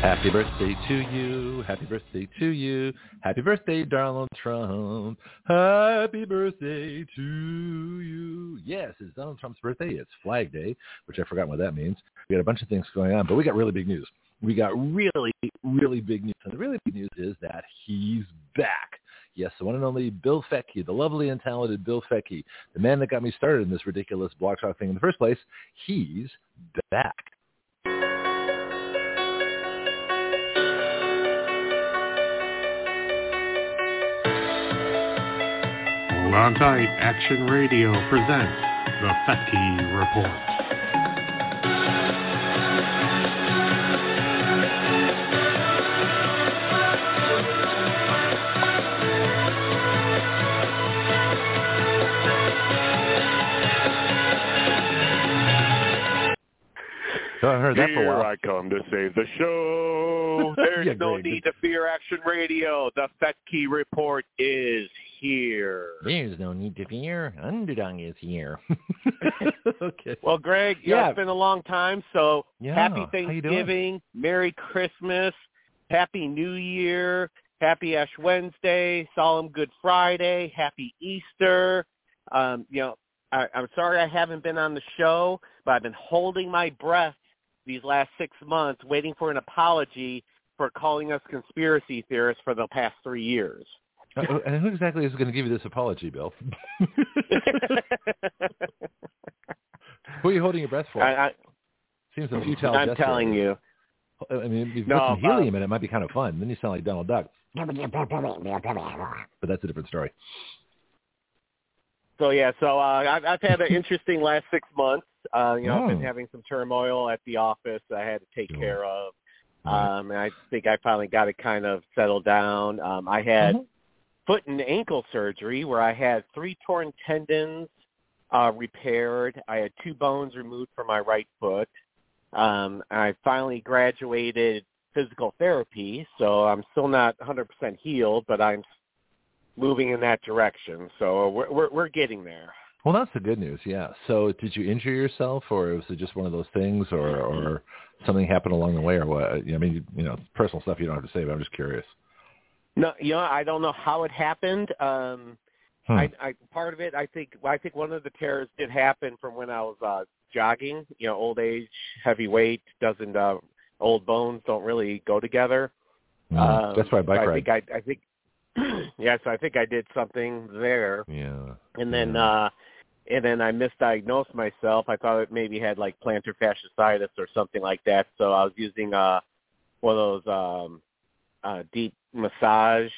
Happy birthday to you. Happy birthday to you. Happy birthday, Donald Trump. Happy birthday to you. Yes, it's Donald Trump's birthday. It's Flag Day, which I forgot what that means. We got a bunch of things going on, but we got really big news. We got really, really big news. And the really big news is that he's back. Yes, the one and only Bill Fetke, the lovely and talented Bill Fetke, the man that got me started in this ridiculous blog talk thing in the first place, he's back. Hold. Action Radio presents the Fetke Report. So I heard that for a Here while. I come to save the show. There's Yeah, no great. need to fear Action Radio. The Fetke Report is here. There's no need to fear. Underdog is here. okay. Well, Greg, yeah. Yeah. it's been a long time, so Yeah, happy how you doing? Thanksgiving, Merry Christmas, Happy New Year, Happy Ash Wednesday, Solemn Good Friday, Happy Easter. Um, you know, I, I'm sorry I haven't been on the show, but I've been holding my breath these last six months, waiting for an apology for calling us conspiracy theorists for the past three years. Uh, uh, and who exactly is going to give you this apology, Bill? who are you holding your breath for? I, I, Seems a futile I'm gesture. telling you. I mean, if you No, put some uh, helium in it, it might be kind of fun. Then you sound like Donald Duck. But that's a different story. So yeah, so uh, I've, I've had an interesting last six months. Uh, you know, I've been Oh. having some turmoil at the office I had to take Sure. care of. Um, and I think I finally got it kind of settled down. Um, I had Mhm. Foot and ankle surgery where I had three torn tendons uh, repaired. I had two bones removed from my right foot. Um, I finally graduated physical therapy, so I'm still not 100% healed, but I'm moving in that direction. So we're we're, we're getting there. Well, that's the good news. Yeah. So, did you injure yourself, or was it just one of those things, or or something happened along the way, or what? I mean, you know, personal stuff you don't have to say, but I'm just curious. No, you know, I don't know how it happened. Um, Hmm. I, I part of it, I think, I think one of the tears did happen from when I was uh, jogging. You know, old age, heavy weight doesn't. Uh, old bones don't really go together. Mm. Um, that's why I bike I ride. think I, I think, yeah. So I think I did something there, yeah. and then, Yeah. uh and then I misdiagnosed myself. I thought it maybe had like plantar fasciitis or something like that. So I was using uh one of those um uh deep massage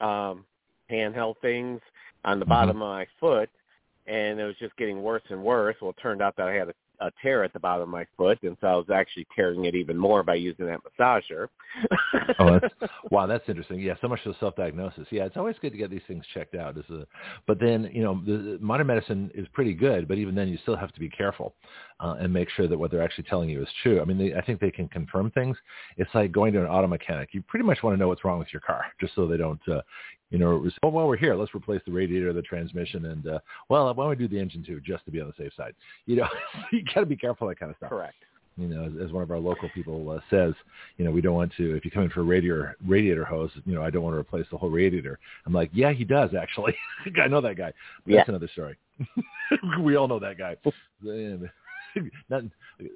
um handheld things on the Mhm. bottom of my foot and it was just getting worse and worse. Well it turned out that I had a, a tear at the bottom of my foot and so I was actually tearing it even more by using that massager. oh, that's, wow, that's interesting. Yeah, so much for self-diagnosis. Yeah, it's always good to get these things checked out. As a, but then, you know, the modern medicine is pretty good, but even then, you still have to be careful uh, and make sure that what they're actually telling you is true. I mean, they, I think they can confirm things. It's like going to an auto mechanic. You pretty much want to know what's wrong with your car, just so they don't, uh, you know, res- oh, well, we're here. Let's replace the radiator, the transmission, and uh, well, why don't we do the engine too, just to be on the safe side? You know, you got to be careful that kind of stuff Correct. you know, as, as one of our local people uh, says, you know, we don't want to, if you come in for a radiator, radiator hose, you know, I don't want to replace the whole radiator. I'm like, yeah, he does actually. I know that guy. But That's another story. we all know that guy. Not,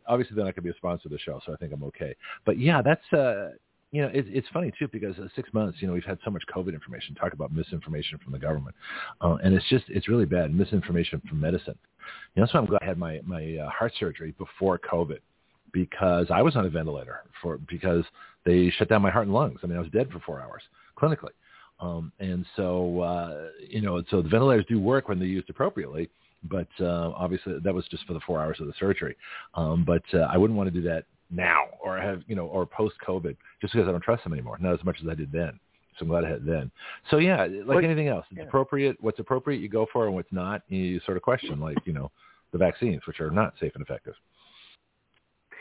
obviously, they're not going to be a sponsor of the show, so I think I'm okay. But yeah, that's, uh, you know, it, it's funny too because uh, six months, you know, we've had so much COVID information, talk about misinformation from the government, uh, and it's just, it's really bad misinformation from medicine. You know, that's why I'm glad I had my my uh, heart surgery before COVID because I was on a ventilator for because they shut down my heart and lungs. I mean, I was dead for four hours clinically, um, and so uh, you know, so the ventilators do work when they're used appropriately. But uh, obviously, that was just for the four hours of the surgery. Um, but uh, I wouldn't want to do that now or have you know or post COVID just because I don't trust them anymore. Not as much as I did then. So I'm glad I had then. So yeah, like anything else, it's yeah. appropriate. What's appropriate, you go for, and what's not, you sort of question. Like you know, the vaccines, which are not safe and effective.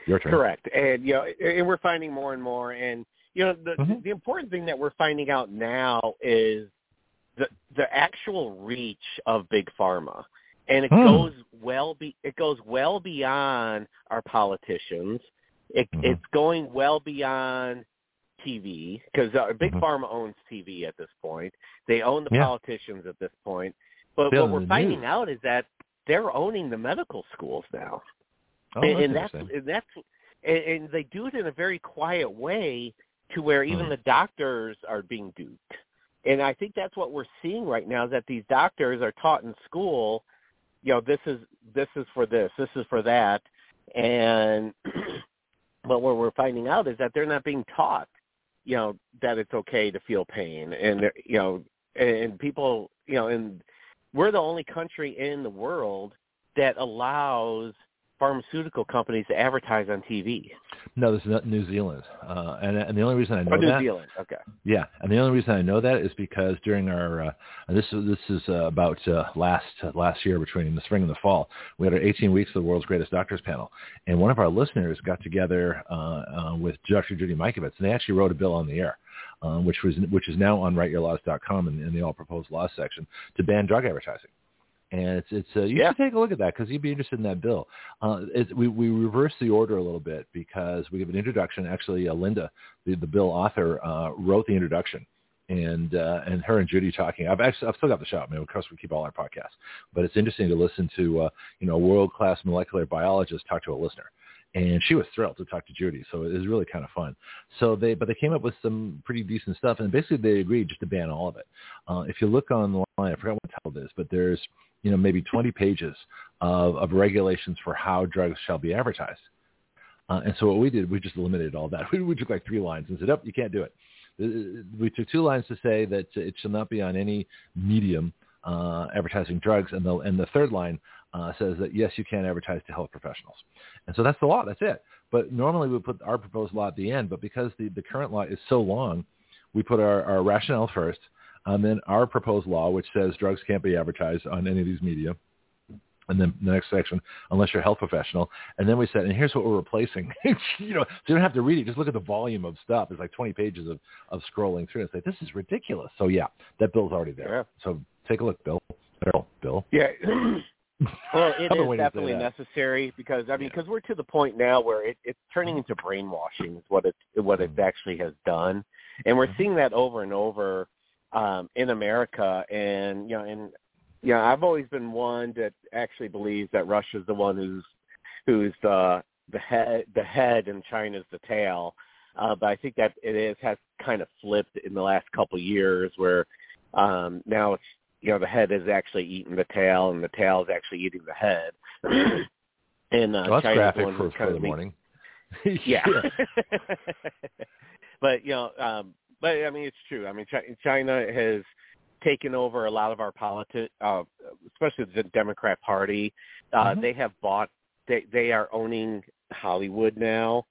Your turn. Correct, and you know, and we're finding more and more, and you know, the Mhm. the important thing that we're finding out now is the the actual reach of big pharma, and it Hmm. goes well be it goes well beyond our politicians. It, Mhm. It's going well beyond TV because uh, big Mhm. pharma owns TV at this point. They own the Yeah. politicians at this point. But Bill, what we're finding news. out is that they're owning the medical schools now Oh, and, and that's and that's and, and they do it in a very quiet way to where even Hmm. the doctors are being duped. And I think that's what we're seeing right now is that these doctors are taught in school, you know, this is this is for this, this is for that, and but what we're finding out is that they're not being taught, you know, that it's okay to feel pain, and you know, and, people, you know, and we're the only country in the world that allows pharmaceutical companies to advertise on TV. No, this is not New Zealand, uh, and and the only reason I know Oh, New that, Zealand. Okay. yeah, and the only reason I know that is because during our uh, this is this is uh, about uh, last uh, last year between the spring and the fall, we had our 18 weeks of the world's greatest doctors panel, and one of our listeners got together uh, uh, with Dr. Judy Mikovits, and they actually wrote a bill on the air. Um, which was which is now on writeyourlaws.com in, in the all proposed laws section to ban drug advertising. And it's it's uh, you Yeah. should take a look at that because you'd be interested in that bill. Uh, it, we we reverse the order a little bit because we have an introduction. Actually, uh, Linda, the the bill author, uh, wrote the introduction, and uh, and her and Judy talking. I've actually I've still got the shot. I mean, of course, we keep all our podcasts, but it's interesting to listen to uh, you know a world class molecular biologist talk to a listener. And she was thrilled to talk to Judy, so it was really kind of fun. So they, but they came up with some pretty decent stuff, and basically they agreed just to ban all of it. Uh, if you look online, I forgot what title it is, but there's you know, maybe 20 pages of, of regulations for how drugs shall be advertised. Uh, and so what we did, we just eliminated all that. We, we took like three lines and said, "Up, you can't do it." Uh, We took two lines to say that it shall not be on any medium uh, advertising drugs, and the and the third line uh, says that yes, you can advertise to health professionals. And so that's the law. That's it. But normally we put our proposed law at the end, but because the, the current law is so long, we put our, our rationale first, and then our proposed law, which says drugs can't be advertised on any of these media. And then the next section, unless you're a health professional. And then we said, and here's what we're replacing. you know, so you don't have to read it. Just look at the volume of stuff. It's like 20 pages of, of scrolling through and say, this is ridiculous. So yeah, that bill's already there. Yeah. So take a look, Bill. Bill. Bill. Yeah. well, it is waiting to say definitely necessary because I mean, because we're to the point now where it, it's turning into brainwashing is what it what it Mhm. actually has done, and we're Mhm. seeing that over and over um, in America. And you know, and you know, I've always been one that actually believes that Russia's the one who's who's the the head the head and China's the tail. Uh, but I think that it is has kind of flipped in the last couple of years where um, now it's you know the head is actually eating the tail and the tail is actually eating the head. and uh, well, that's China's graphic one for, who's for kind the of lead- morning. yeah. but you know, um, but I mean, it's true. I mean, Chi- China has taken over a lot of our politics, uh, especially the Democrat Party. Uh, Mhm. They have bought. They they are owning Hollywood now,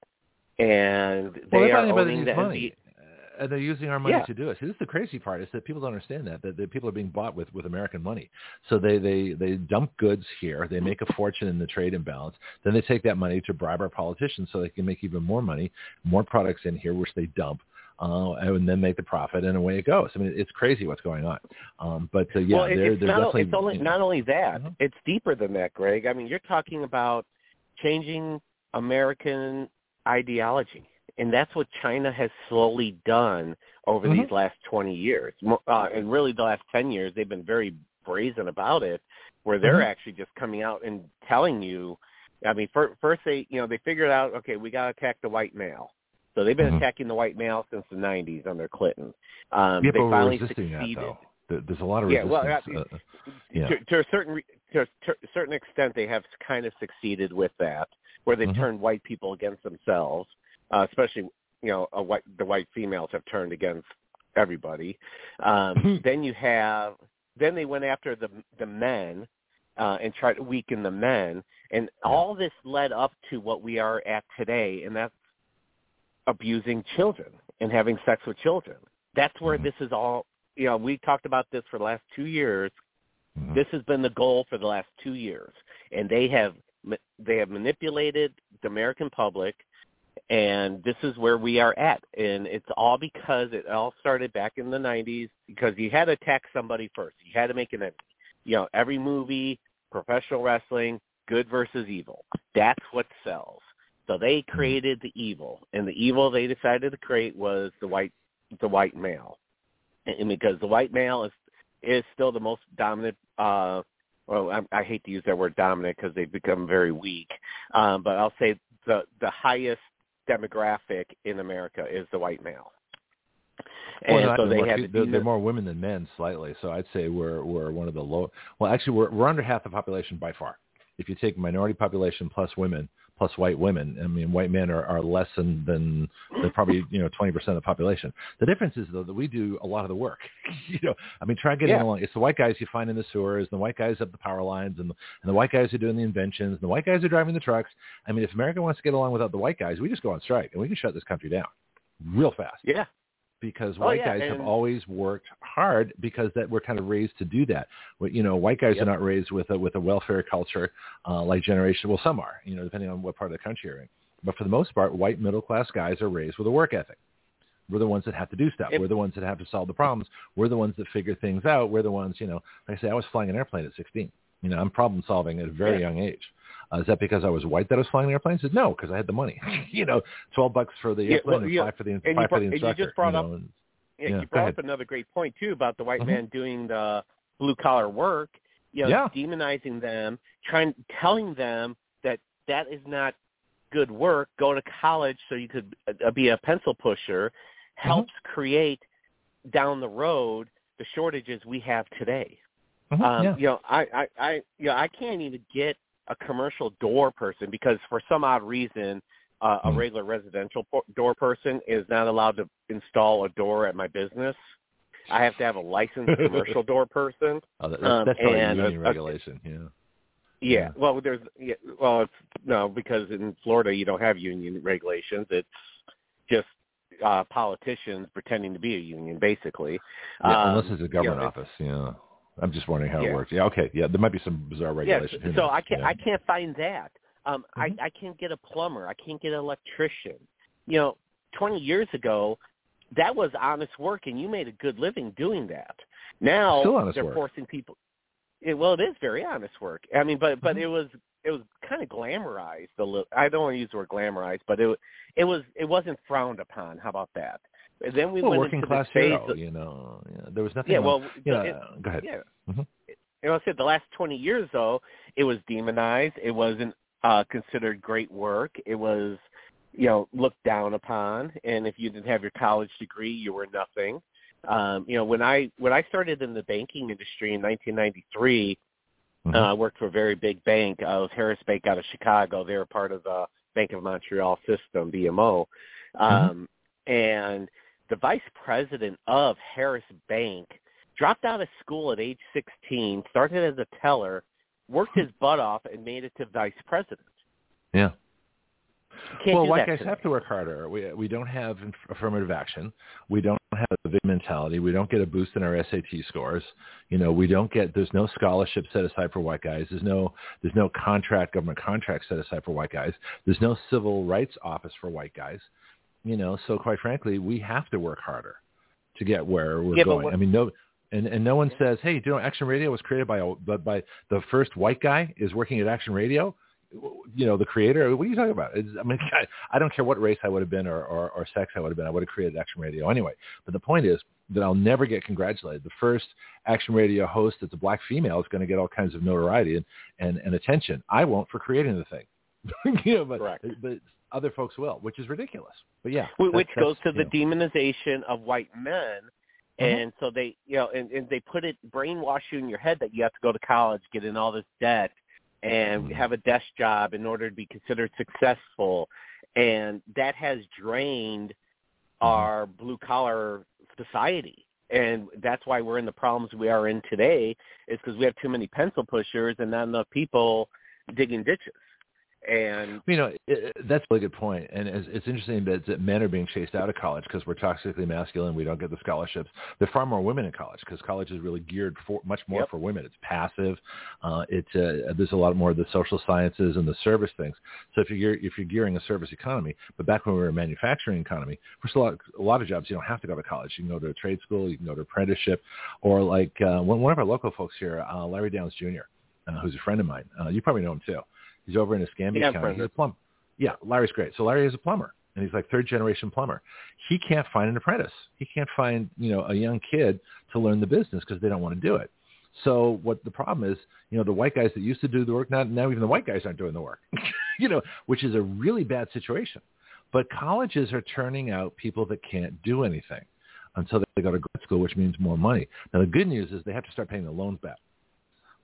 and they they're are owning the money. Uh, And they're using our money Yeah. to do it. See, this is the crazy part is that people don't understand that, that, that people are being bought with, with American money. So they, they, they dump goods here. They make a fortune in the trade imbalance. Then they take that money to bribe our politicians so they can make even more money, more products in here, which they dump. Uh, and then make the profit, and away it goes. I mean, it's crazy what's going on. Um, but uh, yeah, well, it, they're, it's they're not, definitely. it's only you know, not only that; Mhm. it's deeper than that, Greg. I mean, you're talking about changing American ideology, and that's what China has slowly done over these last 20 years, uh, and really the last 10 years. They've been very brazen about it, where they're Mhm. actually just coming out and telling you. I mean, first they, you know, they figured out, okay, we got to attack the white male. So they've been Mhm. attacking the white male since the 90s under Clinton. Um, yeah, they but finally resisting succeeded. that though. There- There's a lot of Yeah, well, resistance. I- uh, yeah. to, to a certain to, a- certain extent, they have kind of succeeded with that, where they've Mhm. turned white people against themselves, uh, especially you know a white the white females have turned against everybody. Um, then you have then they went after the the men uh, and tried to weaken the men, and all this led up to what we are at today, and that's abusing children and having sex with children. That's where Mhm. this is all. You know, we talked about this for the last two years. Mhm. This has been the goal for the last two years, and they have they have manipulated the American public, and this is where we are at. And it's all because it all started back in the '90s because you had to attack somebody first. You had to make an enemy. You know, every movie, professional wrestling, good versus evil. That's what sells. So they created the evil, and the evil they decided to create was the white the white male, and because the white male is is still the most dominant. uh Well, I, I hate to use that word dominant because they've become very weak, um, but I'll say the the highest demographic in America is the white male. And no, so they more, had fe- they're, they're more women than men slightly. So I'd say we're we're one of the low. Well, actually, we're we're under half the population by far. If you take minority population plus women plus white women, I mean, white men are, are less than than they're probably you know twenty percent of the population. The difference is though that we do a lot of the work. you know, I mean, try getting Yeah. along. It's the white guys you find in the sewers, and the white guys up the power lines, and the, and the white guys who are doing the inventions, and the white guys who are driving the trucks. I mean, if America wants to get along without the white guys, we just go on strike and we can shut this country down real fast yeah because Oh, white yeah, guys have always worked hard because that we're kind of raised to do that. You know, white guys Yep. are not raised with a with a welfare culture uh, like generation. Well, some are, you know, depending on what part of the country you're in. But for the most part, white middle class guys are raised with a work ethic. We're the ones that have to do stuff. Yep. We're the ones that have to solve the problems. We're the ones that figure things out. We're the ones, you know, like I say, I was flying an airplane at 16. You know, I'm problem solving at a very Yeah. young age. Uh, is that because I was white that I was flying the airplane? I said, no, because I had the money. you know, 12 bucks for the Yeah, airplane well, and yeah, five for the, you five brought- for the and you just brought you up- and- Yeah, Yeah, you brought up another great point too about the white Mhm. man doing the blue collar work. You know, Yeah. demonizing them, trying telling them that that is not good work. Go to college so you could uh, be a pencil pusher. Mm-hmm. Helps create down the road the shortages we have today. Mhm, Um, yeah. You know, I, I, I, you know, I can't even get a commercial door person because for some odd reason, uh, a Hmm. regular residential door person is not allowed to install a door at my business. I have to have a licensed commercial door person. Oh, that, um, that's, that's probably and, union uh, regulation. Yeah. Yeah. Yeah. Well, there's yeah, well, it's no because in Florida you don't have union regulations. It's just uh politicians pretending to be a union, basically. Yeah, Um, unless it's a government you know, office. Yeah. I'm just wondering how Yeah. it works. Yeah. Okay. Yeah. There might be some bizarre regulation. Yes. Who So? I can't Yeah. I can't find that. Um Mhm. I I can't get a plumber. I can't get an electrician. You know, 20 years ago that was honest work and you made a good living doing that. Now Still honest they're work. forcing people it, well it is very honest work. I mean but but Mhm. it was it was kind of glamorized a little I don't want to use the word glamorized, but it it was it wasn't frowned upon. How about that? And then we well, went working into class phase hero. of- You know, yeah, there was nothing. yeah, well, you know, it- go ahead. yeah. Mhm. You know, I said the last 20 years, though, it was demonized. It wasn't uh, considered great work. It was, you know, looked down upon. And if you didn't have your college degree, you were nothing. Um, you know, when I when I started in the banking industry in 1993, Mhm. uh, I worked for a very big bank. Uh, it was Harris Bank out of Chicago. They were part of the Bank of Montreal system, BMO. Um, And the vice president of Harris Bank dropped out of school at age 16, started as a teller, worked his hmm. butt off, and made it to vice president. yeah. Can't well, white guys today. have to work harder. We we don't have affirmative action. We don't have a big mentality. We don't get a boost in our SAT scores. You know, we don't get. There's no scholarship set aside for white guys. There's no there's no contract government contract set aside for white guys. There's no civil rights office for white guys. You know, so quite frankly, we have to work harder to get where we're Yeah, going. I mean, no. And, and no one says, hey, do you know Action Radio was created by a, by, by the first white guy is working at Action Radio you know, the creator. What are you talking about? It's, I mean, I, I don't care what race I would have been or, or, or sex I would have been. I would have created Action Radio anyway. But the point is that I'll never get congratulated. The first Action Radio host that's a black female is going to get all kinds of notoriety and, and, and attention. I won't for creating the thing. you know, but, Correct. but other folks will, which is ridiculous. But yeah. Wh- which that's- goes to the know. demonization of white men. Mhm. And so they, you know, and, and they put it, brainwash you in your head that you have to go to college, get in all this debt, and Mhm. have a desk job in order to be considered successful. And that has drained Mm-hmm. our blue collar society. And that's why we're in the problems we are in today is because we have too many pencil pushers and not enough people digging ditches. And you know it, that's a really good point, and it's, it's interesting that, that men are being chased out of college because we're toxically masculine. We don't get the scholarships. There are far more women in college because college is really geared for much more Yep. for women. It's passive. Uh, it's uh, there's a lot more of the social sciences and the service things. So if you're if you're gearing a service economy, but back when we were a manufacturing economy, first a lot a lot of jobs you don't have to go to college. You can go to a trade school, you can go to apprenticeship, or like uh, one one of our local folks here, uh, Larry Downs Jr., uh, who's a friend of mine. Uh, you probably know him too. He's over in Escambia Yeah, County. He's a plumber. Yeah, Larry's great. So Larry is a plumber, and he's like third generation plumber. He can't find an apprentice. He can't find you know a young kid to learn the business because they don't want to do it. So what the problem is, you know, the white guys that used to do the work, now, now even the white guys aren't doing the work, you know, which is a really bad situation. But colleges are turning out people that can't do anything until they go to grad school, which means more money. Now the good news is they have to start paying the loans back.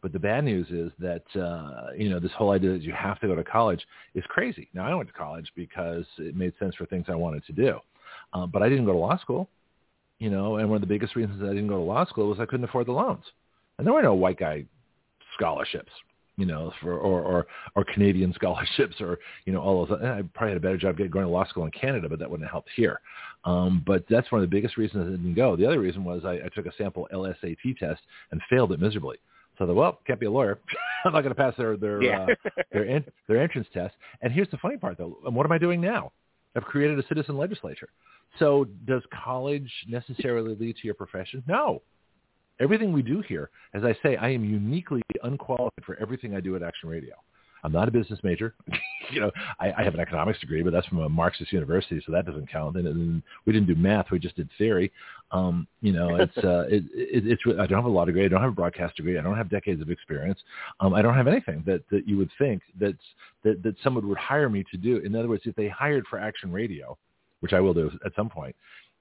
But the bad news is that uh, you know this whole idea that you have to go to college is crazy. Now I went to college because it made sense for things I wanted to do, um, but I didn't go to law school. You know, and one of the biggest reasons I didn't go to law school was I couldn't afford the loans, and there were no white guy scholarships. You know, for or or, or Canadian scholarships, or you know all those. I probably had a better job going to law school in Canada, but that wouldn't have helped here. Um, but that's one of the biggest reasons I didn't go. The other reason was I, I took a sample LSAT test and failed it miserably. So well, can't be a lawyer. I'm not going to pass their their yeah. uh, their en- their entrance test. And here's the funny part, though. And what am I doing now? I've created a citizen legislature. So does college necessarily lead to your profession? No. Everything we do here, as I say, I am uniquely unqualified for everything I do at Action Radio. I'm not a business major. you know, I, I have an economics degree, but that's from a Marxist university, so that doesn't count. And, and we didn't do math; we just did theory. Um, you know, it's uh, it, it, it's. I don't have a law degree. I don't have a broadcast degree. I don't have decades of experience. Um, I don't have anything that that you would think that's that that someone would hire me to do. In other words, if they hired for Action Radio, which I will do at some point,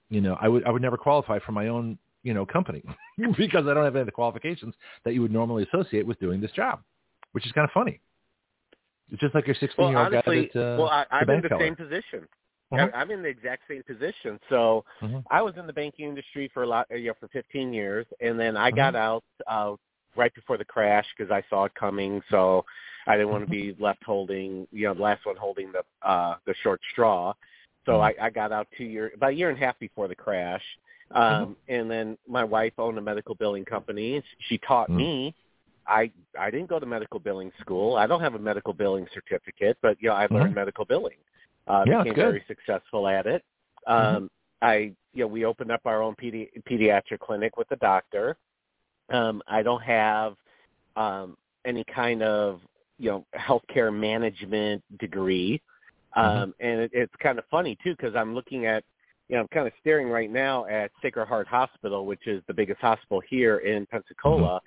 you know, I would I would never qualify for my own you know company because I don't have any of the qualifications that you would normally associate with doing this job, which is kind of funny. It's just like your 16 Well, year old honestly, guy that, uh, well, I, I'm in bank the same position. Uh-huh. I, I'm in the exact same position. So Mhm. I was in the banking industry for a lot, you know, for 15 years, and then I got out uh, right before the crash because I saw it coming. So I didn't want to be left holding, you know, the last one holding the uh, the short straw. So Mhm. I, I got out two years, about a year and a half before the crash. Um, And then my wife owned a medical billing company. She taught Mhm. me. I I didn't go to medical billing school. I don't have a medical billing certificate, but you know I learned medical billing. Uh, Yeah, became very successful at it. Um, I you know we opened up our own pedi- pediatric clinic with a doctor. Um, I don't have um, any kind of you know healthcare management degree, um, and it, it's kind of funny too because I'm looking at you know I'm kind of staring right now at Sacred Heart Hospital, which is the biggest hospital here in Pensacola,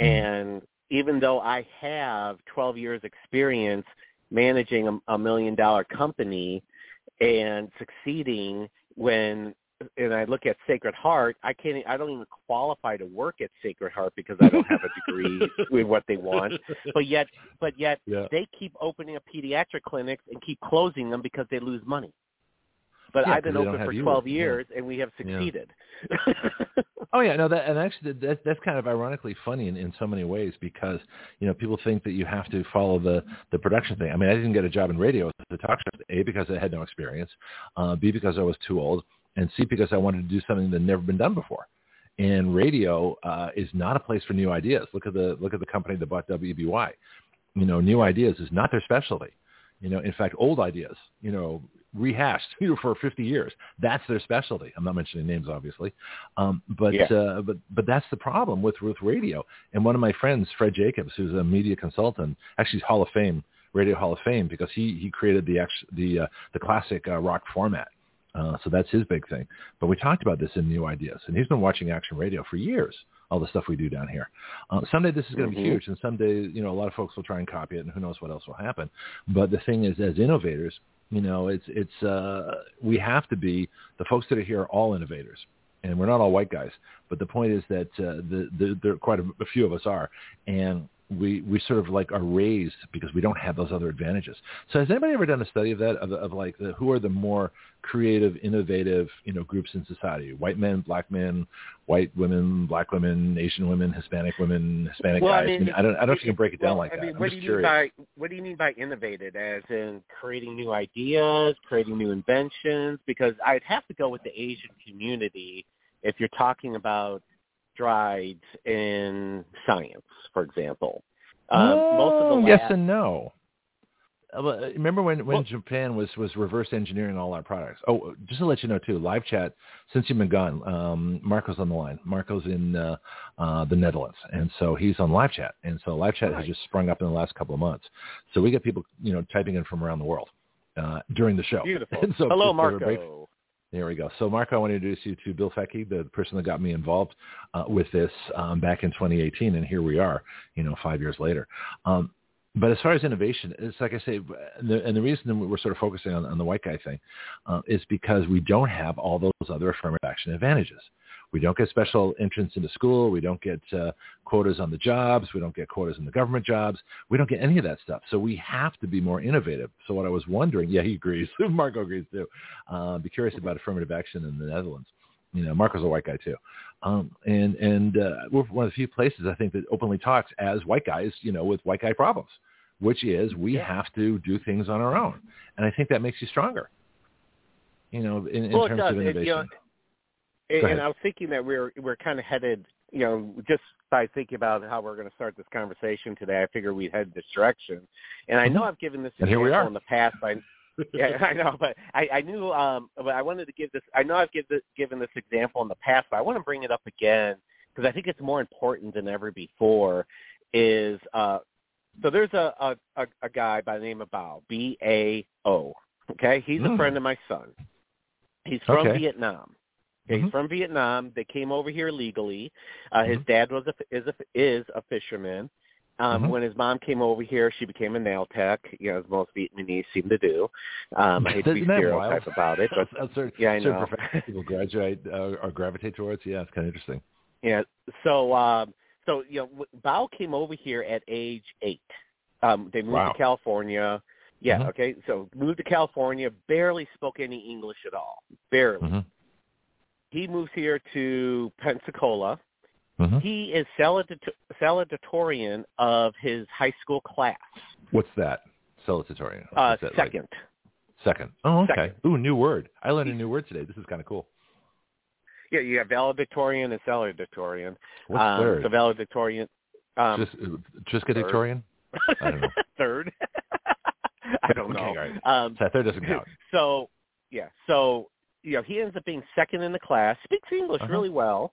Mm-hmm. and even though I have 12 years experience managing a, a million dollar company and succeeding when and I look at Sacred Heart, I can't I don't even qualify to work at Sacred Heart because I don't have a degree with what they want. But yet but yet Yeah. they keep opening up pediatric clinics and keep closing them because they lose money. But Yeah, I've been open for you 12 yeah. years and we have Yeah. succeeded. Oh yeah, no, that and actually that that's kind of ironically funny in, in so many ways because you know people think that you have to follow the the production thing. I mean, I didn't get a job in radio as a talk show. A because I had no experience, uh, B because I was too old, and C because I wanted to do something that had never been done before. And radio uh, is not a place for new ideas. Look at the look at the company that bought WBY. You know, new ideas is not their specialty. You know, in fact, old ideas. You know, rehashed for 50 years. That's their specialty. I'm not mentioning names, obviously, um, but Yeah. uh, but but that's the problem with with radio. And one of my friends, Fred Jacobs, who's a media consultant, actually Hall of Fame, Radio Hall of Fame, because he he created the the uh, the classic uh, rock format. Uh, so that's his big thing. But we talked about this in New Ideas, and he's been watching Action Radio for years. All the stuff we do down here. Uh, someday this is going to Mhm. be huge, and someday you know a lot of folks will try and copy it, and who knows what else will happen. But the thing is, as innovators, you know, it's it's uh, we have to be the folks that are here are all innovators, and we're not all white guys. But the point is that uh, the, the there are quite a, a few of us are, and we we sort of like are raised because we don't have those other advantages. So has anybody ever done a study of that of, of like the, who are the more creative, innovative, you know, groups in society? White men, black men, white women, black women, Asian women, Hispanic women, Hispanic well, guys. I, mean, I, mean, I don't I don't know if you can break it down well, like I mean, that. I'm what just do you curious. mean by what do you mean by innovative? As in creating new ideas, creating new inventions? Because I'd have to go with the Asian community if you're talking about strides in science, for example. Um, most of the Oh, lab, yes and no. Uh, uh, Remember when, when Well- Japan was, was reverse engineering all our products? Oh, just to let you know too, live chat. Since you've been gone, um, Marco's on the line. Marco's in uh, uh, the Netherlands, and so he's on live chat. And so live chat has just sprung up in the last couple of months. So we get people, you know, typing in from around the world uh, during the show. beautiful. And so Hello, just for a break- Marco. There we go. So, Marco, I want to introduce you to Bill Fetke, the person that got me involved uh, with this um, back in 2018, and here we are, you know, five years later. Um, but as far as innovation, it's like I say, and the, and the reason we're sort of focusing on, on the white guy thing uh, is because we don't have all those other affirmative action advantages. We don't get special entrance into school. We don't get uh, quotas on the jobs. We don't get quotas in the government jobs. We don't get any of that stuff. So we have to be more innovative. So what I was wondering, yeah, he agrees. Marco agrees too. Uh, be curious about affirmative action in the Netherlands. You know, Marco's a white guy too, um, and and uh, we're one of the few places I think that openly talks as white guys, you know, with white guy problems, which is we Yeah. have to do things on our own, and I think that makes you stronger. You know, in, in well, terms of It- innovation. you know, and, and I was thinking that we're we're kind of headed, you know, just by thinking about how we're going to start this conversation today. I figure we'd head this direction, and I know Mhm. I've given this And example in the past. By yeah, I know, but I, I knew, um, but I wanted to give this. I know I've give this, given this example in the past, but I want to bring it up again because I think it's more important than ever before. Is uh, so there's a, a a a guy by the name of Bao, B A O. Okay, he's a Mm. friend of my son. He's from Okay. Vietnam. Okay, Mhm. He's from Vietnam. They came over here legally. Uh, His Mhm. dad was a is a is a fisherman. Um, Mhm. When his mom came over here, she became a nail tech. You know, as most Vietnamese seem to do. Um, I hate to be Isn't that wild? stereotype about it, but certain, yeah, I know. people graduate uh, or gravitate towards. Yeah, it's kind of interesting. Yeah. So, um, so you know, Bao came over here at age eight. Um, they moved Wow. to California. Yeah. Mhm. Okay. So moved to California. Barely spoke any English at all. Barely. He moves here to Pensacola. hmm He is salutatorian of his high school class. What's that? Salutatorian. Uh, that, like? second. second. Oh, okay. Second. Ooh, new word. I learned a new word today. This is kind of cool. Yeah, you have valedictorian and salutatorian. What's um, third? So valedictorian. Um, Just Triscadictorian? I don't know. third. I don't Okay, know. right. Um, So third doesn't count. so yeah, so you know he ends up being second in the class. Speaks English Uh-huh. really well.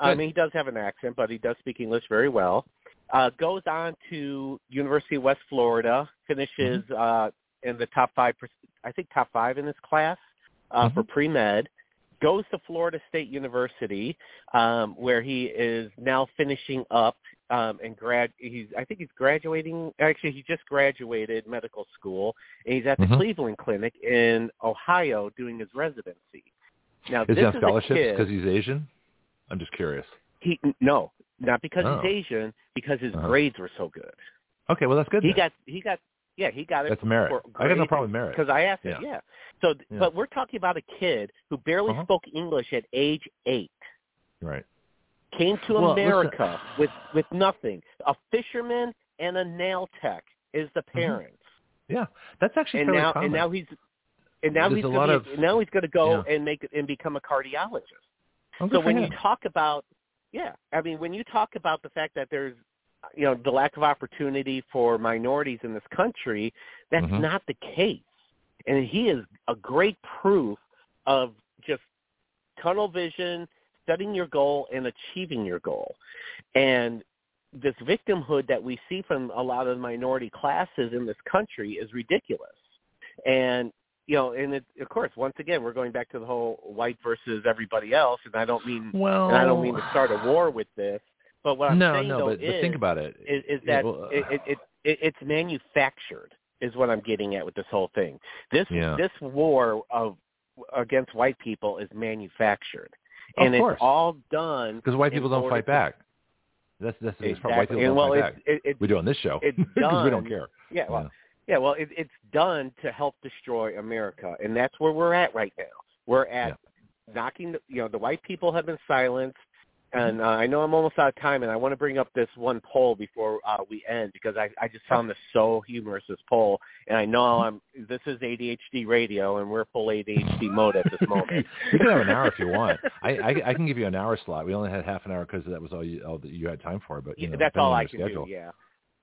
I mean, he does have an accent, but he does speak English very well. Uh, goes on to University of West Florida, finishes Mm-hmm. uh, in the top five. I think top five in his class uh, for Mhm. pre med. Goes to Florida State University, um, where he is now finishing up um, and grad. He's I think he's graduating. Actually, he just graduated medical school, and he's at the Mhm. Cleveland Clinic in Ohio doing his residency. Now Is this he on a scholarships because he's Asian? I'm just curious. He no, not because Oh. he's Asian, because his Uh-huh. grades were so good. Okay, well that's good. He then. got he got yeah he got it. That's merit. for I got no problem with merit. because I asked Yeah. him. Yeah. So, Yeah. but we're talking about a kid who barely Uh-huh. spoke English at age eight. Right. Came to Well, listen- America with with nothing. A fisherman and a nail tech is the parents. Yeah, that's actually And now common. and now he's and now There's he's gonna of- now he's going to go Yeah. and make and become a cardiologist. Oh, so when him. you talk about yeah i mean when you talk about the fact that there's you know the lack of opportunity for minorities in this country that's Mhm. not the case and he is a great proof of just tunnel vision setting your goal and achieving your goal and this victimhood that we see from a lot of minority classes in this country is ridiculous and you know and it, of course once again we're going back to the whole white versus everybody else and i don't mean well, and I don't mean to start a war with this, but what I'm no, saying no, though but, is, but think about it. is, is Yeah, that well, it, it, it, it, it's manufactured is what I'm getting at with this whole thing. This Yeah. this war of against white people is manufactured, and course. it's all done because white people don't fight to- back. That's that's, that's exactly. white people and don't well, like it's, that. it, it's we do on this show it's because done. we don't care. Yeah, well, yeah, well, it, it's done to help destroy America, and that's where we're at right now. We're at knocking. The, you know, the white people have been silenced, and uh, I know I'm almost out of time, and I want to bring up this one poll before uh, we end because I, I just found this so humorous. This poll, and I know I'm. This is ADHD radio, and we're full ADHD mode at this moment. you can have an hour if you want. I, I I can give you an hour slot. We only had half an hour because that was all you all that you had time for. But you know, that's all I can schedule. do. Yeah.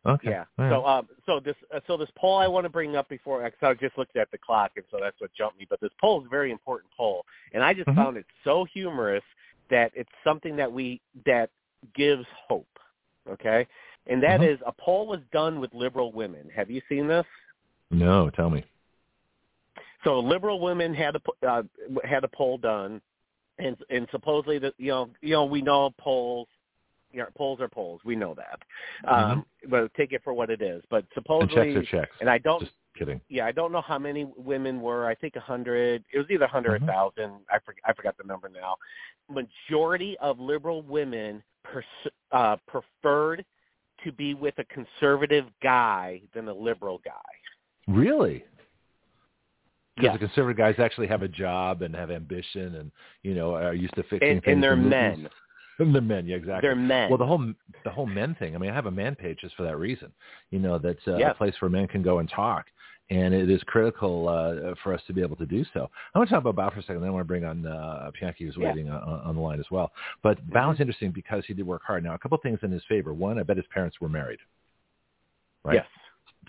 Okay. Yeah. Right. So um so this uh, so this poll I want to bring up before cause I just looked at the clock and so that's what jumped me. But this poll is a very important poll, and I just Mhm. found it so humorous that it's something that we that gives hope. Okay, and that Mhm. is a poll was done with liberal women. Have you seen this? no, tell me. So liberal women had a uh, had a poll done, and and supposedly that you know you know we know polls, you know, polls are polls. We know that, um, but take it for what it is. But And supposedly, checks are checks. and I don't Just kidding. yeah, I don't know how many women were. I think a hundred. It was either a hundred Mhm. or thousand. I forget, I forgot the number now. Majority of liberal women pers- uh, preferred to be with a conservative guy than a liberal guy. Really? Because Yes. the conservative guys actually have a job and have ambition, and you know are used to fixing And, things. and they're movies. men. And they're men, yeah, exactly. They're men. Well, the whole the whole men thing. I mean, I have a man page just for that reason. You know, that's uh, Yeah. a place where men can go and talk, and it is critical uh, for us to be able to do so. I want to talk about Bao for a second. Then I want to bring on uh, Pianki, who's Yeah. waiting on, on the line as well. But Mm-hmm. Bao is interesting because he did work hard. Now, a couple of things in his favor. One, I bet his parents were married. Right. Yes.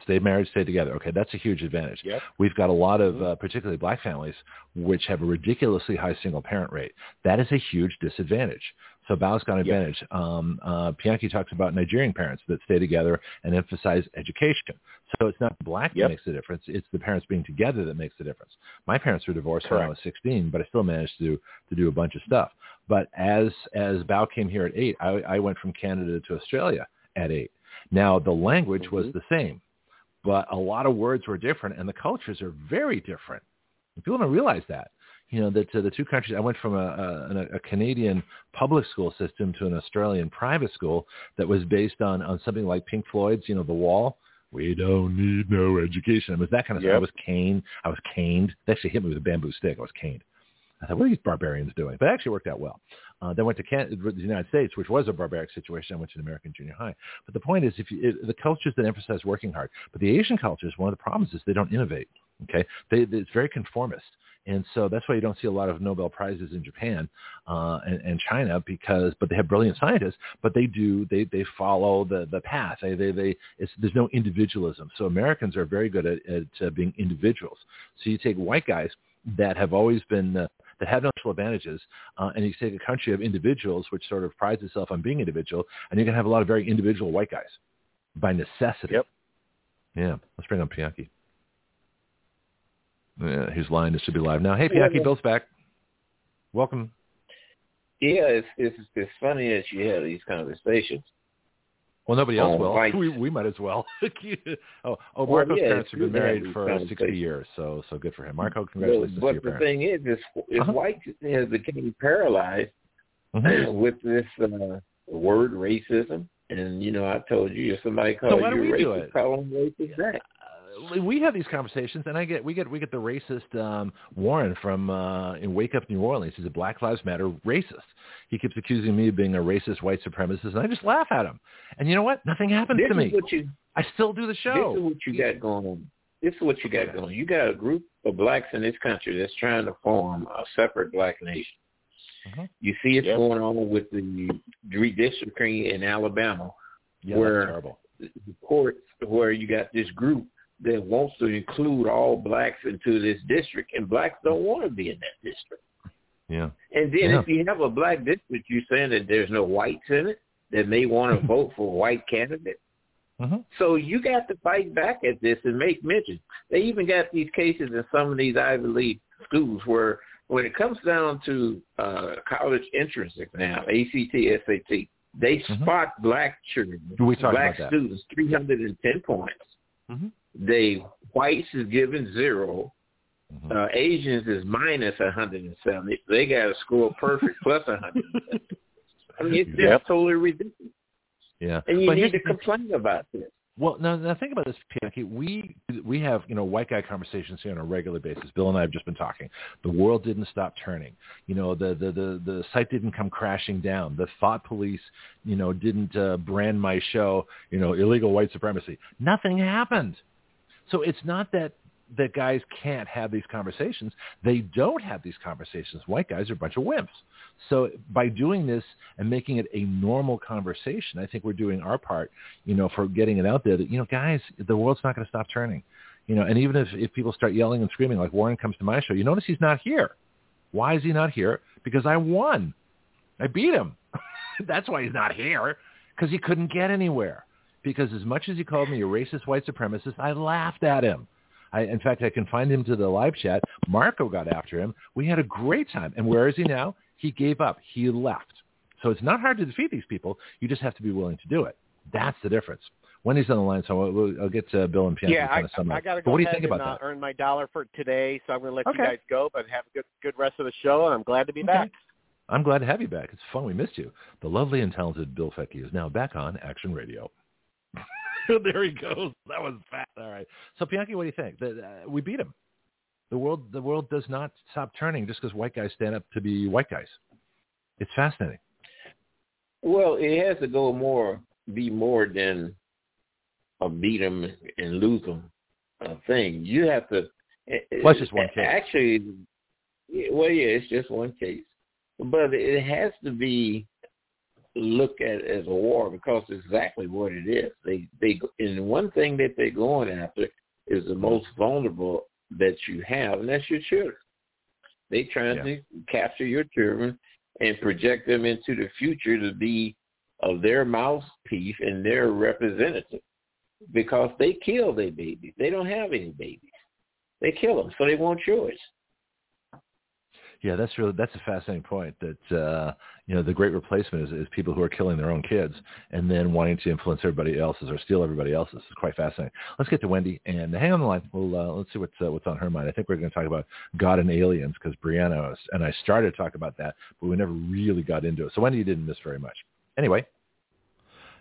Stayed married, stayed together. Okay, that's a huge advantage. Yep. We've got a lot Mm-hmm. of, uh, particularly black families, which have a ridiculously high single parent rate. That is a huge disadvantage. So Bao's got an advantage. Um, uh, Pianki talks about Nigerian parents that stay together and emphasize education. So it's not black Yep. that makes the difference. It's the parents being together that makes the difference. My parents were divorced when I was 16, but I still managed to to do a bunch of stuff. But as as Bao came here at eight, I, I went from Canada to Australia at eight. Now the language was Mhm. the same, but a lot of words were different, and the cultures are very different. And People don't realize that. You know that uh, the two countries. I went from a, a, a Canadian public school system to an Australian private school that was based on on something like Pink Floyd's, you know, The Wall. We don't need no education. It was that kind of stuff. I was caned. I was caned. They actually hit me with a bamboo stick. I was caned. I thought, what are these barbarians doing? But it actually worked out well. Uh, then went to Can- the United States, which was a barbaric situation. I went to an American junior high. But the point is, if you, it, the cultures that emphasize working hard, but the Asian cultures, one of the problems is they don't innovate. Okay, they, they, it's very conformist, and so that's why you don't see a lot of Nobel prizes in Japan uh, and, and China because, but they have brilliant scientists, but they do they they follow the the path. They they, they it's, there's no individualism. So Americans are very good at, at uh, being individuals. So you take white guys that have always been uh, that have natural advantages, uh, and you take a country of individuals which sort of prides itself on being individual, and you're gonna have a lot of very individual white guys by necessity. Yep. Yeah. Let's bring on Pianki. Yeah, his line is to be live now. Hey, Pianki, Bill's back. Welcome. Yeah, it's it's it's funny that you have these conversations. Well, nobody else Oh, will. right. We we might as well. oh, oh, Well, Marco's yeah, parents have been good to have married for sixty years, so so good for him. Marco, congratulations to but the parents. thing is, is, is Uh-huh. white has become paralyzed Mhm. with this uh, word racism. And you know, I told you if somebody calls why you don't we do racist, call them racist back. We have these conversations, and I get we get we get the racist um, Warren from uh, in Wake Up New Orleans. He's a Black Lives Matter racist. He keeps accusing me of being a racist white supremacist, and I just laugh at him. And you know what? Nothing happens This to is me. what you I still do the show. this is what you got going on. This is what you got going. on. You got a group of blacks in this country that's trying to form a separate black nation. Mhm. You see it's Yep. going on with the redistricting in Alabama, Yeah, where- the courts, where you got this group that wants to include all blacks into this district, and blacks don't want to be in that district. Yeah. And then Yeah. if you have a black district, you're saying that there's no whites in it that may want to vote for a white candidate. hmm So you got to fight back at this and make mention. They even got these cases in some of these Ivy League schools where when it comes down to uh, college entrance exam, ACT, SAT, they Mhm. spot black children, We black students, 310 points. Mhm. They whites is given zero. Mhm. Uh, Asians is minus 170. They got to score perfect plus 170. I mean, it's just Yep. totally ridiculous. Yeah. And you but need to complain about this. Well, now, now think about this, Pianki. We we have you know white guy conversations here on a regular basis. Bill and I have just been talking. The world didn't stop turning. You know, the the the, the site didn't come crashing down. The thought police, you know, didn't uh, brand my show, you know, illegal white supremacy. Nothing happened. So it's not that that guys can't have these conversations. They don't have these conversations. White guys are a bunch of wimps. So by doing this and making it a normal conversation, I think we're doing our part, you know, for getting it out there that, you know, guys, the world's not going to stop turning. You know, and even if, if people start yelling and screaming like Warren comes to my show, you notice he's not here. Why is he not here? Because I won. I beat him. That's why he's not here, because he couldn't get anywhere. Because as much as he called me a racist white supremacist, I laughed at him. I, in fact, I can find him to the live chat. Marco got after him. We had a great time. And where is he now? He gave up. He left. So it's not hard to defeat these people. You just have to be willing to do it. That's the difference. Wendy's on the line, so I'll, I'll get to Bill and Pianki yeah, kind of I, I got to go what do you think and, about uh, that? earn my dollar for today, so I'm going to let okay. you guys go, but have a good good rest of the show, and I'm glad to be okay. back. I'm glad to have you back. It's fun. We missed you. The lovely and talented Bill Fetke is now back on Action Radio. there he goes. That was fast. All right. So Pianki, what do you think? The, uh, we beat him. The world, the world does not stop turning just because white guys stand up to be white guys. It's fascinating. Well, it has to go more, be more than a beat them and lose them thing. You have to. Well, just one case. Actually, well, yeah, it's just one case, but it has to be looked at it as a war because it's exactly what it is. They they and one thing that they're going after is the most vulnerable that you have, and that's your children. They trying Yeah. to capture your children and project them into the future to be of their mouthpiece and their representative because they kill their babies. They don't have any babies. They kill them, so they want yours. Yeah, that's really that's a fascinating point. That uh, you know, the great replacement is, is people who are killing their own kids and then wanting to influence everybody else's or steal everybody else's. It's quite fascinating. Let's get to Wendy and hang on the line. We'll uh, let's see what's uh, what's on her mind. I think we're going to talk about God and aliens because Brianna was, and I started to talk about that, but we never really got into it. So Wendy didn't miss very much. Anyway,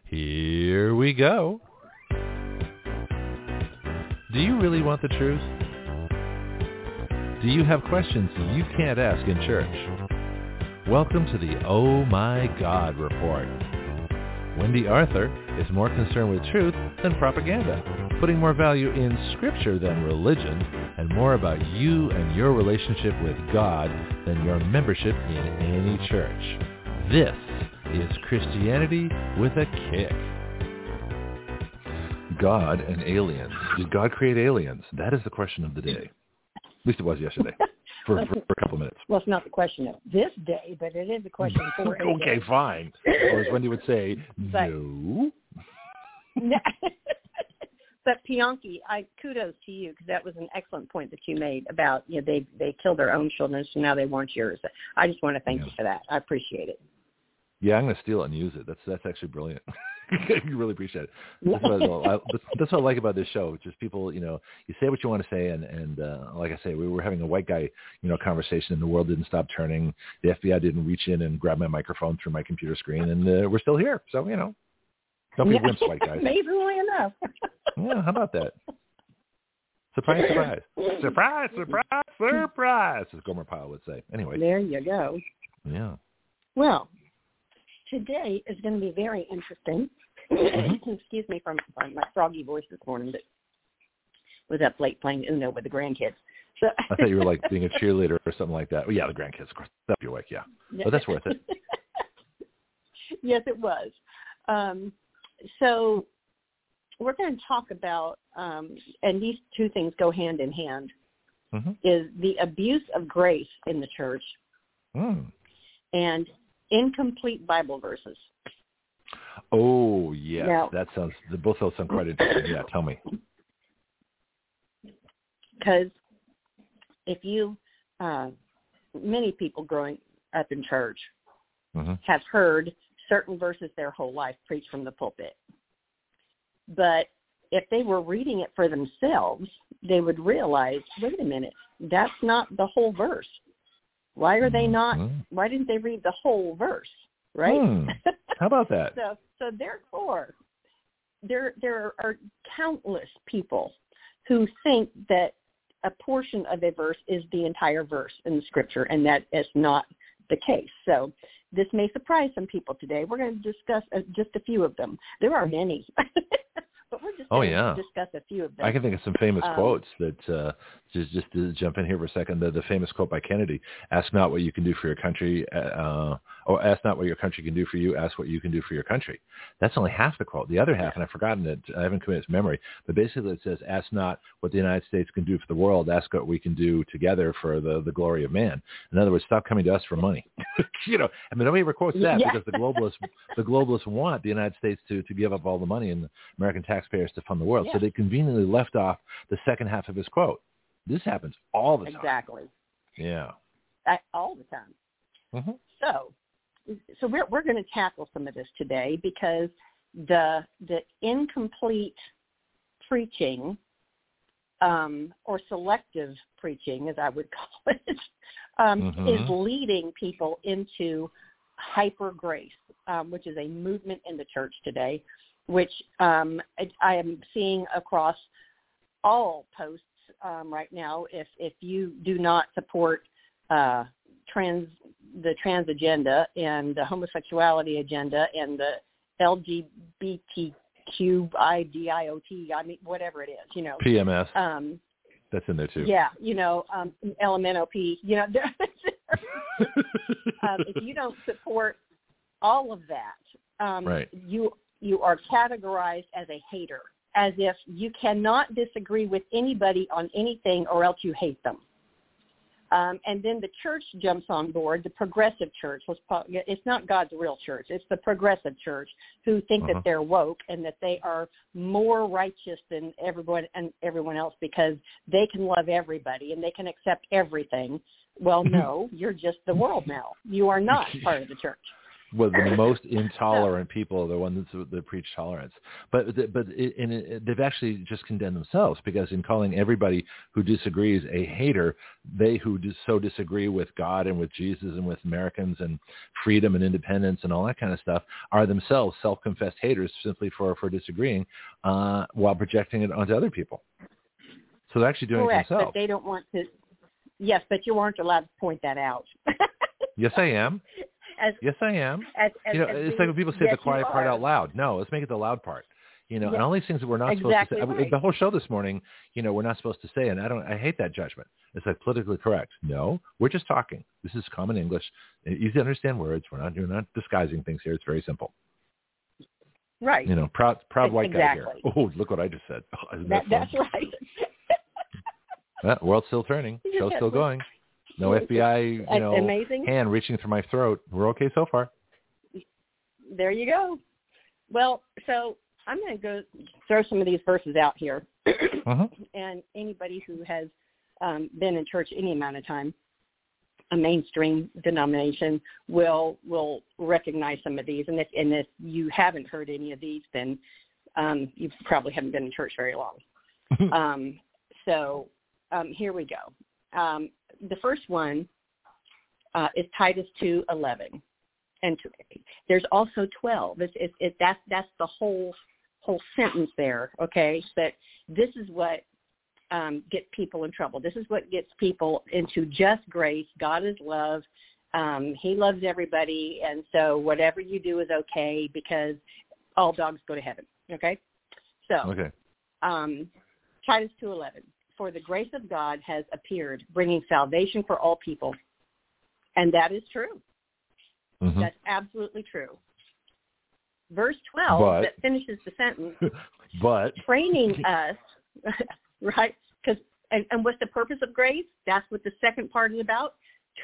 here we go. Do you really want the truth? Do you have questions you can't ask in church? Welcome to the Oh My God Report. Wendy Arthur is more concerned with truth than propaganda, putting more value in scripture than religion, and more about you and your relationship with God than your membership in any church. This is Christianity with a kick. God and aliens. Did God create aliens? That is the question of the day. At least it was yesterday for, for, for a couple of minutes. Well, it's not the question of this day, but it is a question for okay, fine. Or as Wendy would say, But- no. but Pianki, I kudos to you because that was an excellent point that you made about you know they they killed their own children, so now they want yours. I just want to thank Yeah. you for that. I appreciate it. Yeah, I'm going to steal it and use it. That's that's actually brilliant. I really appreciate it. That's what, I, that's what I like about this show. Just people, you know, you say what you want to say, and and uh, like I say, we were having a white guy, you know, conversation, and the world didn't stop turning. The FBI didn't reach in and grab my microphone through my computer screen, and uh, we're still here. So you know, don't be wimps, white guys. Amazingly enough. Yeah, how about that? Surprise, surprise, surprise, surprise, surprise, as Gomer Pyle would say. Anyway, there you go. yeah. Well, today is going to be very interesting. Mm-hmm. Excuse me from from my froggy voice this morning, but was up late playing Uno with the grandkids. So I thought you were like being a cheerleader or something like that. Oh yeah, the grandkids, of course. That'd be awake, yeah. But that's worth it. yes, it was. Um, so we're going to talk about, um, and these two things go hand in hand, hmm is the abuse of grace in the church Mm. and incomplete Bible verses. Oh yes, Now- that sounds. the- Both those sound quite interesting. Yeah, tell me. Because if you, uh, many people growing up in church hmm have heard certain verses their whole life preached from the pulpit. But if they were reading it for themselves, they would realize, wait a minute, that's not the whole verse. Why are they not? Mhm. Why didn't they read the whole verse? Right? Hmm. How about that? So, so therefore, there there are countless people who think that a portion of a verse is the entire verse in the scripture, and that is not the case. So this may surprise some people today. We're going to discuss uh, just a few of them. There are many. but we're just oh, yeah. discuss a few of them. I can think of some famous Um, quotes that uh, just just to jump in here for a second. The, the famous quote by Kennedy: "Ask not what you can do for your country, uh, or ask not what your country can do for you. Ask what you can do for your country." That's only half the quote. The other half, and I've forgotten it. I haven't committed it to memory. But basically, it says, "Ask not what the United States can do for the world. Ask what we can do together for the the glory of man." In other words, stop coming to us for money. you know, I mean, nobody ever quotes that Yeah. because the globalists the globalists want the United States to to give up all the money and the American taxpayers to fund the world. So they conveniently left off the second half of his quote. This happens all the time. exactly Yeah. I, all the time. hmm So, so we're we're going to tackle some of this today because the the incomplete preaching um, or selective preaching, as I would call it, um, Mhm. is leading people into hyper grace, um, which is a movement in the church today, which um, I, I am seeing across all posts um, right now. If if you do not support uh, trans the trans agenda and the homosexuality agenda and the LGBTQIDIOT, I mean whatever it is, you know. PMS, Um, that's in there too. yeah, you know, um, LMNOP, you know, um, if you don't support all of that, um, Right. you you are categorized as a hater, as if you cannot disagree with anybody on anything, or else you hate them. Um, and then the church jumps on board. The progressive church was. It's not God's real church. It's the progressive church who think Uh-huh. that they're woke and that they are more righteous than everyone and everyone else because they can love everybody and they can accept everything. Well, no, you're just the world now. You are not part of the church. Well, the most intolerant people are the ones that, that preach tolerance. But but it, and it, they've actually just condemned themselves because in calling everybody who disagrees a hater, they who so disagree with God and with Jesus and with Americans and freedom and independence and all that kind of stuff are themselves self-confessed haters simply for for disagreeing uh, while projecting it onto other people. So they're actually doing Correct, it but themselves. they don't want to. Yes, but you aren't allowed to point that out. yes, I am. As, Yes, I am. as, as, you know, it's being- like when people say yes, the quiet part out loud. No, let's make it the loud part. You know, and all these things that we're not Exactly supposed to say. right. The whole show this morning, you know, we're not supposed to say, and I don't. I hate that judgment. It's like politically correct. No, we're just talking. This is common English, easy to understand words. We're not. We're not disguising things here. It's very simple. Right. You know, proud, proud white guy here. Oh, look what I just said. Oh, that, that, that's right. Ah, world's still turning. Show's still going. No FBI, you know, amazing. hand reaching through my throat. We're okay so far. There you go. Well, so I'm going to go throw some of these verses out here, Uh-huh. and anybody who has um, been in church any amount of time, a mainstream denomination, will will recognize some of these. And if and if you haven't heard any of these, then um, you probably haven't been in church very long. um, so um, here we go. Um, the first one uh, is Titus two eleven, and t- there's also twelve. It's, it's, it, that's that's the whole whole sentence there. Okay, that this is what um, gets people in trouble. This is what gets people into just grace. God is love. Um, he loves everybody, and so whatever you do is okay because all dogs go to heaven. Okay, so Okay. um, Titus 2.11, for the grace of God has appeared, bringing salvation for all people. And that is true. Mhm. That's absolutely true. Verse 12 But- that finishes the sentence, But training us, right? Because and, and what's the purpose of grace? That's what the second part is about.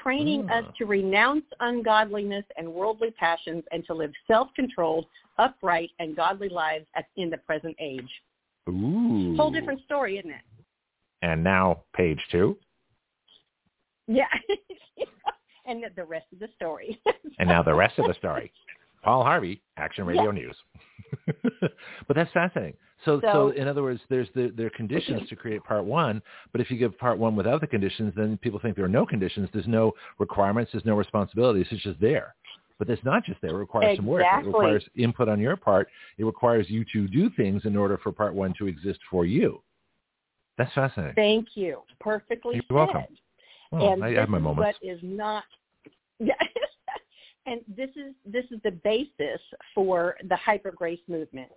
Training us Ah. to renounce ungodliness and worldly passions and to live self-controlled, upright, and godly lives at, in the present age. ooh, Whole different story, isn't it? And now page two. Yeah. and the- rest of the story. And now the rest of the story. Paul Harvey, Action Radio News. but that's fascinating. So, so, So- in other words, there's the, there are conditions to create part one, but if you give part one without the conditions, then people think there are no conditions. There's no requirements. There's no responsibilities. It's just there. But it's not just there. It requires some work. It requires input on your part. It requires you to do things in order for part one to exist for you. That's fascinating. Thank you. Perfectly You're said. welcome. Well, and I have my is moments. what is not yeah and this is this is the basis for the hyper grace movement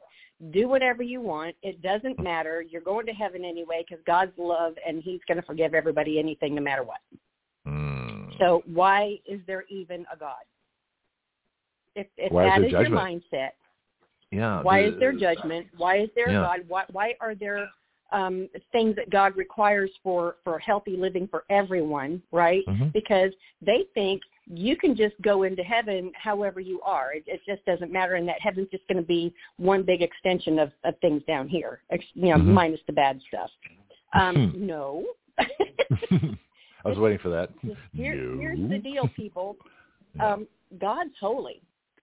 do whatever you want it doesn't matter you're going to heaven anyway because god's love and he's going to forgive everybody anything no matter what Mm. so why is there even a god if if Why is that there is your mindset yeah. why the- is there judgment? Why is there Yeah. a God? Why, why are there um, things that God requires for, for healthy living for everyone, right? Mhm. Because they think you can just go into heaven however you are. It, it just doesn't matter, and that heaven's just going to be one big extension of, of things down here, ex- you know, Mhm. minus the bad stuff. Um, no. I was waiting for that. Here, no. Here's the deal, people. Um, God's holy,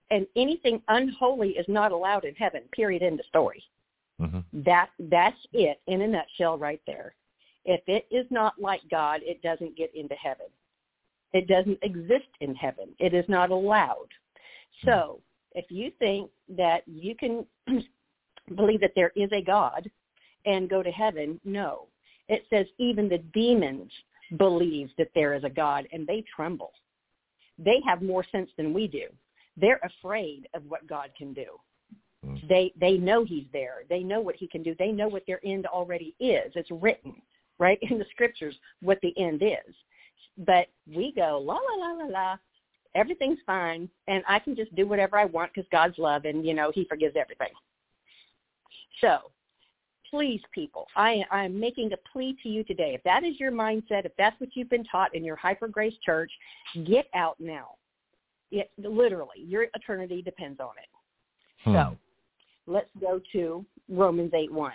and anything unholy is not allowed in heaven. Period. End of story. Mhm. That that's it in a nutshell, right there. If it is not like God, it doesn't get into heaven. It doesn't exist in heaven. It is not allowed. So, if you think that you can believe that there is a God and go to heaven, no. It says even the demons believe that there is a God and they tremble. They have more sense than we do. They're afraid of what God can do. Mm. They they know he's there. They know what he can do. They know what their end already is. It's written, right, in the scriptures what the end is. But we go la la la la la. Everything's fine, and I can just do whatever I want because God's love, and you know He forgives everything. So, please, people, I I am making a plea to you today. If that is your mindset, if that's what you've been taught in your Hyper Grace Church, get out now. It literally, your eternity depends on it. Hmm. So, let's go to Romans eight one,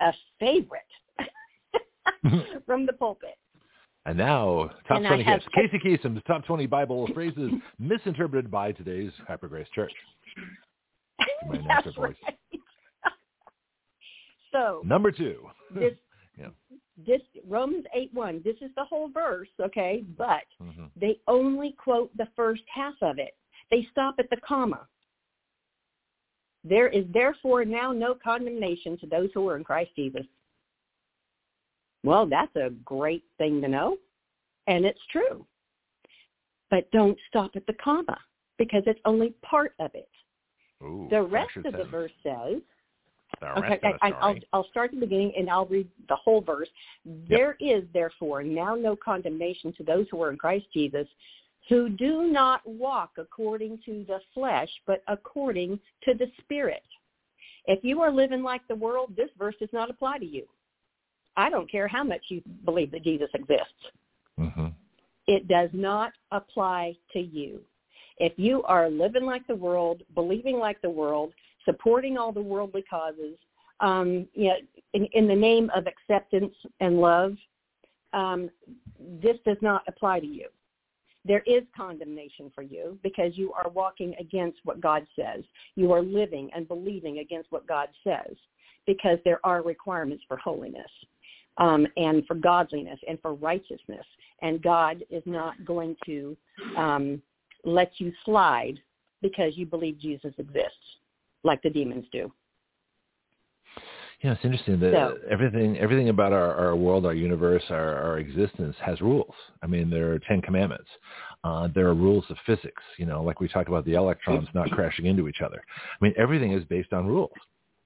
a favorite from the pulpit. And now, top And 20 have- hits. Casey Kasem's top 20 Bible phrases misinterpreted by today's Hyper Grace Church. My That's right. so Number two. this Yeah. this Romans eight one. This is the whole verse, okay? But Mhm. they only quote the first half of it. They stop at the comma. There is therefore now no condemnation to those who are in Christ Jesus. Well, that's a great thing to know, and it's true. But don't stop at the comma because it's only part of it. Ooh, The rest of the verse says, Okay, rest of the I, I, I'll. I'll start at the beginning and I'll read the whole verse. There is therefore now no condemnation to those who are in Christ Jesus, who do not walk according to the flesh, but according to the Spirit. If you are living like the world, this verse does not apply to you. I don't care how much you believe that Jesus exists. Mhm. It does not apply to you. If you are living like the world, believing like the world, supporting all the worldly causes, um, you know, in, in the name of acceptance and love, um, this does not apply to you. There is condemnation for you because you are walking against what God says. You are living and believing against what God says because there are requirements for holiness um, and for godliness and for righteousness. And God is not going to um, let you slide because you believe Jesus exists, like the demons do. Yeah, it's interesting that So- everything everything about our, our world, our universe, our, our existence has rules. I mean, there are Ten Commandments. Uh, there are rules of physics. You know, like we talked about the electrons not crashing into each other. I mean, everything is based on rules.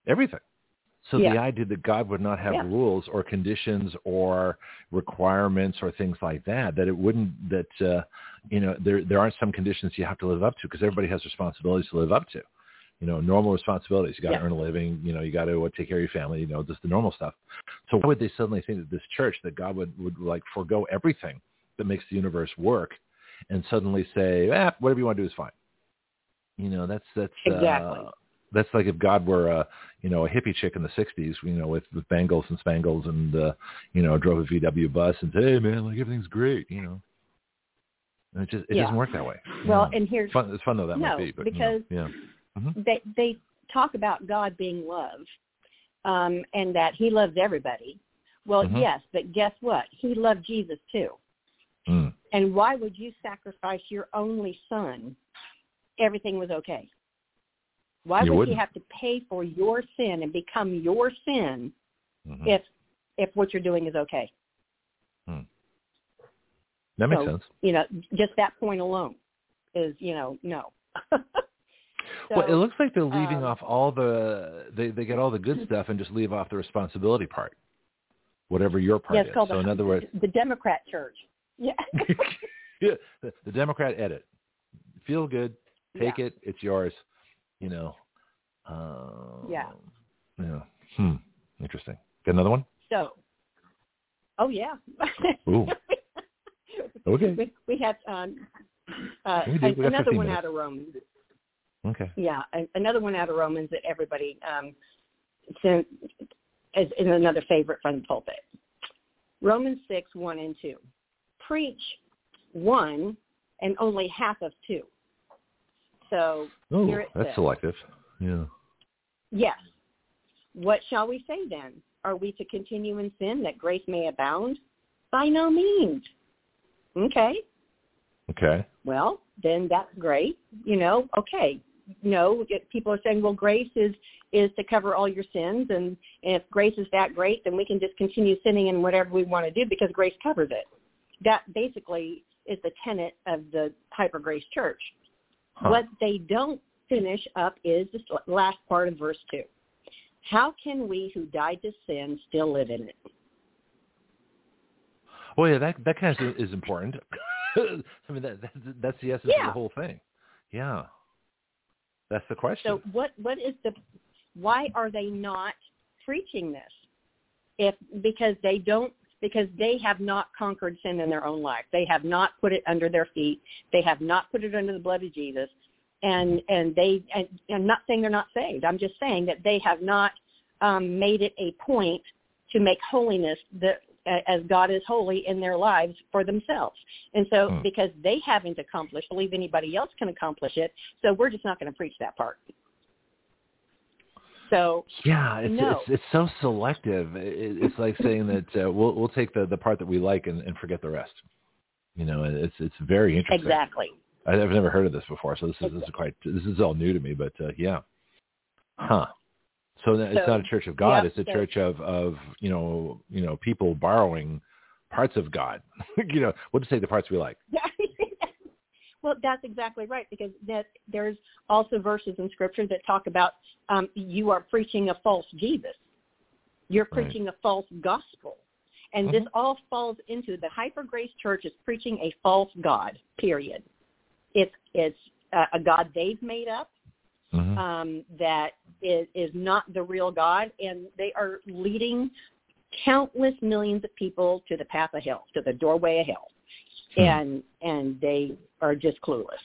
Everything. So Yeah. the idea that God would not have Yeah. rules or conditions or requirements or things like that, that it wouldn't, that uh, you know, there there aren't some conditions you have to live up to because everybody has responsibilities to live up to you know, normal responsibilities. You got to Yeah. earn a living. You know, you got to uh, take care of your family. You know, just the normal stuff. So why would they suddenly think that this church, that God would would like forego everything that makes the universe work, and suddenly say, ah, whatever you want to do is fine. You know, that's that's Exactly. Uh, that's like if God were a you know a hippie chick in the '60s, you know, with with bangles and spangles, and uh, you know, drove a VW bus and said, "Hey, man, like everything's great," you know. And it just it Yeah. doesn't work that way. Well, know. and here's it's fun, it's fun though that No, might be, but you know, because- yeah. they they talk about God being love, um, and that He loves everybody. Well, Mhm. yes, but guess what? He loved Jesus too. Mm. And why would you sacrifice your only son everything was okay? Why You would wouldn't. he have to pay for your sin and become your sin Mhm. if if what you're doing is okay? that makes so- sense. You know, just that point alone is, you know, no. well, it looks like they're leaving um, off all the they they get all the good stuff and just leave off the responsibility part, whatever your part yeah, is. So the, in other words, the Democrat Church. Yeah. yeah, the, the Democrat edit. Feel good, take Yeah. it, it's yours. You know. Um, Yeah. Yeah. Hmm. Interesting. Got another one? So, oh yeah. Ooh. Okay. We, we had um, uh, We another one minutes. out of Romans. Okay. Yeah, another one out of Romans that everybody um, sent is, is another favorite from the pulpit. Romans six one and two. Preach one and only half of two. So Oh, here it that's says, selective. Yeah. Yes. What shall we say then? Are we to continue in sin that grace may abound? By no means. Okay. Okay. Well, then that's great. You know, okay. No, people are saying, well, grace is is to cover all your sins, and, and if grace is that great, then we can just continue sinning in whatever we want to do because grace covers it. That basically is the tenet of the Hyper Grace Church. Huh. What they don't finish up is the last part of verse 2. How can we who died to sin still live in it? Well, yeah, that that kind of is important. I mean, that, that that's the essence of the whole thing. Yeah. That's the question. So what what is the why are they not preaching this? If because they don't because they have not conquered sin in their own life. They have not put it under their feet. They have not put it under the blood of Jesus. And and they and I'm not saying they're not saved. I'm just saying that they have not um, made it a point to make holiness the as God is holy in their lives for themselves. And so Hmm. because they haven't accomplished, believe anybody else can accomplish it. So we're just not going to preach that part. So yeah, it's No. it's it's so selective. It, it's like saying that uh, we'll we'll take the the part that we like and, and forget the rest. You know, and it's it's very interesting. exactly. I've never heard of this before, so this is this is quite this is all new to me. But uh, yeah, huh? So that it's not a church of God; yeah, it's a so- church of of you know you know people borrowing parts of God. you know, we'll just take the parts we like. Yeah. well, that's exactly right because that there's also verses in scripture that talk about um, you are preaching a false Jesus. You're Right. preaching a false gospel. And this Mhm. all falls into the Hyper Grace Church is preaching a false God. Period. It's it's uh, a God they've made up Mhm. um, that is, is not the real God, and they are leading countless millions of people to the path of hell, to the doorway of hell, Hmm. and and they are just clueless.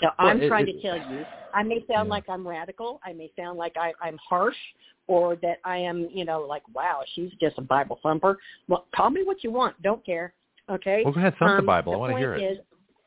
So Well, I'm it- trying it- to tell you, I may sound Yeah. like I'm radical, I may sound like I, I'm harsh, or that I am, you know, like wow, she's just a Bible thumper. Well, call me what you want, don't care. Okay. Well, go ahead, thump the Um, Bible. I want to hear it. is,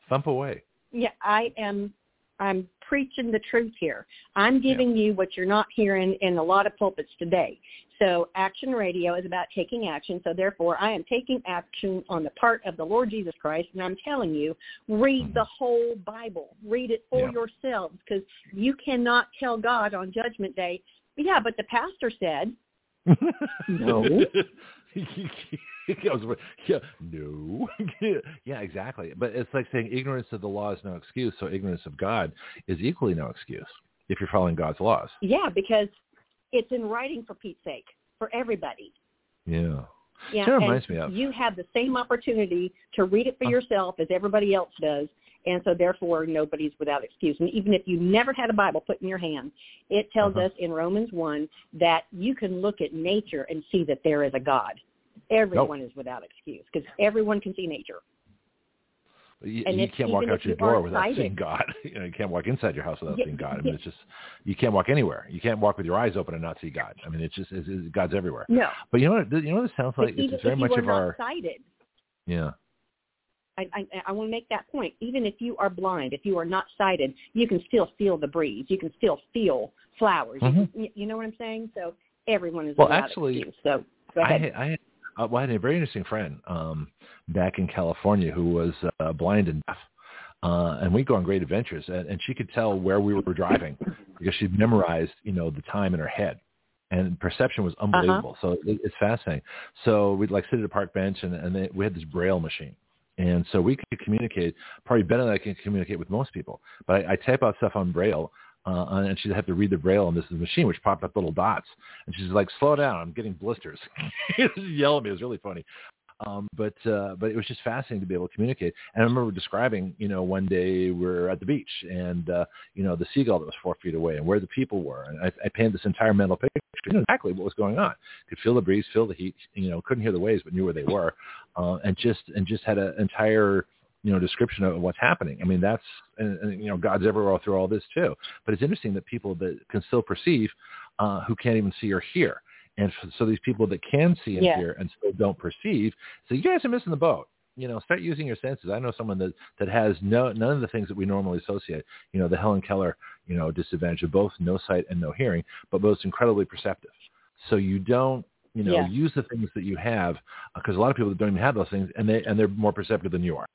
Thump away. yeah, I am I'm preaching the truth here. I'm giving you what you're not hearing in a lot of pulpits today. So action radio is about taking action. So therefore I am taking action on the part of the Lord Jesus Christ and I'm telling you, read Mhm. the whole Bible. Read it for Yeah. yourselves because you cannot tell God on judgment day, yeah, but the pastor said, No. Yeah, no. yeah, exactly. But it's like saying ignorance of the law is no excuse, so ignorance of God is equally no excuse if you're following God's laws. yeah, because it's in writing for Pete's sake, for everybody. Yeah. Yeah, That reminds me of- you have the same opportunity to read it for Huh. yourself as everybody else does, and so therefore nobody's without excuse. And even if you never had a Bible put in your hand, it tells Uh-huh. us in Romans one that you can look at nature and see that there is a God. Everyone is without excuse because everyone can see nature. You, And you can't walk out your you door without sighted- seeing God. You know, you can't walk inside your house without Yeah, seeing God. I mean, yeah. it's just you can't walk anywhere. You can't walk with your eyes open and not see God. I mean, it's just it's, it's, God's everywhere. No, But you know what? You know what it sounds like? It's very much of our sighted, yeah. I, I, I want to make that point. Even if you are blind, if you are not sighted, you can still feel the breeze. You can still feel flowers. You, Mhm. can- you know what I'm saying? So everyone is Well, actually, excuse. So go I ahead. I had, uh, well, I had a very interesting friend um, back in California who was uh, blind and deaf. uh, and we'd go on great adventures. And, and she could tell where we were driving because she'd memorized, you know, the time in her head. And perception was Uh-huh. unbelievable. So it, it's fascinating. So we'd like sit at a park bench, and, and they, we had this braille machine. And so we could communicate probably better than I can communicate with most people. But I, I type out stuff on braille, uh, and she'd have to read the braille on this machine, which popped up little dots. And she's like, "Slow down! I'm getting blisters." Yell at me. It was really funny. Um, but uh, but it was just fascinating to be able to communicate. And I remember describing, you know, one day we're at the beach, and uh, you know, the seagull that was four feet away, and where the people were, and I, I painted this entire mental picture, you know exactly what was going on. Could feel the breeze, feel the heat, you know, couldn't hear the waves, but knew where they were, uh, and just and just had an entire you know description of what's happening. I mean, that's and, and you know God's everywhere through all this too. But it's interesting that people that can still perceive uh, who can't even see or hear. And so these people that can see and Yeah. hear and still don't perceive, so you guys are missing the boat. You know, start using your senses. I know someone that that has no none of the things that we normally associate. You know, the Helen Keller, you know, disadvantage of both no sight and no hearing, but most incredibly perceptive. So you don't, you know, Yeah. use the things that you have uh, because a lot of people don't even have those things, and they and they're more perceptive than you are.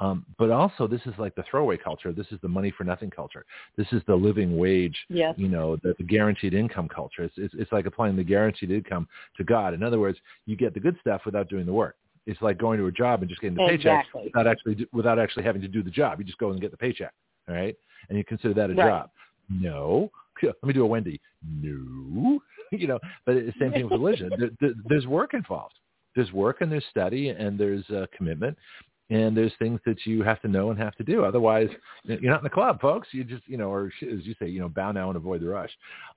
Um, but also, this is like the throwaway culture. This is the money for nothing culture. This is the living wage Yes. you know, the, the guaranteed income culture. It's, it's, it's like applying the guaranteed income to God. In other words, you get the good stuff without doing the work. It's like going to a job and just getting the paycheck without actually without actually having to do the job. You just go and get the paycheck, all right? And you consider that a Right. job. No. Let me do a Wendy. No. you know, but it's the same thing with religion. There, there, there's work involved. There's work and there's study and there's uh, commitment and there's things that you have to know and have to do. Otherwise, you're not in the club, folks. You just, you know, or as you say, you know, bow now and avoid the rush.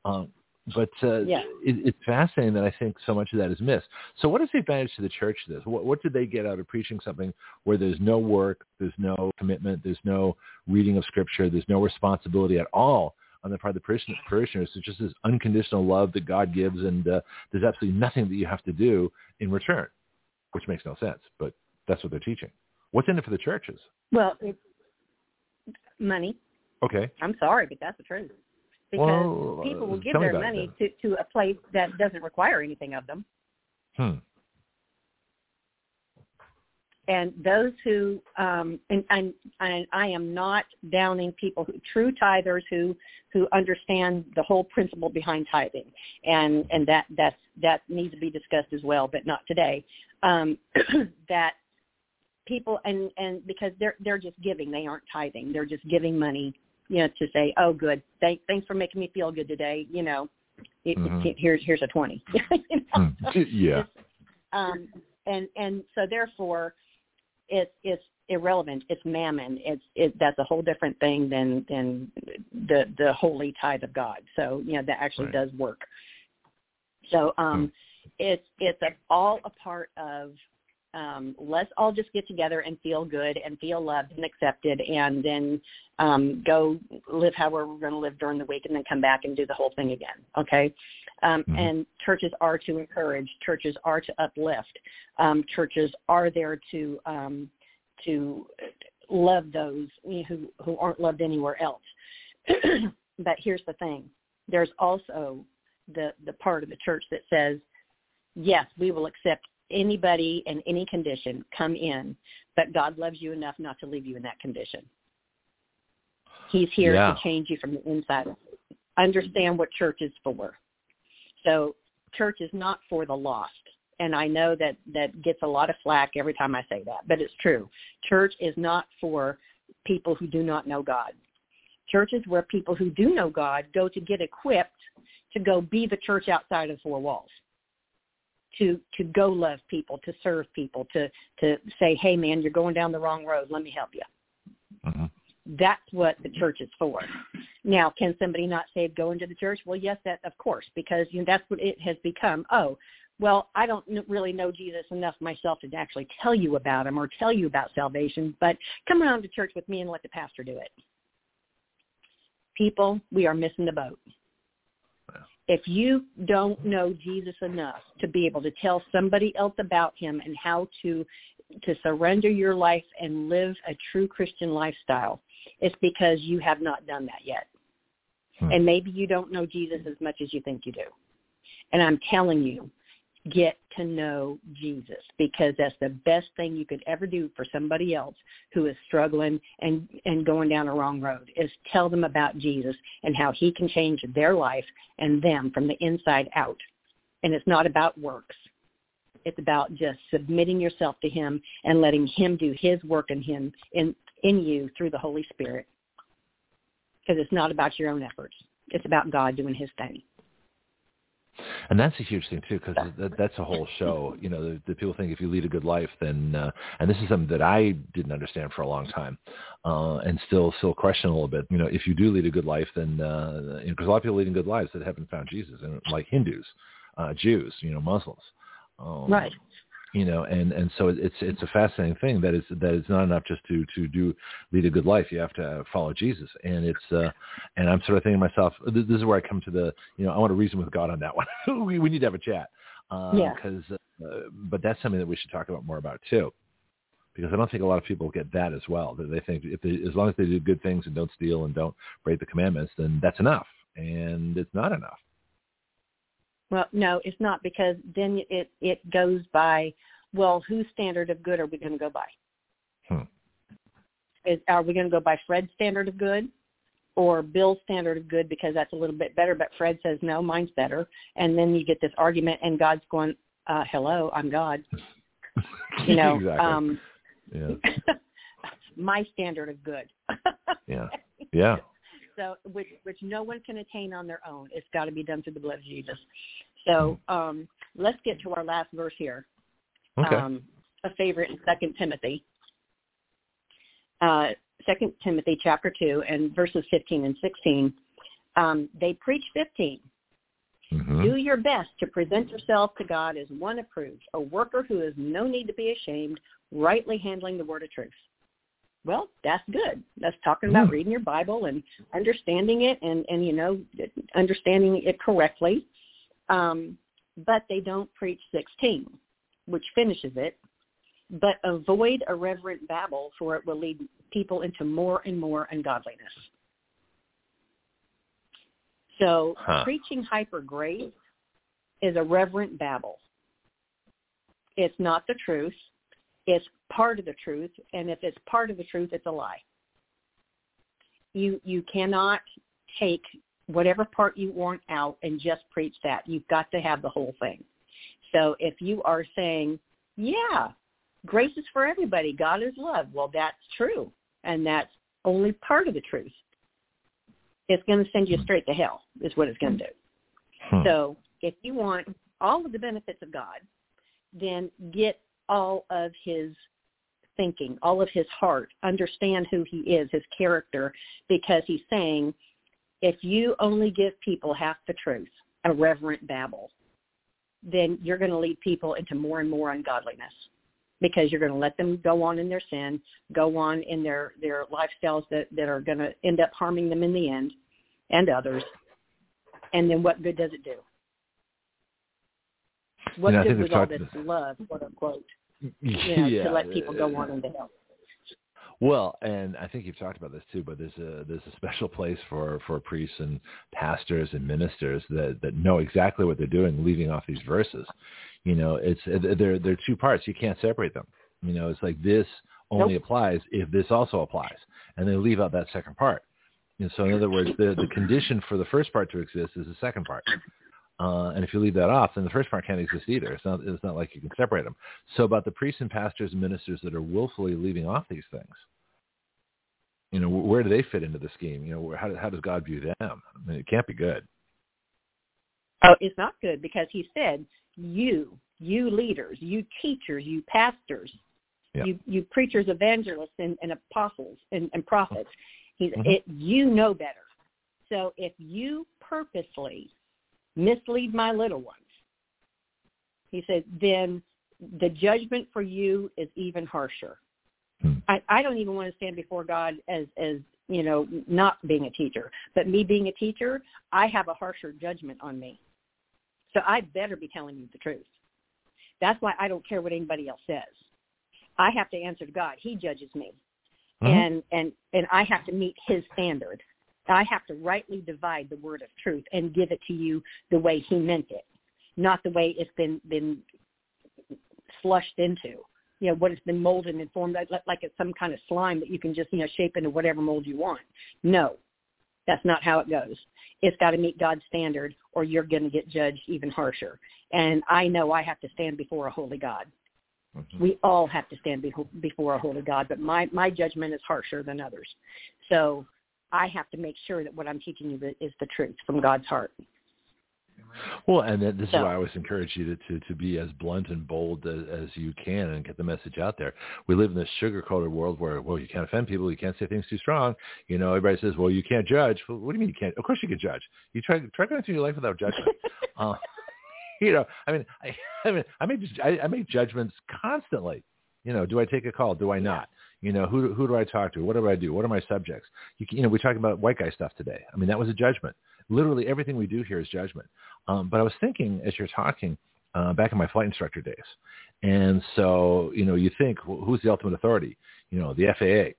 Um, but uh, Yeah. it, it's fascinating that I think so much of that is missed. So, what is the advantage to the church to this? What, what did they get out of preaching something where there's no work, there's no commitment, there's no reading of scripture, there's no responsibility at all on the part of the parishioners? parishioners. It's just this unconditional love that God gives, and uh, there's absolutely nothing that you have to do in return, which makes no sense. But that's what they're teaching. What's in it for the churches? Well, it's money. Okay. I'm sorry, but that's the truth. Because Well, people will uh, give their money to, to a place that doesn't require anything of them. Hmm. and those who um and, and and I am not downing people who true tithers who who understand the whole principle behind tithing and and that that's that needs to be discussed as well but not today um that people and and because they're they're just giving they aren't tithing they're just giving money you know to say oh good Thank, thanks for making me feel good today you know it, Mhm. it, here's here's a 20 you Hmm. know? Yeah. um and and so therefore it's it's irrelevant it's mammon it's it that's a whole different thing than than the the holy tithe of god so you know that actually Right. does work so um it's it's a, all a part of um let's all just get together and feel good and feel loved and accepted and then um go live however we're going to live during the week and then come back and do the whole thing again okay um Mhm. and churches are to encourage churches are to uplift um churches are there to um to love those who who aren't loved anywhere else but here's the thing there's also the the part of the church that says yes we will accept anybody in any condition come in but god loves you enough not to leave you in that condition. He's here Yeah. to change you from the inside. Understand what church is for. So church is not for the lost. And i know that that gets a lot of flack every time i say that but it's true. Church is not for people who do not know god. Church is where people who do know god go to get equipped to go be the church outside of four walls to to go love people to serve people to to say hey man you're going down the wrong road let me help you Mhm. that's what the church is for. Now, can somebody not saved go into the church? Well, yes, that of course, because you know, that's what it has become. Oh, well, I don't really know Jesus enough myself to actually tell you about him or tell you about salvation, but come around to church with me and let the pastor do it. People, we are missing the boat. If you don't know Jesus enough to be able to tell somebody else about him and how to to surrender your life and live a true Christian lifestyle, it's because you have not done that yet. Hmm. And maybe you don't know Jesus as much as you think you do. And I'm telling you, get to know Jesus because that's the best thing you could ever do for somebody else who is struggling and and going down a wrong road is tell them about Jesus and how he can change their life and them from the inside out. And it's not about works. It's about just submitting yourself to him and letting him do his work in him in in you through the Holy Spirit. Because it's not about your own efforts. It's about God doing his thing and that's a huge thing too because that, that's a whole show. You know the, the people think if you lead a good life then uh, and this is something that i didn't understand for a long time uh, and still still question a little bit you know if you do lead a good life then uh, because you know, a lot of people leading good lives that haven't found jesus and like hindus uh, jews you know muslims. Um, right you know and and so it's it's a fascinating thing that is that it's not enough just to to do lead a good life you have to follow jesus and it's uh and i'm sort of thinking to myself this is where i come to the you know i want to reason with god on that one we, we need to have a chat uh yeah. because uh, but that's something that we should talk about more about too because I don't think a lot of people get that as well. That they think if they, as long as they do good things and don't steal and don't break the commandments, then that's enough, and it's not enough. Well, no, it's not because then it it goes by. Well, whose standard of good are we going to go by? Hmm. Is are we going to go by Fred's standard of good, or Bill's standard of good because that's a little bit better? But Fred says no, mine's better, and then you get this argument, and God's going, uh, "Hello, I'm God." You know, exactly. um, yeah. my standard of good. yeah, yeah. So, which which no one can attain on their own. It's got to be done through the blood of Jesus. So, um, let's get to our last verse here. Okay. Um, a favorite in Second Timothy. Uh, Second Timothy chapter two and verses fifteen and sixteen. Um, they preach 15 mm-hmm. Do your best to present yourself to God as one approved, a worker who has no need to be ashamed, rightly handling the word of truth well, that's good. That's talking about mm. reading your Bible and understanding it and, and you know, understanding it correctly. Um, but they don't preach 16, which finishes it. But avoid irreverent babble, for it will lead people into more and more ungodliness. So huh. preaching hyper grace is irreverent babble. It's not the truth it's part of the truth, and if it's part of the truth, it's a lie. You you cannot take whatever part you want out and just preach that. You've got to have the whole thing. So if you are saying, yeah, grace is for everybody, God is love, well, that's true, and that's only part of the truth. It's going to send you straight to hell, is what it's going to do. Hmm. So if you want all of the benefits of God, then get all of his thinking, all of his heart, understand who he is, his character, because he's saying, if you only give people half the truth, a reverent babble, then you're going to lead people into more and more ungodliness because you're going to let them go on in their sin, go on in their, their lifestyles that, that are going to end up harming them in the end and others. And then what good does it do? What yeah, good was all this love, quote unquote, you know, yeah. to let people go on into hell? Well, and I think you've talked about this too, but there's a there's a special place for for priests and pastors and ministers that that know exactly what they're doing, leaving off these verses. You know, it's they're they're two parts. You can't separate them. You know, it's like this only nope. applies if this also applies, and they leave out that second part. And so, in other words, the the condition for the first part to exist is the second part. Uh, and if you leave that off, then the first part can't exist either. It's not, it's not like you can separate them. So about the priests and pastors and ministers that are willfully leaving off these things, you know, where do they fit into the scheme? You know, how, how does God view them? I mean, it can't be good. Oh, it's not good because he said, you, you leaders, you teachers, you pastors, yeah. you, you preachers, evangelists, and, and apostles and, and prophets. He's, Mm-hmm. it, you know better. So if you purposely mislead my little ones. He said, then the judgment for you is even harsher. Hmm. I, I don't even want to stand before God as, as, you know, not being a teacher. But me being a teacher, I have a harsher judgment on me. So I better be telling you the truth. That's why I don't care what anybody else says. I have to answer to God. He judges me. Mhm. And, and, and I have to meet his standard. I have to rightly divide the word of truth and give it to you the way he meant it. not the way it's been been flushed into. You know what it's been molded and formed like, like it's some kind of slime that you can just you know shape into whatever mold you want. No, that's not how it goes. It's got to meet God's standard, or you're going to get judged even harsher. And I know I have to stand before a holy God. Mm-hmm. We all have to stand before a holy God, but my my judgment is harsher than others. So I have to make sure that what I'm teaching you is the truth from God's heart. Well, and this is why I always encourage you to, to, to be as blunt and bold as, as you can and get the message out there. We live in this sugar-coated world where, well, you can't offend people, you can't say things too strong. You know, everybody says, well, you can't judge. Well, what do you mean you can't? Of course you can judge. You try try going through your life without judgment. uh, you know, I mean, I, I mean, I make I, I make judgments constantly. You know, do I take a call? Do I not? You know, who who do I talk to? What do I do? What are my subjects? You, you know, we talked about white guy stuff today. I mean, that was a judgment. Literally everything we do here is judgment. Um, but I was thinking as you're talking uh, back in my flight instructor days, and so you know, you think well, who's the ultimate authority? You know, the FAA.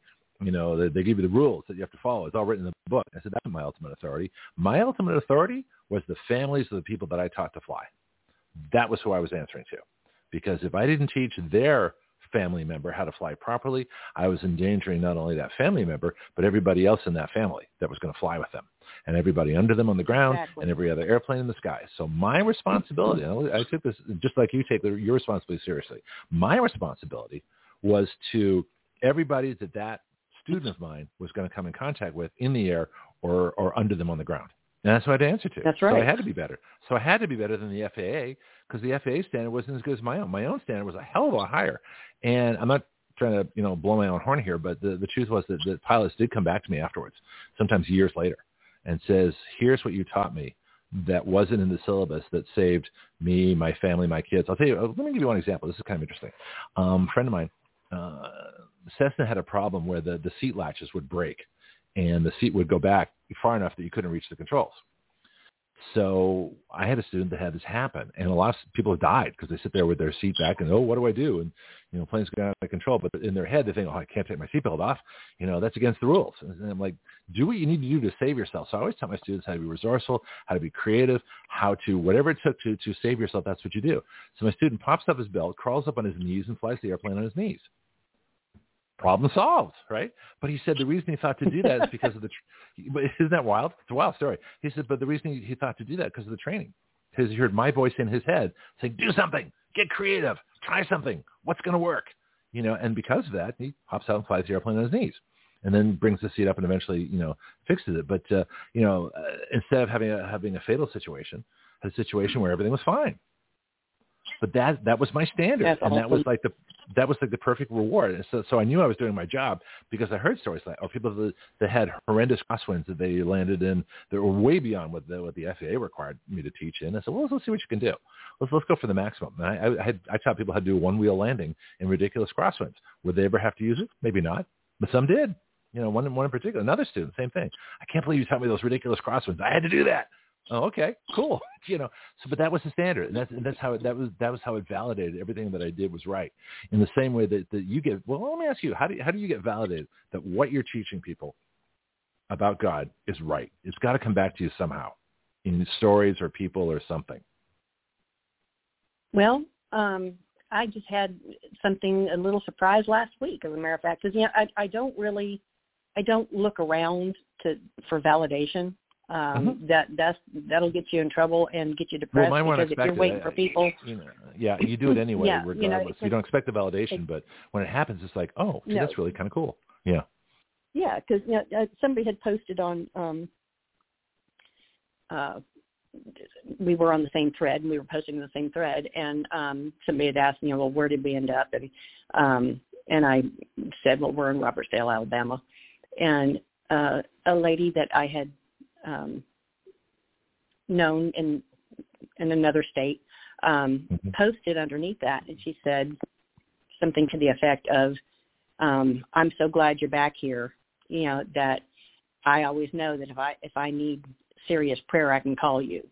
You know, they, they give you the rules that you have to follow. It's all written in the book. I said that's my ultimate authority. My ultimate authority was the families of the people that I taught to fly. That was who I was answering to, because if I didn't teach their family member how to fly properly, I was endangering not only that family member, but everybody else in that family that was going to fly with them and everybody under them on the ground exactly. and every other airplane in the sky. So my responsibility, I took this just like you take your responsibility seriously. My responsibility was to everybody that that student of mine was going to come in contact with in the air or, or under them on the ground. And that's what I had to answer to. That's right. So I had to be better. So I had to be better than the FAA because the FAA standard wasn't as good as my own. My own standard was a hell of a lot higher. And I'm not trying to, you know, blow my own horn here, but the, the truth was that the pilots did come back to me afterwards, sometimes years later, and says, here's what you taught me that wasn't in the syllabus that saved me, my family, my kids. I'll tell you, let me give you one example. This is kind of interesting. Um, a friend of mine, uh, Cessna had a problem where the, the seat latches would break and the seat would go back far enough that you couldn't reach the controls. So I had a student that had this happen, and a lot of people have died because they sit there with their seat back and oh, what do I do? And you know, planes go out of control, but in their head they think, oh, I can't take my seatbelt off. You know, that's against the rules. And I'm like, do what you need to do to save yourself. So I always tell my students how to be resourceful, how to be creative, how to whatever it took to to save yourself. That's what you do. So my student pops up his belt, crawls up on his knees, and flies the airplane on his knees problem solved, right? But he said the reason he thought to do that is because of the. But isn't that wild? It's a wild story. He said, but the reason he, he thought to do that because of the training, because he heard my voice in his head saying, "Do something, get creative, try something. What's going to work?" You know, and because of that, he hops out and flies the airplane on his knees, and then brings the seat up and eventually, you know, fixes it. But uh, you know, uh, instead of having a having a fatal situation, had a situation where everything was fine but that that was my standard, That's and awesome. that was like the that was like the perfect reward. And so so I knew I was doing my job because I heard stories like or people that, that had horrendous crosswinds that they landed in that were way beyond what the what the FAA required me to teach in. I said, well, let's let's see what you can do. Let's let's go for the maximum. And I, I had I taught people how to do one wheel landing in ridiculous crosswinds. Would they ever have to use it? Maybe not, but some did. You know, one one in particular, another student, same thing. I can't believe you taught me those ridiculous crosswinds. I had to do that. Oh, okay, cool. You know, so but that was the standard, and that's and that's how it, that was that was how it validated everything that I did was right. In the same way that, that you get. Well, let me ask you, how do you, how do you get validated that what you're teaching people about God is right? It's got to come back to you somehow, in stories or people or something. Well, um, I just had something a little surprise last week, as a matter of fact, because you know I I don't really I don't look around to for validation um, mm-hmm. that that's that'll get you in trouble and get you depressed well, because if you're waiting it. for people you know, yeah you do it anyway yeah, regardless you, know, you don't expect the validation but when it happens it's like oh gee, no. that's really kind of cool yeah yeah because you know, uh, somebody had posted on um uh we were on the same thread and we were posting the same thread and um somebody had asked you know well where did we end up and um and i said well we're in robertsdale alabama and uh a lady that i had um, known in in another state um, mm-hmm. posted underneath that, and she said something to the effect of, um, "I'm so glad you're back here. You know that I always know that if I if I need serious prayer, I can call you.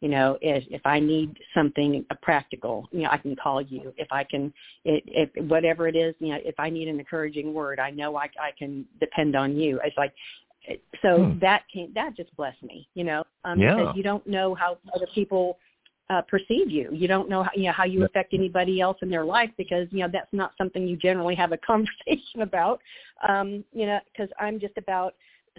You know, if if I need something practical, you know, I can call you. If I can, it, if whatever it is, you know, if I need an encouraging word, I know I I can depend on you. It's like so hmm. that came that just blessed me you know um yeah. because you don't know how other people uh, perceive you. You don't know how, you know how you affect anybody else in their life because you know that's not something you generally have a conversation about. Um, you know, because I'm just about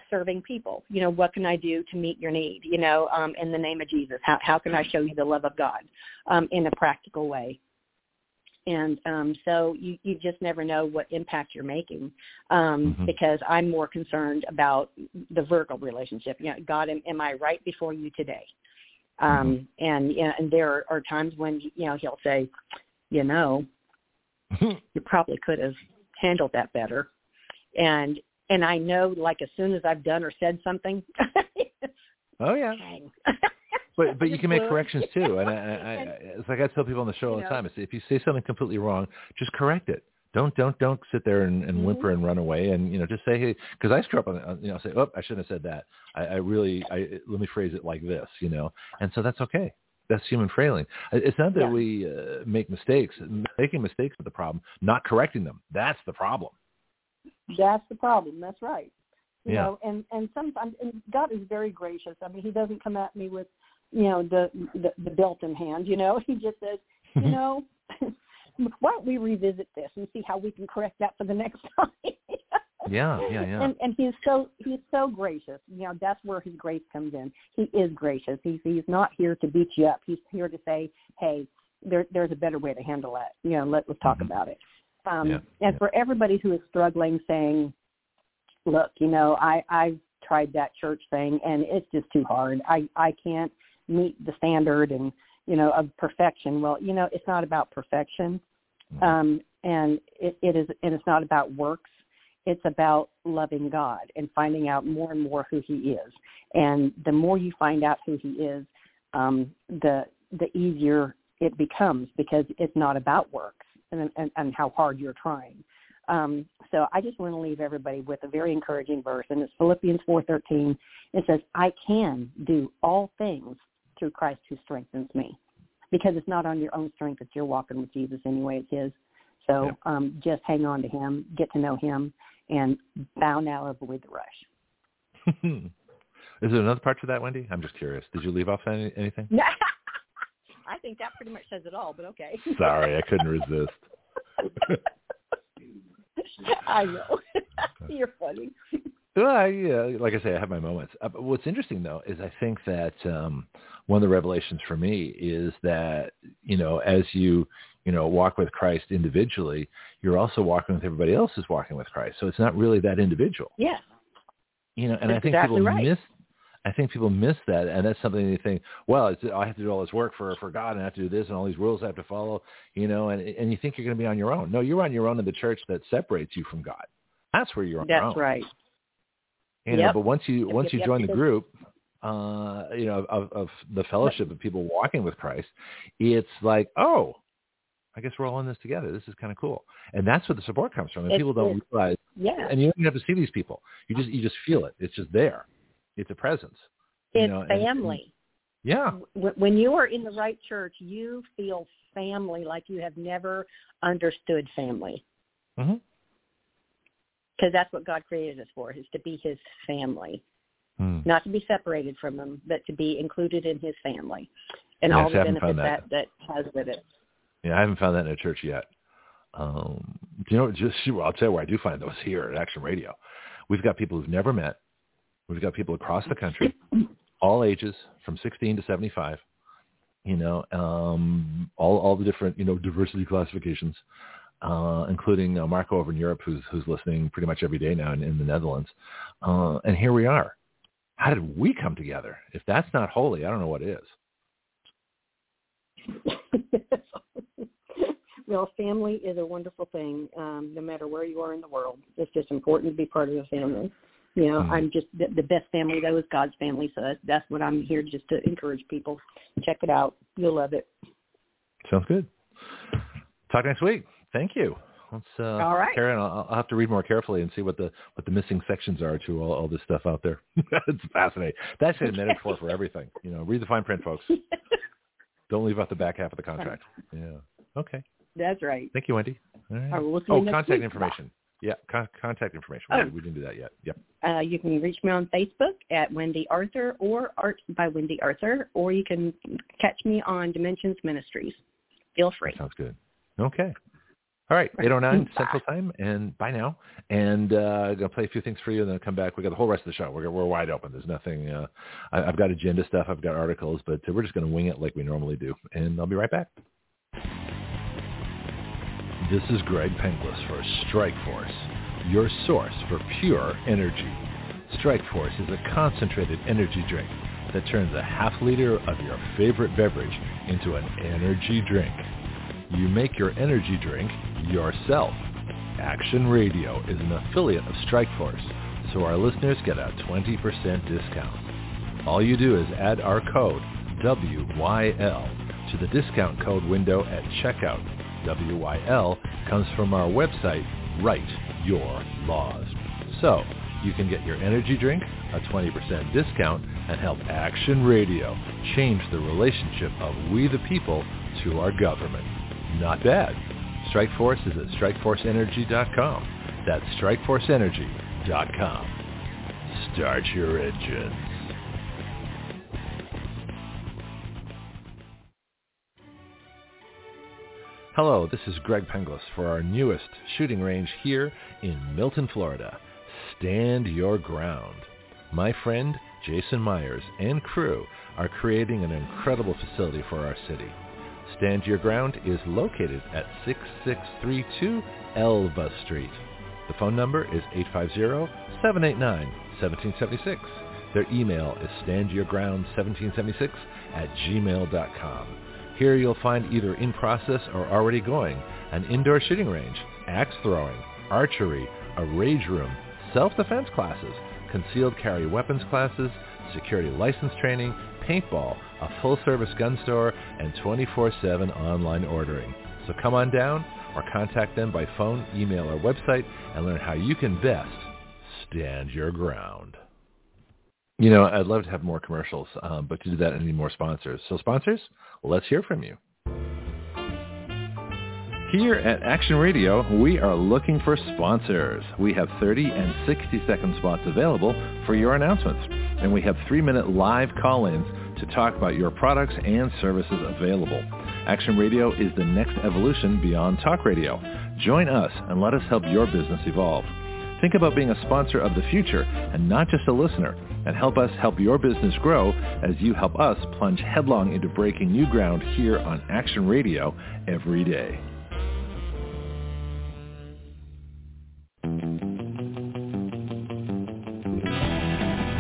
serving people. You know, what can I do to meet your need? You know, um, in the name of Jesus, how how can I show you the love of God um, in a practical way? And um, so you, you just never know what impact you're making um, Mhm. because I'm more concerned about the vertical relationship. You know, God, am, am I right before you today? Um, and you know, and there are times when you know he'll say, you know, you probably could have handled that better. And and I know like as soon as I've done or said something, oh yeah. But but you can make corrections too, and I, I, I it's like I tell people on the show all the time. If you say something completely wrong, just correct it. Don't don't don't sit there and, and Mhm. whimper and run away, and you know just say hey, because I screw up on on- you know say oh I shouldn't have said that. I, I really I let me phrase it like this, you know, and so that's okay. That's human failing. It's not that Yeah. we uh, make mistakes. Making mistakes is the problem. Not correcting them, that's the problem. That's the problem. That's right. You Yeah. know, and and sometimes and God is very gracious. I mean, He doesn't come at me with, you know, the the, the belt in hand. You know, He just says, you know, why don't we revisit this and see how we can correct that for the next time. Yeah, yeah, yeah. And and he's so he's so gracious. You know, that's where his grace comes in. He is gracious. He's he's not here to beat you up. He's here to say, hey, there there's a better way to handle that. You know, let let's talk Mhm. about it. Um, Yeah, and yeah. for everybody who is struggling, saying, look, you know, I I've tried that church thing and it's just too hard. I I can't meet the standard and you know of perfection. Well, you know, it's not about perfection, Mhm. um, and it, it is and it's not about works. It's about loving God and finding out more and more who He is. And the more you find out who He is, um, the the easier it becomes because it's not about works and and, and how hard you're trying. Um, so I just want to leave everybody with a very encouraging verse, and it's Philippians 4:13. It says, "I can do all things through Christ who strengthens me," because it's not on your own strength that you're walking with Jesus anyway; it's His. So um, just hang on to Him, get to know Him, and bow now, avoid the rush. Is there another part to that, Wendy? I'm just curious. Did you leave off any, anything? I think that pretty much says it all, but okay. Sorry, I couldn't resist. I know. You're funny. Well, I, yeah, like I say, I have my moments. Uh, but what's interesting though is I think that um, one of the revelations for me is that you know as you you know walk with Christ individually, you're also walking with everybody else who's walking with Christ. So it's not really that individual. Yeah. You know, and I think exactly people right. miss. I think people miss that, and that's something they think. Well, it's, I have to do all this work for for God, and I have to do this, and all these rules I have to follow. You know, and and you think you're going to be on your own. No, you're on your own in the church that separates you from God. That's where you're on your own. That's right. You know, Yep. but once you once you join the group, uh, you know, of, of the fellowship of people walking with Christ, it's like, oh, I guess we're all in this together. This is kind of cool, and that's where the support comes from. And It's- people don't realize, Yeah. and you don't even have to see these people. You just you just feel it. It's just there. It's a presence. You It's know, and- and- family. yeah. When you are in the right church, you feel family like you have never understood family. hmm Because that's what God created us for, is to be his family. Hmm. Not to be separated from him, but to be included in his family. And Yes, all the benefits found that. that has with it. Yeah, I haven't found that in a church yet. Um, you know? Just I'll tell you where I do find those here at Action Radio. We've got people who've never met. We've got people across the country, all ages, from 16 to 75. You know, um, all all the different you know diversity classifications, uh, including uh, Marco over in Europe, who's who's listening pretty much every day now in, in the Netherlands. Uh, and here we are. How did we come together? If that's not holy, I don't know what is. well, family is a wonderful thing, um, no matter where you are in the world. It's just important to be part of a family. You know, Mhm. I'm just the, the best family though is God's family, so that's, that's what I'm here just to encourage people. Check it out, you'll love it. Sounds good. Talk next week. Thank you. Let's uh, All right. Karen, I'll, I'll have to read more carefully and see what the what the missing sections are to all, all this stuff out there. it's fascinating. That's a metaphor for everything. You know, read the fine print, folks. Don't leave out the back half of the contract. Yeah. Okay. That's right. Thank you, Wendy. All right. All right, we'll oh, contact week. information. Yeah, con- contact information. Oh. We, we didn't do that yet. Yep. Uh, you can reach me on Facebook at Wendy Arthur or Art by Wendy Arthur, or you can catch me on Dimensions Ministries. Feel free. That sounds good. Okay. All right, 809 Central Time, and bye now. And uh, I'm going to play a few things for you, and then come back. we got the whole rest of the show. We're, we're wide open. There's nothing. Uh, I, I've got agenda stuff. I've got articles, but we're just going to wing it like we normally do. And I'll be right back. This is Greg Penglis for Strike Force, your source for pure energy. Strike Force is a concentrated energy drink that turns a half liter of your favorite beverage into an energy drink. You make your energy drink yourself. Action Radio is an affiliate of Strikeforce, so our listeners get a 20% discount. All you do is add our code WYL to the discount code window at checkout. WYL comes from our website, Write Your Laws. So you can get your energy drink, a 20% discount, and help Action Radio change the relationship of we the people to our government. Not bad. Strikeforce is at strikeforceenergy.com. That's strikeforceenergy.com. Start your engines. Hello, this is Greg Penglis for our newest shooting range here in Milton, Florida. Stand your ground. My friend Jason Myers and crew are creating an incredible facility for our city. Stand Your Ground is located at 6632 Elva Street. The phone number is 850-789-1776. Their email is standyourground1776 at gmail.com. Here you'll find either in process or already going an indoor shooting range, axe throwing, archery, a rage room, self-defense classes, concealed carry weapons classes, security license training, paintball, a full-service gun store, and 24-7 online ordering. So come on down or contact them by phone, email, or website and learn how you can best stand your ground. You know, I'd love to have more commercials, um, but to do that, I need more sponsors. So sponsors, let's hear from you. Here at Action Radio, we are looking for sponsors. We have 30 and 60 second spots available for your announcements. And we have three-minute live call-ins to talk about your products and services available. Action Radio is the next evolution beyond talk radio. Join us and let us help your business evolve. Think about being a sponsor of the future and not just a listener and help us help your business grow as you help us plunge headlong into breaking new ground here on Action Radio every day.